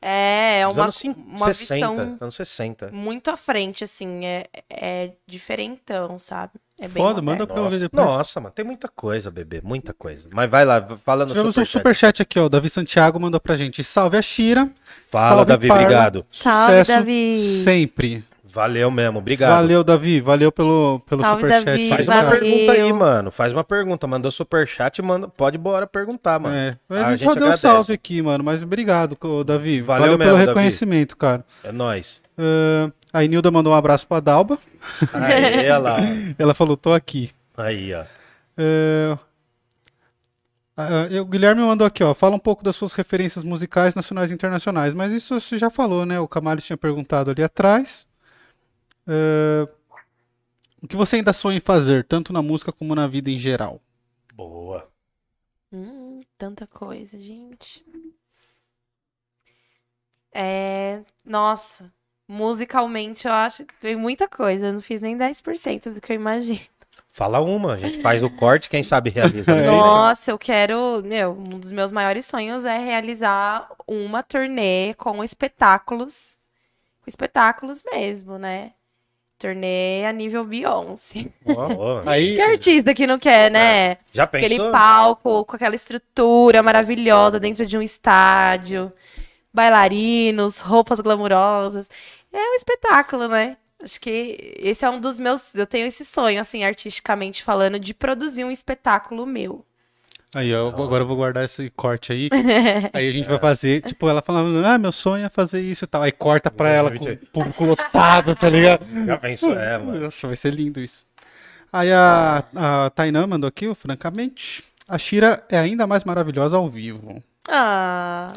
É, é uma, anos uma 60, visão anos 60. muito à frente, assim. É, é diferentão, sabe? É bem Foda, moderno. manda pra eu ver Nossa, depois. nossa, mano, tem muita coisa, bebê, muita coisa. Mas vai lá, fala no Tivemos um superchat. superchat aqui, ó. O Davi Santiago mandou pra gente. Salve a Shira. Fala, Salve, Davi, Parla. obrigado. Salve, Sucesso Davi. sempre. Valeu mesmo, obrigado. Valeu, Davi. Valeu pelo, pelo Salve, superchat. Davi. Faz Obrigado. uma Valeu. pergunta aí, mano. Faz uma pergunta. Mandou superchat, manda... pode bora perguntar, mano. É, A a gente gente só deu um salve aqui, mano. Mas obrigado, Davi. Valeu Valeu, mesmo, pelo Davi. reconhecimento, cara. É nóis. Ah, a Inilda mandou um abraço pra Dalba. Aí, lá. Ela falou, tô aqui. Aí, ó. Ah, e o Guilherme mandou aqui, ó. Fala um pouco das suas referências musicais nacionais e internacionais. Mas isso você já falou, né? O Camales tinha perguntado ali atrás. É, o que você ainda sonha em fazer, tanto na música como na vida em geral? Boa. Hum, tanta coisa, gente. É. Nossa. Musicalmente, eu acho que tem muita coisa. Eu não fiz nem 10% do que eu imagino. Fala uma, a gente faz o corte, quem sabe realiza. né? Nossa, eu quero. Meu, um dos meus maiores sonhos é realizar uma turnê com espetáculos. Com espetáculos mesmo, né? Turnê a nível Beyoncé. Ó. Aí, Que artista que não quer, né? Já Aquele pensou? palco com aquela estrutura maravilhosa dentro de um estádio, bailarinos, roupas glamurosas. É um espetáculo, né? Acho que esse é um dos meus. Eu tenho esse sonho, assim, artisticamente falando, de produzir um espetáculo meu. Aí ó, agora eu vou guardar esse corte aí. Aí a gente vai fazer, tipo, ela falando, ah, meu sonho é fazer isso e tal. Aí corta pra ela com o público lotado, tá ligado? Já pensou, mano. Nossa, vai ser lindo isso. Aí a, a Tainã mandou aqui, francamente. A Shira é ainda mais maravilhosa ao vivo. Ah,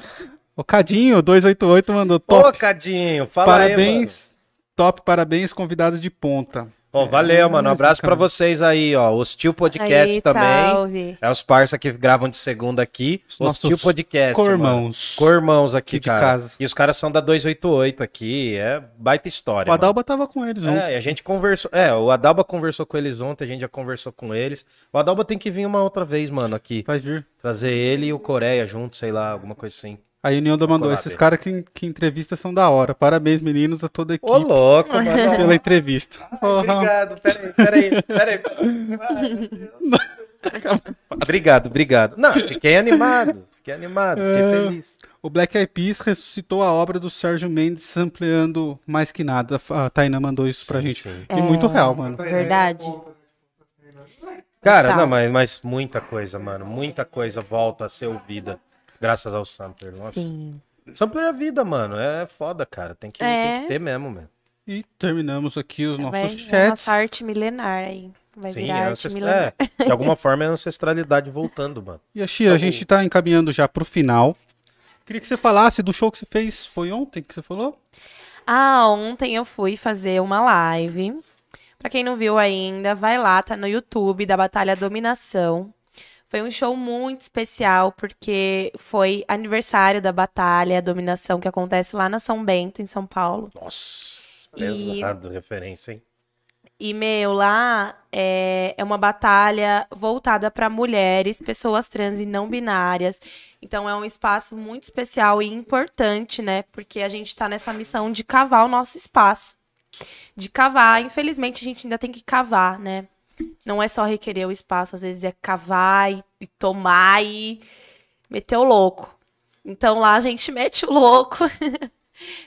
O Cadinho, 288, mandou Ô, top. Cadinho, fala aí, parabéns. top, parabéns, convidado de ponta. Valeu, É, mano. Um abraço pra bacana. vocês aí, ó. O Steel Podcast Aí, também. salve. É os parça que gravam de segunda aqui. Os O nossos Steel Podcast. mano. Co-irmãos. Co-irmãos aqui, Aqui de cara. casa. E os caras são da 288 aqui. É baita história. O Adalba tava com eles mano. ontem. É, a gente conversou. É, o Adalba conversou com eles ontem, a gente já conversou com eles. O Adalba tem que vir uma outra vez, mano, aqui. Vai vir. Trazer ele e o Coreia junto, sei lá, alguma coisa assim. A Unilda mandou, Colar esses caras que, que entrevista são da hora. Parabéns, meninos, a toda a equipe Ô, louco, mano. pela entrevista. Porra. Obrigado, peraí, peraí, peraí. Ai, obrigado, obrigado. Não, fiquei animado, fiquei animado, fiquei É. feliz. O Black Eyed Peas ressuscitou a obra do Sérgio Mendes sampleando mais que nada. A Tainá mandou isso pra Sim, gente. sim. E muito real, mano. Verdade. Cara, Tá. não, mas, mas muita coisa, mano, muita coisa volta a ser ouvida graças ao sampler. Nossa. Sim. Sampler é vida, mano, é foda, cara, tem que, É. tem que ter mesmo, mano. E terminamos aqui os nossos Vai, vai chats. nossa arte milenar aí. Vai Sim, virar é arte milenar. é, de alguma forma é a ancestralidade voltando, mano. E a Shira, a gente tá encaminhando já pro final. Queria que você falasse do show que você fez. Foi ontem que você falou? Ah, ontem eu fui fazer uma live. Pra quem não viu ainda, vai lá, tá no YouTube da Batalha Dominação. Foi um show muito especial porque foi aniversário da Batalha Dominação que acontece lá na São Bento, em São Paulo. Nossa, E- pesado referência, hein? E, meu, lá é, é uma batalha voltada para mulheres, pessoas trans e não binárias. Então, é um espaço muito especial e importante, né? Porque a gente tá nessa missão de cavar o nosso espaço. De cavar. Infelizmente, a gente ainda tem que cavar, né? Não é só requerer o espaço, às vezes é cavar e, tomar e meter o louco. Então, lá a gente mete o louco.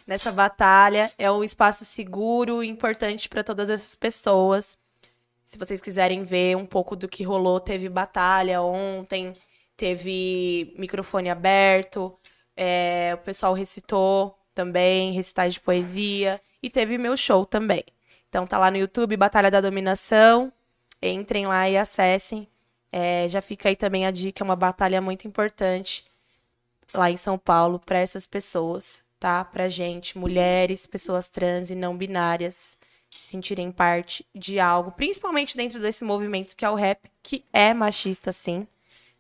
nessa batalha. É um espaço seguro e importante para todas essas pessoas. Se vocês quiserem ver um pouco do que rolou, teve batalha ontem, teve microfone aberto, é, o pessoal recitou também, recitais de poesia, e teve meu show também. Então tá lá no YouTube, Batalha da Dominação. Entrem lá e acessem. É, já fica aí também a dica, é uma batalha muito importante lá em São Paulo para essas pessoas, tá? Pra gente, mulheres, pessoas trans e não binárias se sentirem parte de algo, principalmente dentro desse movimento que é o rap, que é machista sim,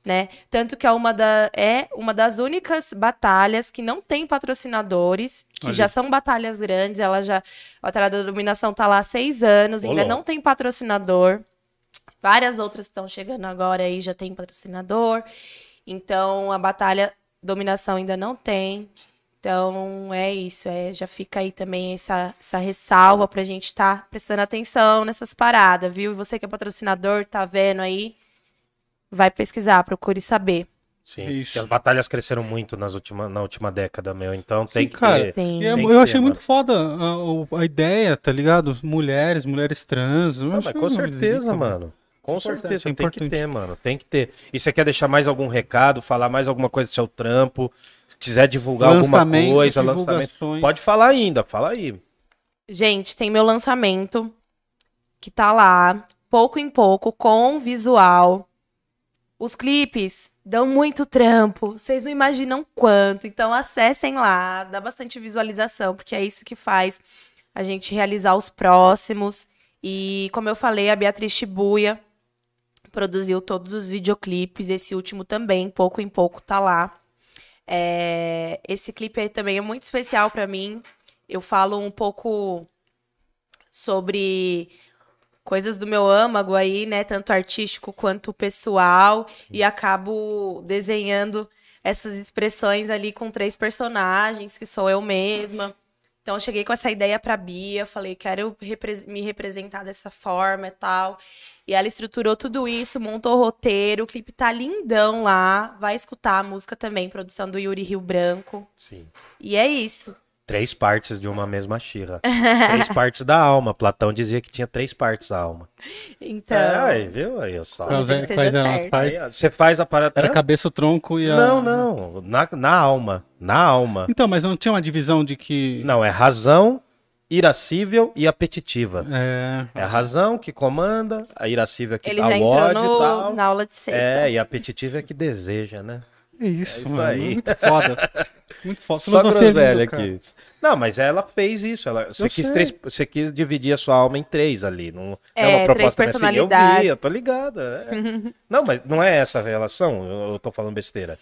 né? Tanto que é uma, da, é uma das únicas batalhas que não tem patrocinadores, que Olha. já são batalhas grandes, ela já a Batalha da Dominação tá lá há seis anos, Ô, ainda não tem patrocinador. Várias outras estão chegando agora aí, já tem patrocinador. Então, a batalha dominação ainda não tem. Então, é isso. É, já fica aí também essa, essa ressalva pra gente estar prestando atenção nessas paradas, viu? E você que é patrocinador, tá vendo aí, vai pesquisar, procure saber. Sim. Isso. As batalhas cresceram muito nas última, na última década, meu. Então tem Sim, que cara. ter. Sim. É- Tem eu que achei ter, muito mano. foda a, a ideia, tá ligado? Mulheres, mulheres trans. eu Ah, mas com certeza, zica, mano. Com Importante, certeza, é tem que ter, mano. Tem que ter. E você quer deixar mais algum recado, falar mais alguma coisa do seu trampo? Se quiser divulgar alguma coisa, lançamento. Pode falar ainda, fala aí. Gente, tem meu lançamento que tá lá, pouco em pouco, com visual. Os clipes dão muito trampo, vocês não imaginam quanto. Então acessem lá, dá bastante visualização, porque é isso que faz a gente realizar os próximos. E como eu falei, a Beatriz Shibuya produziu todos os videoclipes, esse último também, pouco em pouco tá lá. É, esse clipe aí também é muito especial pra mim. Eu falo um pouco sobre coisas do meu âmago aí, né? Tanto artístico quanto pessoal. E acabo desenhando essas expressões ali com três personagens, que sou eu mesma. Então, eu cheguei com essa ideia pra Bia, falei, quero repre- me representar dessa forma e tal. E ela estruturou tudo isso, montou o roteiro, o clipe tá lindão lá. Vai escutar a música também, produção do Yuri Rio Branco. Sim. E é isso. Três partes de uma mesma xirra. três partes da alma. Platão dizia que tinha três partes da alma. Então. É, aí, viu? Aí, eu só. É- esteja quais eram as partes? Você faz a parada. Era a cabeça, o tronco e a. Não, não. Na, na alma. Na alma. Então, mas não tinha uma divisão de que. Não, é razão, irascível e apetitiva. É. É a razão que comanda, a irascível é que Ele dá já o entrou ódio e no, tal. na aula de sexta. É, e a apetitiva é que deseja, né? É isso, isso mano. aí. Muito foda. Muito foda. Só Filosofia groselha aqui. Não, mas ela fez isso. Ela, você, quis três, você quis dividir a sua alma em três ali. Não é, É, uma três proposta dessa. Eu vi, eu tô ligada. é. não, mas não é essa a relação? Eu, eu tô falando besteira.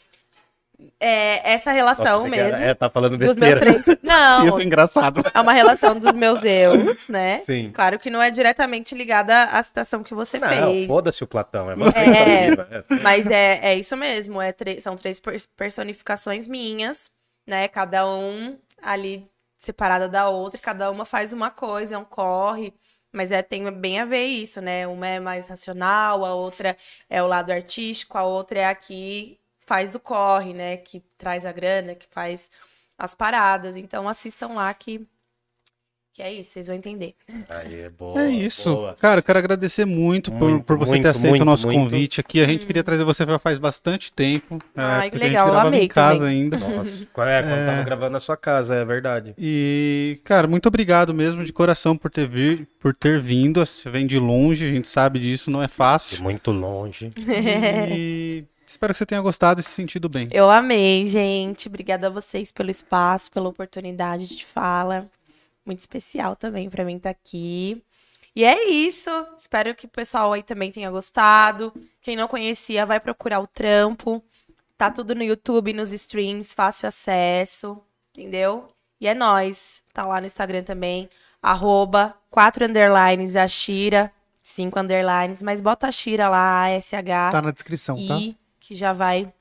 É essa Nossa, relação era- mesmo. É, tá falando Dos meus besteira. três. Não, Isso é engraçado. é uma relação dos meus eus, né? Sim. Claro que não é diretamente ligada à citação que você Não, fez. foda-se o Platão. É você É. é. Mas é, é isso mesmo, é tre- são três per- personificações minhas, né? Cada um ali separada da outra, e cada uma faz uma coisa, é um corre. Mas é, tem bem a ver isso, né? Uma é mais racional, a outra é o lado artístico, a outra é a que faz o corre, né? Que traz a grana, que faz as paradas. Então assistam lá que, que é isso, vocês vão entender. Aí, boa, É isso. boa. Cara, eu quero agradecer muito, por- Muito, por, você muito, ter aceito muito, o nosso muito. convite aqui. A gente queria trazer você já faz bastante tempo. Era Ai, época que a gente legal, eu gravava amei em casa também. ainda. Nossa, quando, é, quando É. tava gravando na sua casa, é verdade. E, cara, muito obrigado mesmo de coração por ter, vir, por ter vindo. Você vem de longe, a gente sabe disso, não é De fácil. muito longe. E espero que você tenha gostado e se sentido bem. Eu amei, gente. Obrigada a vocês pelo espaço, pela oportunidade de fala. Muito especial também pra mim estar aqui. E é isso. Espero que o pessoal aí também tenha gostado. Quem não conhecia, vai procurar o trampo. Tá tudo no YouTube, nos streams, fácil acesso. Entendeu? E é nóis. Tá lá no Instagram também. Arroba 4 underlines a Shira. 5 underlines. Mas bota a Shira lá, A-S-H. Tá na descrição, tá? E que já vai.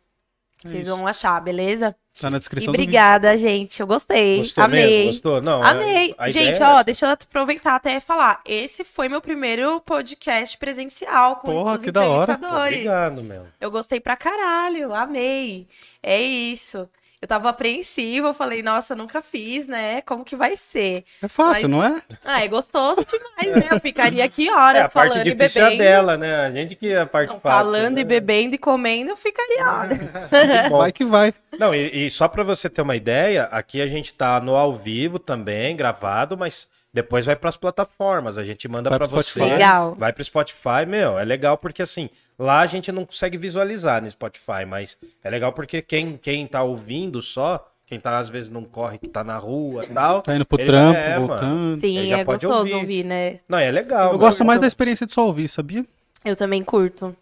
Vocês isso. vão achar, beleza? Tá na E descrição do vídeo. obrigada, gente. Eu gostei. Gostou Amei. mesmo? Gostou? Não, Amei. a Gente, é ó, essa. deixa eu aproveitar até e falar. Esse foi meu primeiro podcast presencial com Porra, os que da hora. entrevistadores. Obrigado, meu. Eu gostei pra caralho, amei. É isso. Eu tava apreensiva, eu falei, nossa, eu nunca fiz, né? Como que vai ser? É fácil, Mas- não é? Ah, é gostoso demais, né? Eu ficaria aqui horas É, a parte falando e difícil é bebendo. dela, né? A gente que é a parte Não, fácil. falando né? e bebendo e comendo, eu ficaria horas. Vai que vai. Não, e, e só pra você ter uma ideia, aqui a gente tá no ao vivo também, gravado, mas depois vai pras plataformas. A gente manda pro você. Legal. Vai pro Spotify, meu, é legal porque assim, lá a gente não consegue visualizar no Spotify, mas é legal porque quem, quem tá ouvindo só, quem tá às vezes não corre, que tá na rua e tal. Tá indo pro ele- trampo, é, mano. voltando. Ele Sim, já é pode gostoso ouvir. ouvir, né? Não, é legal. Eu mano. gosto mais da experiência de só ouvir, sabia? Eu também curto.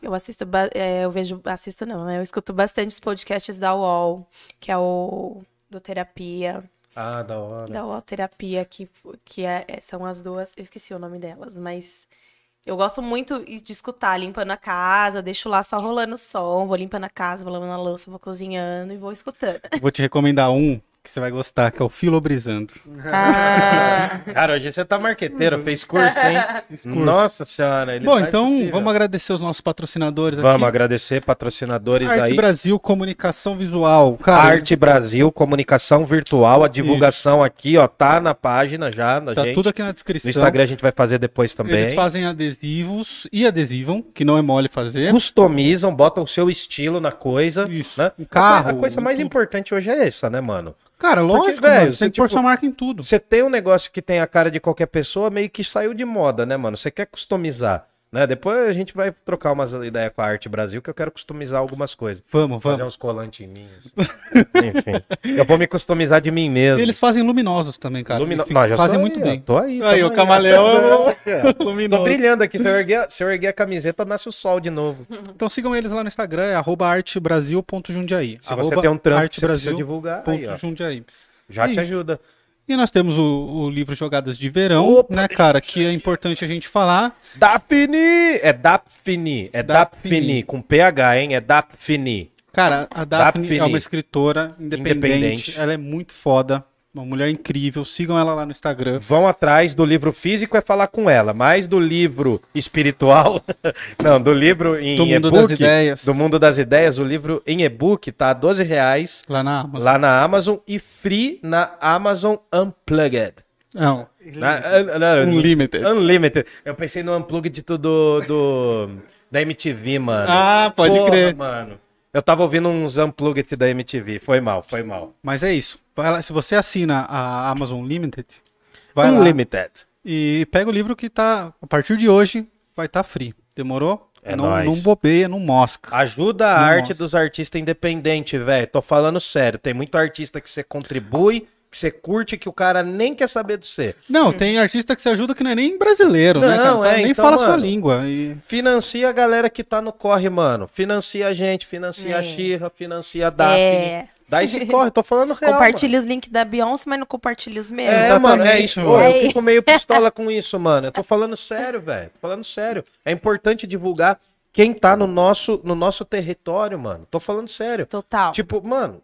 Eu assisto, é, eu vejo, assisto não, né? Eu escuto bastante os podcasts da UOL, que é o do Terapia, Ah, da hora. da UOL Terapia, que, que é- é- são as duas, eu esqueci o nome delas, mas eu gosto muito de escutar limpando a casa, deixo lá só rolando o som, vou limpando a casa, vou lavando a louça, vou cozinhando e vou escutando. Vou te recomendar um que você vai gostar, que é o Filobrizando. Ah, Cara, hoje você tá marqueteiro, fez curso, hein? Nossa senhora. Ele Bom, tá então impossível. vamos agradecer os nossos patrocinadores Vamos aqui. agradecer patrocinadores Arte aí. Brasil Comunicação Visual. Cara, Arte Brasil, comunicação virtual, a divulgação aqui, ó, tá na página já da tá gente. tudo aqui na No descrição. Instagram a gente vai fazer depois Eles também. fazem adesivos e adesivam, que não é mole fazer. Customizam, botam o seu estilo na coisa. Isso. Né? Um carro, A coisa mais tudo. importante hoje é essa, né, mano? Cara, lógico, velho, mano, você tem que pôr tipo, sua marca em tudo. Você tem um negócio que tem a cara de qualquer pessoa, meio que saiu de moda, né, mano? Você quer customizar, né? Depois a gente vai trocar umas ideias com a Arte Brasil, que eu quero customizar algumas coisas. Vamos, Fazer vamos. uns colantes em mim. assim. Enfim. Eu vou me customizar de mim mesmo. Eles fazem luminosos também, cara. Lumino... E Não, já fazem tô muito aí, bem. Tô aí. Aí, o camaleão Tô luminoso. brilhando aqui. Se eu, erguer, se eu erguer a camiseta, nasce o sol de novo. Então sigam eles lá no Instagram, é arroba artebrasil.jundiaí. Se você tem um trampo que você divulgar, aí, ó, Jundiaí. já te Isso. ajuda. E nós temos o, o livro Jogadas de Verão, Opa, né, cara, que é importante a gente falar. Dapfini! É Dapfini. É Dapfini. Dapfini. Com PH, hein? É Dapfini. Cara, a Daphne, Daphne. é uma escritora independente, Independente. ela é muito foda, uma mulher incrível, sigam ela lá no Instagram. Vão atrás do livro físico é falar com ela, mas do livro espiritual, não, do livro em Do mundo e-book, das ideias. do mundo das ideias, o livro em e-book tá 12 reais Lá na Amazon. lá na Amazon e free na Amazon Unplugged. Não, Na- un- não, Unlimited. Unlimited. Eu pensei no Unplugged do, do da MTV, mano. Ah, pode Porra, crer. mano. Eu tava ouvindo uns Unplugged da MTV. Foi mal, foi mal. mas é isso. Vai lá, se você assina a Amazon Limited, vai lá Unlimited. e pega o livro que tá, a partir de hoje, vai estar free. Demorou? É não, nóis. não bobeia, não mosca. Ajuda a Não arte mostra. dos artistas independentes, velho. Tô falando sério. Tem muito artista que você contribui, que você curte, que o cara nem quer saber de você. Não, tem artista que se ajuda que não é nem brasileiro, né, Não, cara? Fala- é, nem então, fala a sua mano. língua. E... Financia a galera que tá no corre, mano. Financia a gente, financia a É. Xirra, financia a Daphne. É. Dá esse corre, tô falando real. Compartilha os links da Beyoncé, mas não compartilha os meus. É, Exatamente, mano, é isso. mano. Eu fico meio pistola com isso, mano. Eu tô falando sério, velho. Tô falando sério. É importante divulgar quem tá no nosso, no nosso território, mano. Tô falando sério. Total. Tipo, mano,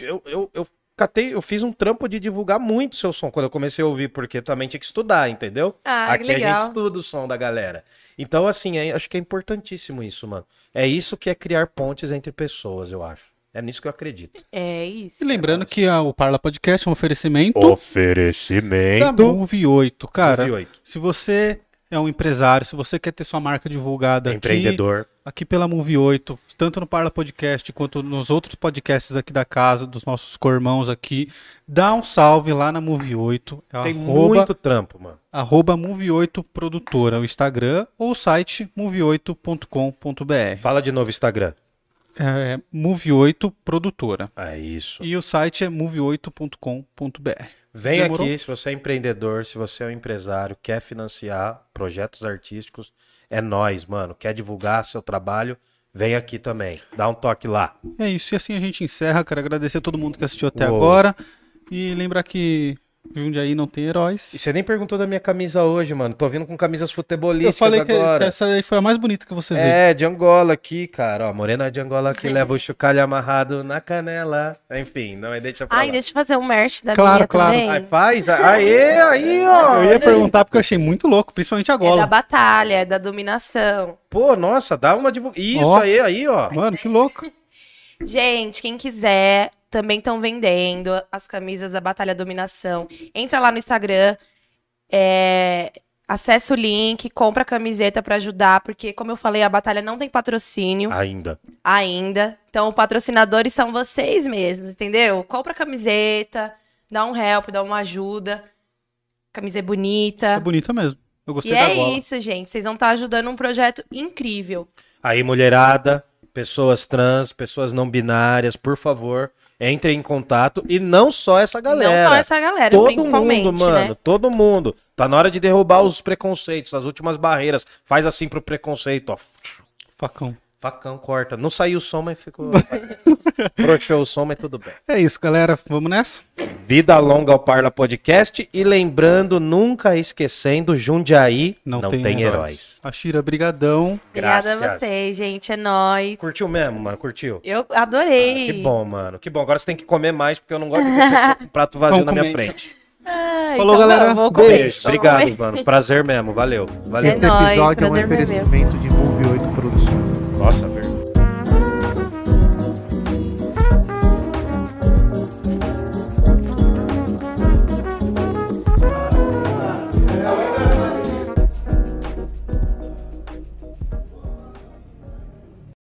eu, eu, eu catei, eu fiz um trampo de divulgar muito seu som quando eu comecei a ouvir, porque também tinha que estudar, entendeu? Ah, Aqui a legal. gente estuda o som da galera. Então, assim, é- acho que é importantíssimo isso, mano. É isso que é criar pontes entre pessoas, eu acho. É nisso que eu acredito. É isso. E lembrando que a- o Parla Podcast é um oferecimento da Oferecimento. Move 8. Cara, 8. se você é um empresário, se você quer ter sua marca divulgada aqui, Empreendedor. aqui pela Move 8, tanto no Parla Podcast quanto nos outros podcasts aqui da casa, dos nossos cormãos aqui, dá um salve lá na Move 8. É Tem arroba, muito trampo, mano. arroba Move 8 Produtora, o Instagram ou o site move8.com.br. Fala de novo Instagram. É Move 8 Produtora. É isso. E o site é move8.com.br. Vem Demorou? aqui, se você é empreendedor, se você é um empresário, quer financiar projetos artísticos, é nós, mano. Quer divulgar seu trabalho, vem aqui também. Dá um toque lá. É isso, e assim a gente encerra. Quero agradecer a todo mundo que assistiu até Uou. agora. E lembrar que Jundiaí não tem heróis. E você nem perguntou da minha camisa hoje, mano. Tô vindo com camisas futebolísticas Eu falei que, agora. que essa aí foi a mais bonita que você viu. É, de Angola aqui, cara. Ó, morena de Angola que leva o chocalho amarrado na canela. Enfim, não, aí deixa pra Ai, lá. deixa eu fazer um merch da Claro, minha claro. também. Aí faz, aê, aí, ó. Eu ia perguntar porque eu achei muito louco, principalmente a É da gola. batalha, é da dominação. Pô, nossa, dá uma divulgação. Isso Ó. aí, aí, ó. Mano, que louco. Gente, quem quiser, também estão vendendo as camisas da Batalha Dominação. Entra lá no Instagram, é, acessa o link, compra a camiseta pra ajudar, porque, como eu falei, a Batalha não tem patrocínio Ainda. ainda. Então, patrocinadores são vocês mesmos, entendeu? Compra a camiseta, dá um help, dá uma ajuda. Camisa é É bonita. bonita mesmo. Eu E gostei da é gola. isso, gente. Vocês vão estar ajudando um projeto incrível. Aí, mulherada, pessoas trans, pessoas não binárias, por favor, entrem em contato. E não só essa galera. Não só essa galera, Todo principalmente, mundo, mano, né? todo mundo. Tá na hora de derrubar os preconceitos, as últimas barreiras. Faz assim pro preconceito, ó. Facão. Facão corta. Não saiu o som, mas ficou. Broxou o som, mas tudo bem. É isso, galera. Vamos nessa? Vida longa ao Parla Podcast. E lembrando, nunca esquecendo, Jundiaí não, tem, heróis. A Shira, brigadão. Obrigada a vocês, gente. É nóis. Curtiu mesmo, mano? Curtiu? Eu Ah, adorei. que bom, mano. Que bom. Agora você tem que comer mais, porque eu não gosto de ver com prato vazio Vamos na minha comer, frente. Ai, Falou, então galera. vamos, vou comer. Beijo. Vou Obrigado, mano. Prazer mesmo. Valeu. Valeu. É Esse nóis, episódio é um oferecimento de Move 8 Produções. Nossa,